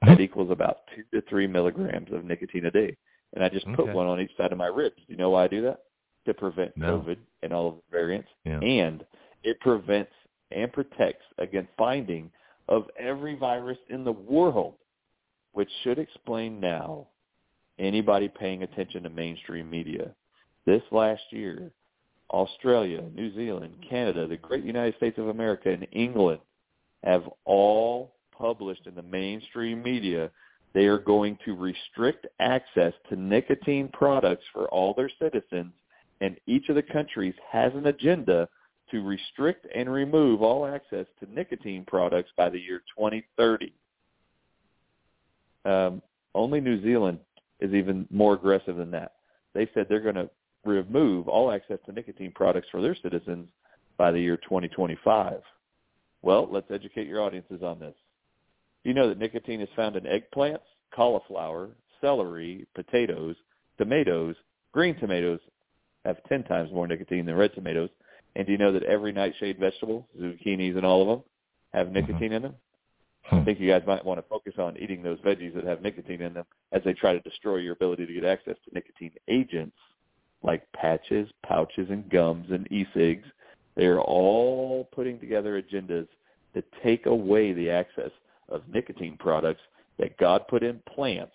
Mm-hmm. That equals about two to three milligrams of nicotine a day and I just put one on each side of my ribs. You know why I do that? To prevent no. COVID and all of the variants, yeah. and it prevents and protects against finding of every virus in the world, which should explain now anybody paying attention to mainstream media. This last year, Australia, New Zealand, Canada, the great United States of America, and England have all published in the mainstream media they are going to restrict access to nicotine products for all their citizens, and each of the countries has an agenda to restrict and remove all access to nicotine products by the year 2030. Um, only New Zealand is even more aggressive than that. They said they're going to remove all access to nicotine products for their citizens by the year 2025. Well, let's educate your audiences on this. Do you know that nicotine is found in eggplants, cauliflower, celery, potatoes, tomatoes, green tomatoes have 10 times more nicotine than red tomatoes. And do you know that every nightshade vegetable, zucchinis and all of them, have mm-hmm. nicotine in them? Hmm. I think you guys might want to focus on eating those veggies that have nicotine in them as they try to destroy your ability to get access to nicotine agents like patches, pouches, and gums and e-cigs. They're all putting together agendas to take away the access of nicotine products that God put in plants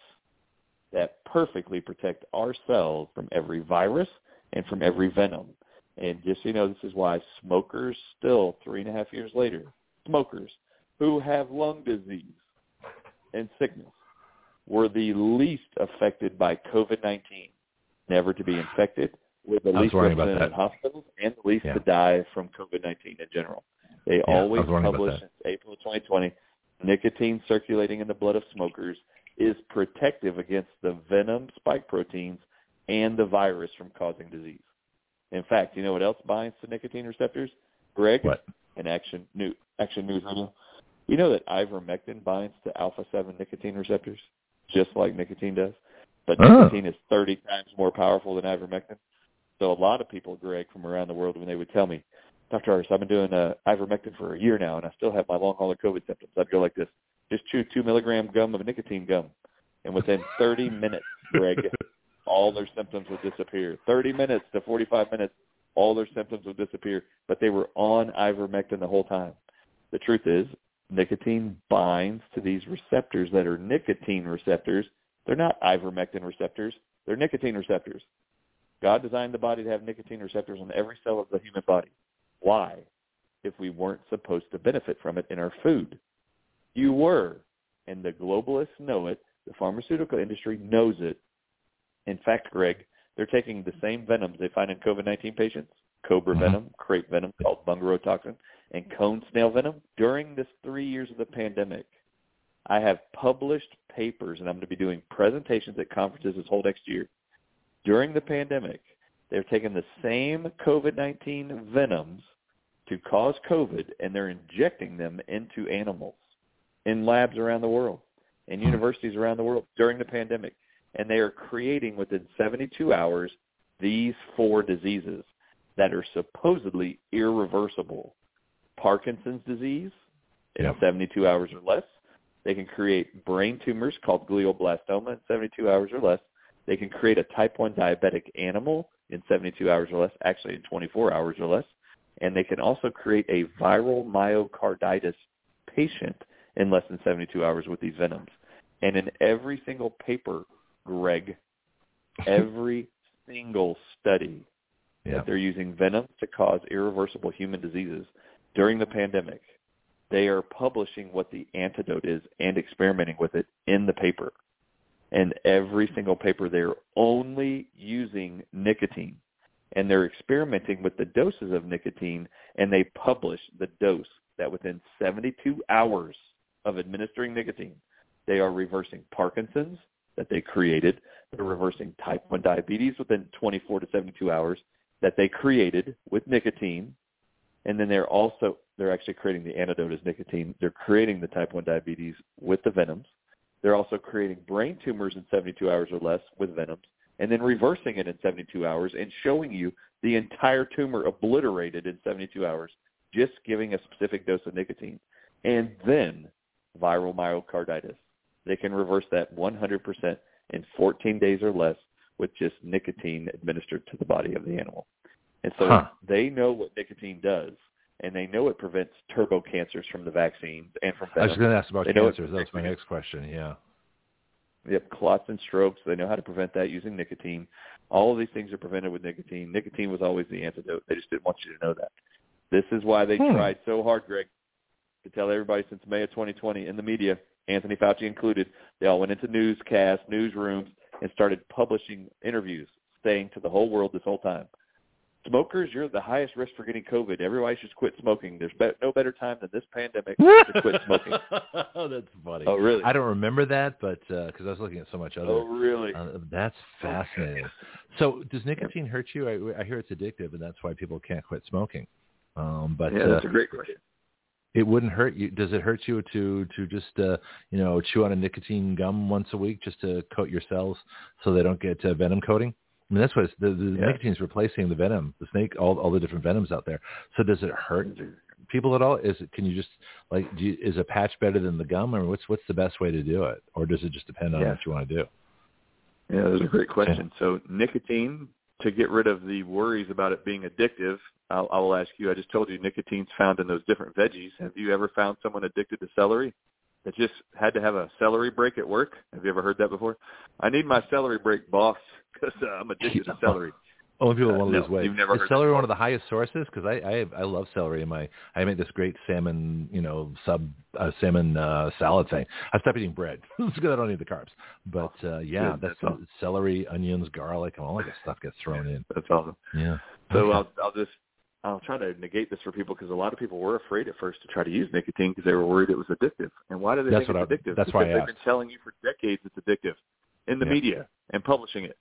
that perfectly protect our cells from every virus and from every venom. And just you know, this is why smokers still, three and a half years later, smokers who have lung disease and sickness were the least affected by COVID-19, never to be infected, with the least represented in hospitals, and the least yeah. to die from COVID-19 in general. They yeah, always publish since April 2020 nicotine circulating in the blood of smokers is protective against the venom spike proteins and the virus from causing disease. In fact, you know what else binds to nicotine receptors? Greg? What? In Action, New, Action News Radio. You know that ivermectin binds to alpha-7 nicotine receptors, just like nicotine does? But oh. nicotine is 30 times more powerful than ivermectin. So a lot of people, Greg, from around the world, when they would tell me, Dr. Ardis, I've been doing uh, ivermectin for a year now, and I still have my long hauler COVID symptoms. I'd go like this: just chew two milligram gum of nicotine gum, and within 30 minutes, Greg, all their symptoms would disappear. 30 minutes to 45 minutes, all their symptoms would disappear. But they were on ivermectin the whole time. The truth is, nicotine binds to these receptors that are nicotine receptors. They're not ivermectin receptors. They're nicotine receptors. God designed the body to have nicotine receptors on every cell of the human body. Why? If we weren't supposed to benefit from it in our food. You were. And the globalists know it. The pharmaceutical industry knows it. In fact, Greg, they're taking the same venoms they find in COVID-19 patients, cobra mm-hmm. venom, krait venom called bungarotoxin, and cone snail venom. During this three years of the pandemic, I have published papers, and I'm going to be doing presentations at conferences this whole next year. During the pandemic, they're taking the same COVID-19 venoms to cause COVID, and they're injecting them into animals in labs around the world, in hmm. universities around the world during the pandemic. And they are creating within 72 hours these four diseases that are supposedly irreversible. Parkinson's disease in yep. 72 hours or less. They can create brain tumors called glioblastoma in 72 hours or less. They can create a type 1 diabetic animal in 72 hours or less, actually in 24 hours or less. And they can also create a viral myocarditis patient in less than 72 hours with these venoms. And in every single paper, Greg, every single study Yeah. that they're using venoms to cause irreversible human diseases during the pandemic, they are publishing what the antidote is and experimenting with it in the paper. And every single paper, they're only using nicotine. And they're experimenting with the doses of nicotine, and they publish the dose that within 72 hours of administering nicotine, they are reversing Parkinson's that they created. They're reversing type 1 diabetes within 24 to 72 hours that they created with nicotine. And then they're also, they're actually creating the antidote as nicotine. They're creating the type 1 diabetes with the venoms. They're also creating brain tumors in 72 hours or less with venoms and then reversing it in 72 hours and showing you the entire tumor obliterated in 72 hours, just giving a specific dose of nicotine. And then viral myocarditis. They can reverse that 100% in 14 days or less with just nicotine administered to the body of the animal. And so Huh. they know what nicotine does, and they know it prevents turbo cancers from the vaccines and from I was venom. going to ask about They cancers. it's That's my next question. Yeah. Yep, clots and strokes. They know how to prevent that using nicotine. All of these things are prevented with nicotine. Nicotine was always the antidote. They just didn't want you to know that. This is why they Hmm. tried so hard, Greg, to tell everybody since May of 2020 in the media, Anthony Fauci included. They all went into newscasts, newsrooms, and started publishing interviews, saying to the whole world this whole time, smokers, you're the highest risk for getting COVID. Everybody should quit smoking. There's be- no better time than this pandemic to quit smoking. oh, that's funny. Oh, really? I don't remember that, but because I was looking at so much other. Oh, really? Uh, that's fascinating. So, does nicotine hurt you? I, I hear it's addictive, and that's why people can't quit smoking. Um, but yeah, uh, that's a great question. it wouldn't hurt you. Does it hurt you to to just uh, you know chew on a nicotine gum once a week just to coat your cells so they don't get uh, venom coating? I mean, that's what it's, the, the Yeah. nicotine is replacing the venom, the snake, all all the different venoms out there. So, does it hurt people at all? Is it can you just like do you, is a patch better than the gum, or what's what's the best way to do it, or does it just depend on Yeah. what you want to do? Yeah, that's a great question. So nicotine, to get rid of the worries about it being addictive, I'll, I will ask you, I just told you nicotine's found in those different veggies. Have you ever found someone addicted to celery that just had to have a celery break at work? Have you ever heard that before? I need my celery break, boss, because uh, I'm addicted to celery. Only people Uh, want to no, lose weight. you've never is heard celery one of the highest sources? Because I, I I love celery in my I make this great salmon you know sub uh, salmon uh, salad thing. I stopped eating bread because I don't need the carbs. But uh, yeah, Good, that's, that's awesome. celery, onions, garlic, and all that stuff gets thrown in. That's awesome. Yeah. So Okay. I'll, I'll just I'll try to negate this for people because a lot of people were afraid at first to try to use nicotine because they were worried it was addictive. And why do they That's think what it's I- addictive? That's because why they've asked. been telling you for decades it's addictive in the Yeah. media and publishing it.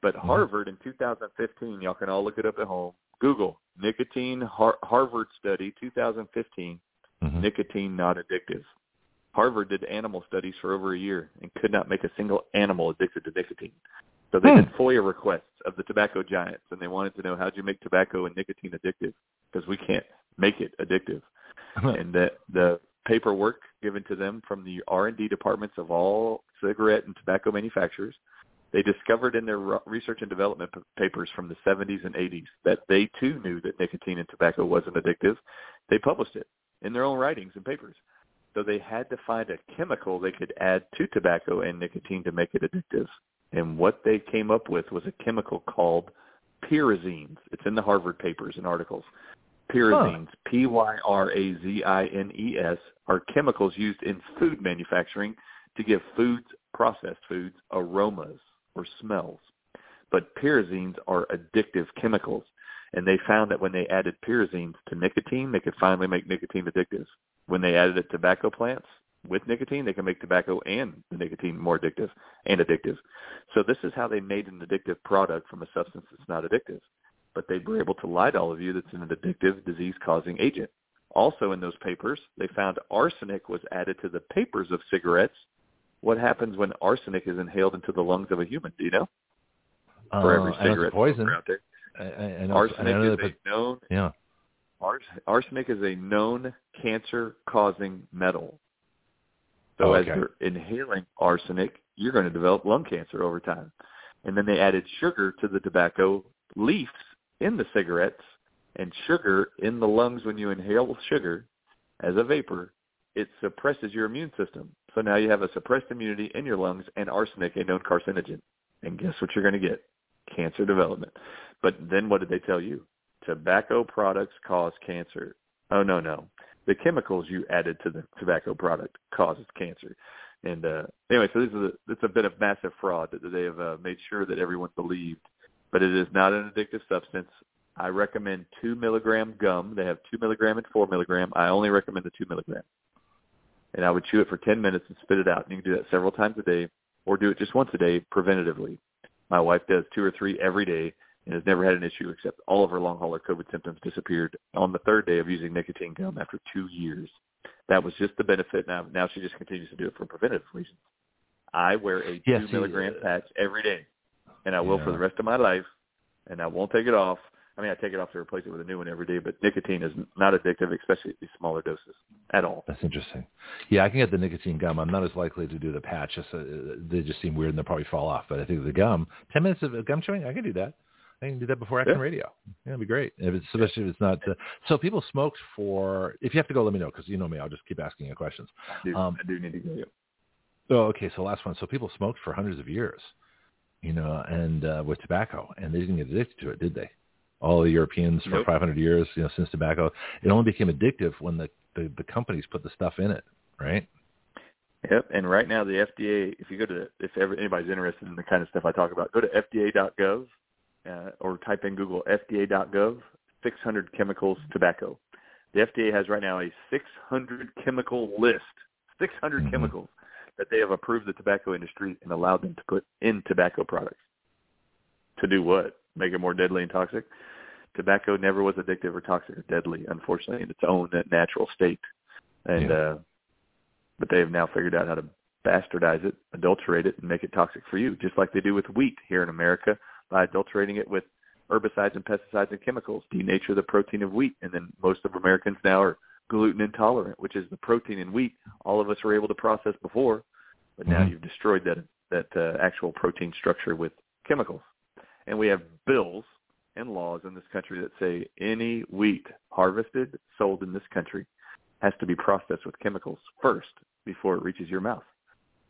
But Mhm. Harvard in 2015, y'all can all look it up at home. Google nicotine Har- Harvard study 2015 Mhm. nicotine not addictive. Harvard did animal studies for over a year and could not make a single animal addicted to nicotine. So they Hmm. did FOIA requests of the tobacco giants, and they wanted to know how do you make tobacco and nicotine addictive because we can't make it addictive. and the the paperwork given to them from the R&D departments of all cigarette and tobacco manufacturers, they discovered in their research and development p- papers from the 70s and 80s that they too knew that nicotine and tobacco wasn't addictive. They published it in their own writings and papers. So they had to find a chemical they could add to tobacco and nicotine to make it addictive. And what they came up with was a chemical called pyrazines. It's in the Harvard papers and articles. Pyrazines, P-Y-R-A-Z-I-N-E-S, are chemicals used in food manufacturing to give foods, processed foods, aromas or smells. But pyrazines are addictive chemicals, and they found that when they added pyrazines to nicotine, they could finally make nicotine addictive. When they added it to tobacco plants with nicotine, they can make tobacco and the nicotine more addictive and addictive. So this is how they made an addictive product from a substance that's not addictive but they were able to lie to all of you that's an addictive disease-causing agent. Also in those papers, they found arsenic was added to the papers of cigarettes. What happens when arsenic is inhaled into the lungs of a human? Do you know? For every Uh, cigarette poison. out there, I, I, know, arsenic I is put, a known yeah. ars- arsenic is a known cancer-causing metal. Oh, so Oh, as you're inhaling arsenic, you're going to develop lung cancer over time. And then they added sugar to the tobacco leaves in the cigarettes and sugar in the lungs when you inhale sugar as a vapor, it suppresses your immune system. So now you have a suppressed immunity in your lungs and arsenic, a known carcinogen. And guess what you're going to get? Cancer development. But then what did they tell you? Tobacco products cause cancer. Oh, no, no. The chemicals you added to the tobacco product causes cancer. And uh, anyway, so this is a, it's a bit of massive fraud that they have uh, made sure that everyone believed. But it is not an addictive substance. I recommend two milligram gum. They have two milligram and four milligram. I only recommend the two milligram. And I would chew it for 10 minutes and spit it out. And you can do that several times a day or do it just once a day preventatively. My wife does two or three every day and has never had an issue except all of her long hauler COVID symptoms disappeared on the third day of using nicotine gum after two years. That was just the benefit. Now, now she just continues to do it for preventative reasons. I wear a Yeah, two milligram uh, patch every day, and I will for the rest of my life, and I won't take it off. I mean, I take it off to replace it with a new one every day, but nicotine is not addictive, especially at these smaller doses at all. That's interesting. Yeah, I can get the nicotine gum. I'm not as likely to do the patch. Just, uh, they just seem weird and they'll probably fall off. But I think the gum, 10 minutes of gum chewing, I can do that. I can do that before action Yeah. radio. Yeah, it'd be great. If it's, especially if it's not. Uh, so people smoked for. If you have to go, let me know because you know me. I'll just keep asking you questions. I do, Um, I do need to go. Oh, okay. So last one. So people smoked for hundreds of years, you know, and uh, with tobacco, and they didn't get addicted to it, did they? All the Europeans for Nope. 500 years, you know, since tobacco, it only became addictive when the, the the companies put the stuff in it, right? Yep. And right now, the FDA, if you go to, if ever, anybody's interested in the kind of stuff I talk about, go to FDA.gov uh, or type in Google FDA.gov 600 chemicals tobacco. The FDA has right now a 600 chemical list, 600 Mhm. chemicals that they have approved the tobacco industry and allowed them to put in tobacco products. To do what? Make it more deadly and toxic? Tobacco never was addictive or toxic or deadly, unfortunately, in its own natural state. And Yeah. uh, but they have now figured out how to bastardize it, adulterate it, and make it toxic for you, just like they do with wheat here in America by adulterating it with herbicides and pesticides and chemicals, denature the protein of wheat, and then most of Americans now are gluten intolerant, which is the protein in wheat all of us were able to process before, but now Mhm. you've destroyed that that uh, actual protein structure with chemicals. And we have bills and laws in this country that say any wheat harvested, sold in this country has to be processed with chemicals first before it reaches your mouth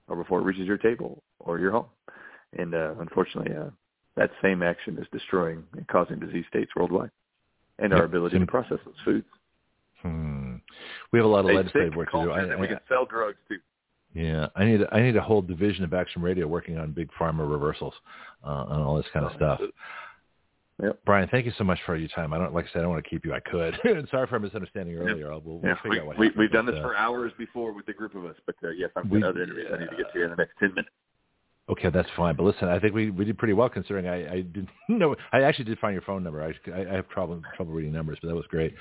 or before it reaches your table or your home. And uh, unfortunately, uh, that same action is destroying and causing disease states worldwide and our Yep. ability to process those foods. Hmm. We have a lot of A legislative work to do. I, we can sell drugs too. yeah, I need I need a whole division of Action Radio working on big pharma reversals uh, and all this kind of stuff. Yep. Bryan, thank you so much for your time. I don't like I said I don't want to keep you. I could. Sorry for our misunderstanding earlier. I'll- We'll, we'll Yeah, figure we, out what we, happened, we've done this uh, for hours before with the group of us, but uh, yes, I'm We- got other interviews I need to get to in the next 10 minutes. Okay, that's fine. But listen, I think we, we did pretty well considering I, I didn't know. I actually did find your phone number. I, I have trouble trouble reading numbers, but that was great.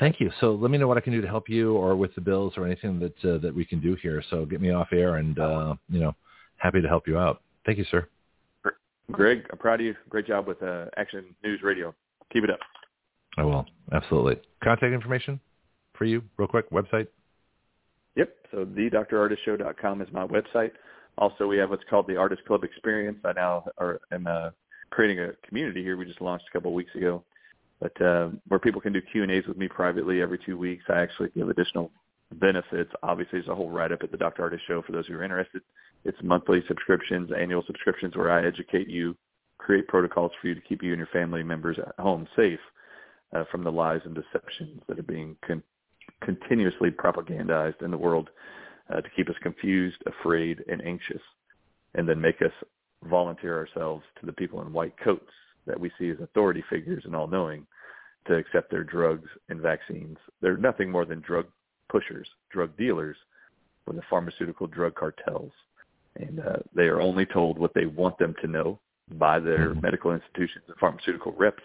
Thank you. So let me know what I can do to help you, or with the bills, or anything that uh, that we can do here. So get me off air, and uh, you know, happy to help you out. Thank you, sir. Greg, I'm proud of you. Great job with uh, Action News Radio. Keep it up. I will absolutely. Contact information for you, real quick. Website. Yep. So thedrardisshow.com is my website. Also, we have what's called the Ardis Club Experience. I now are, am uh, creating a community here. We just launched a couple of weeks ago, but uh, where people can do Q and A's with me privately every two weeks. I actually give additional benefits. Obviously, there's a whole write-up at the Dr. Ardis Show for those who are interested. It's monthly subscriptions, annual subscriptions, where I educate you, create protocols for you to keep you and your family members at home safe uh, from the lies and deceptions that are being con- continuously propagandized in the world uh, to keep us confused, afraid, and anxious, and then make us volunteer ourselves to the people in white coats that we see as authority figures and all-knowing to accept their drugs and vaccines. They're nothing more than drug pushers, drug dealers for the pharmaceutical drug cartels. And uh, they are only told what they want them to know by their Mhm. medical institutions and pharmaceutical reps.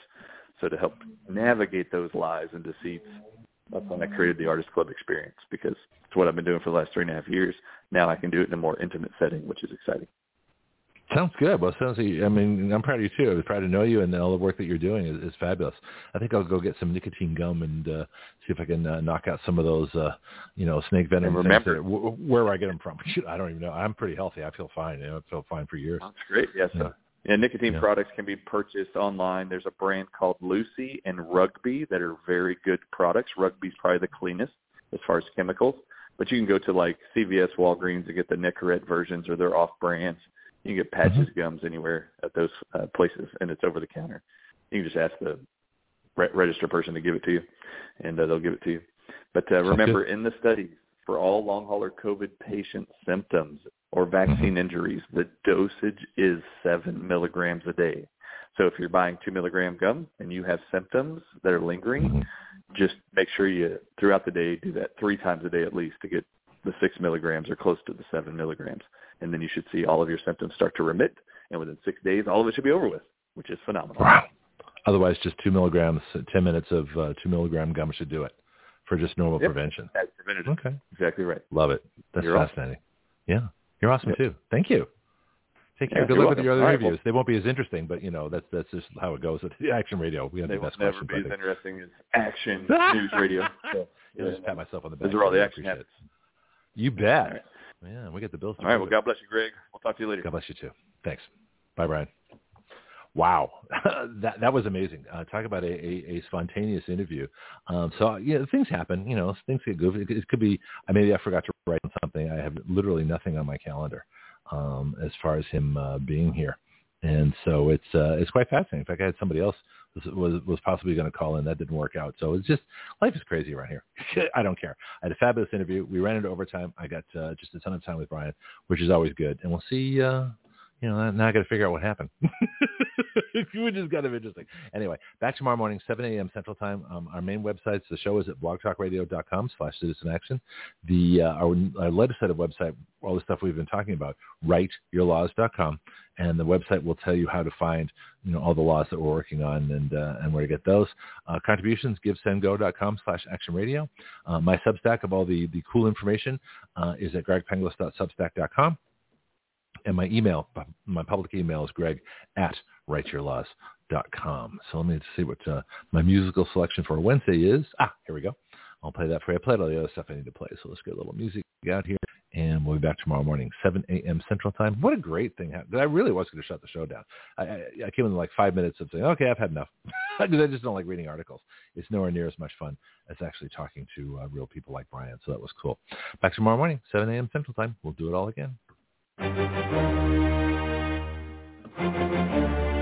So to help navigate those lies and deceits, that's when I created the Ardis Club experience because it's what I've been doing for the last three and a half years. Now I can do it in a more intimate setting, which is exciting. Sounds good. Well, sounds. Like, I mean, I'm proud of you too. I'm proud to know you, and all the work that you're doing is, is fabulous. I think I'll go get some nicotine gum and uh, see if I can uh, knock out some of those, uh, you know, snake venom. And remember, that, where do I get them from? I don't even know. I'm pretty healthy. I feel fine. You know, I feel fine for years. That's great. Yes. Yeah. Yeah, nicotine Yeah. products can be purchased online. There's a brand called Lucy and Rugby that are very good products. Rugby's probably the cleanest as far as chemicals, but you can go to like CVS, Walgreens and get the Nicorette versions or their off brands. You can get patches gums anywhere at those uh, places, and it's over the counter. You can just ask the re- register person to give it to you, and uh, they'll give it to you. But uh, remember, in the studies, for all long hauler COVID patient symptoms or vaccine injuries, the dosage is seven milligrams a day. So if you're buying two milligram gum and you have symptoms that are lingering, Mhm. just make sure you throughout the day do that three times a day at least to get the six milligrams or close to the seven milligrams, and then you should see all of your symptoms start to remit, and within six days, all of it should be over with, which is phenomenal. Wow. Otherwise, just two milligrams, ten minutes of uh, two milligram gum should do it for just normal Yep. prevention. That's preventative. Okay. Exactly right. Love it. That's You're awesome. fascinating. Yeah. You're awesome Yep. too. Thank you. Take care. Yeah, Good luck with your other All right, interviews. well- they won't be as interesting, but you know that's that's just how it goes with the Action Radio. We have They the will best never questions. be as interesting as action news radio. So, I'll just pat myself on the back. Those are all the action habits. You bet. right. Yeah, we get the bills. All right. Well. God bless you, Greg. We'll talk to you later. God bless you too. Thanks. Bye, Bryan. Wow, that that was amazing. Uh, talk about a, a, a spontaneous interview. Um, so you know, things happen. You know, things get goofy. It, it could be. I maybe I forgot to write something. I have literally nothing on my calendar um, as far as him uh, being here, and so it's uh, it's quite fascinating. In fact, I had somebody else was was, was possibly going to call in. That didn't work out. So it's just life is crazy around here. I don't care. I had a fabulous interview. We ran into overtime. I got uh, just a ton of time with Bryan, which is always good. And we'll see. Uh, you know, now I got to figure out what happened. Which is kind of interesting. Anyway, back tomorrow morning, 7 a.m. Central Time. Um, our main websites, the show is at blogtalkradio.com slash citizen action. The, uh, our, our legislative website, all the stuff we've been talking about, writeyourlaws.com. And the website will tell you how to find, you know, all the laws that we're working on and, uh, and where to get those. Uh, contributions, givesendgo.com slash action radio. Uh, my Substack of all the, the cool information uh, is at gregpenglis.substack.com. And my email, my public email is greg at writeyourlaws.com. So let me see what uh, my musical selection for Wednesday is. Ah, here we go. I'll play that for you. I played all the other stuff I need to play. So let's get a little music out here. And we'll be back tomorrow morning, 7 a.m. Central Time. What a great thing. I really was going to shut the show down. I, I, I came in like five minutes of saying, okay, I've had enough. Because I just don't like reading articles. It's nowhere near as much fun as actually talking to uh, real people like Bryan. So that was cool. Back tomorrow morning, 7 a.m. Central Time. We'll do it all again. Thank you.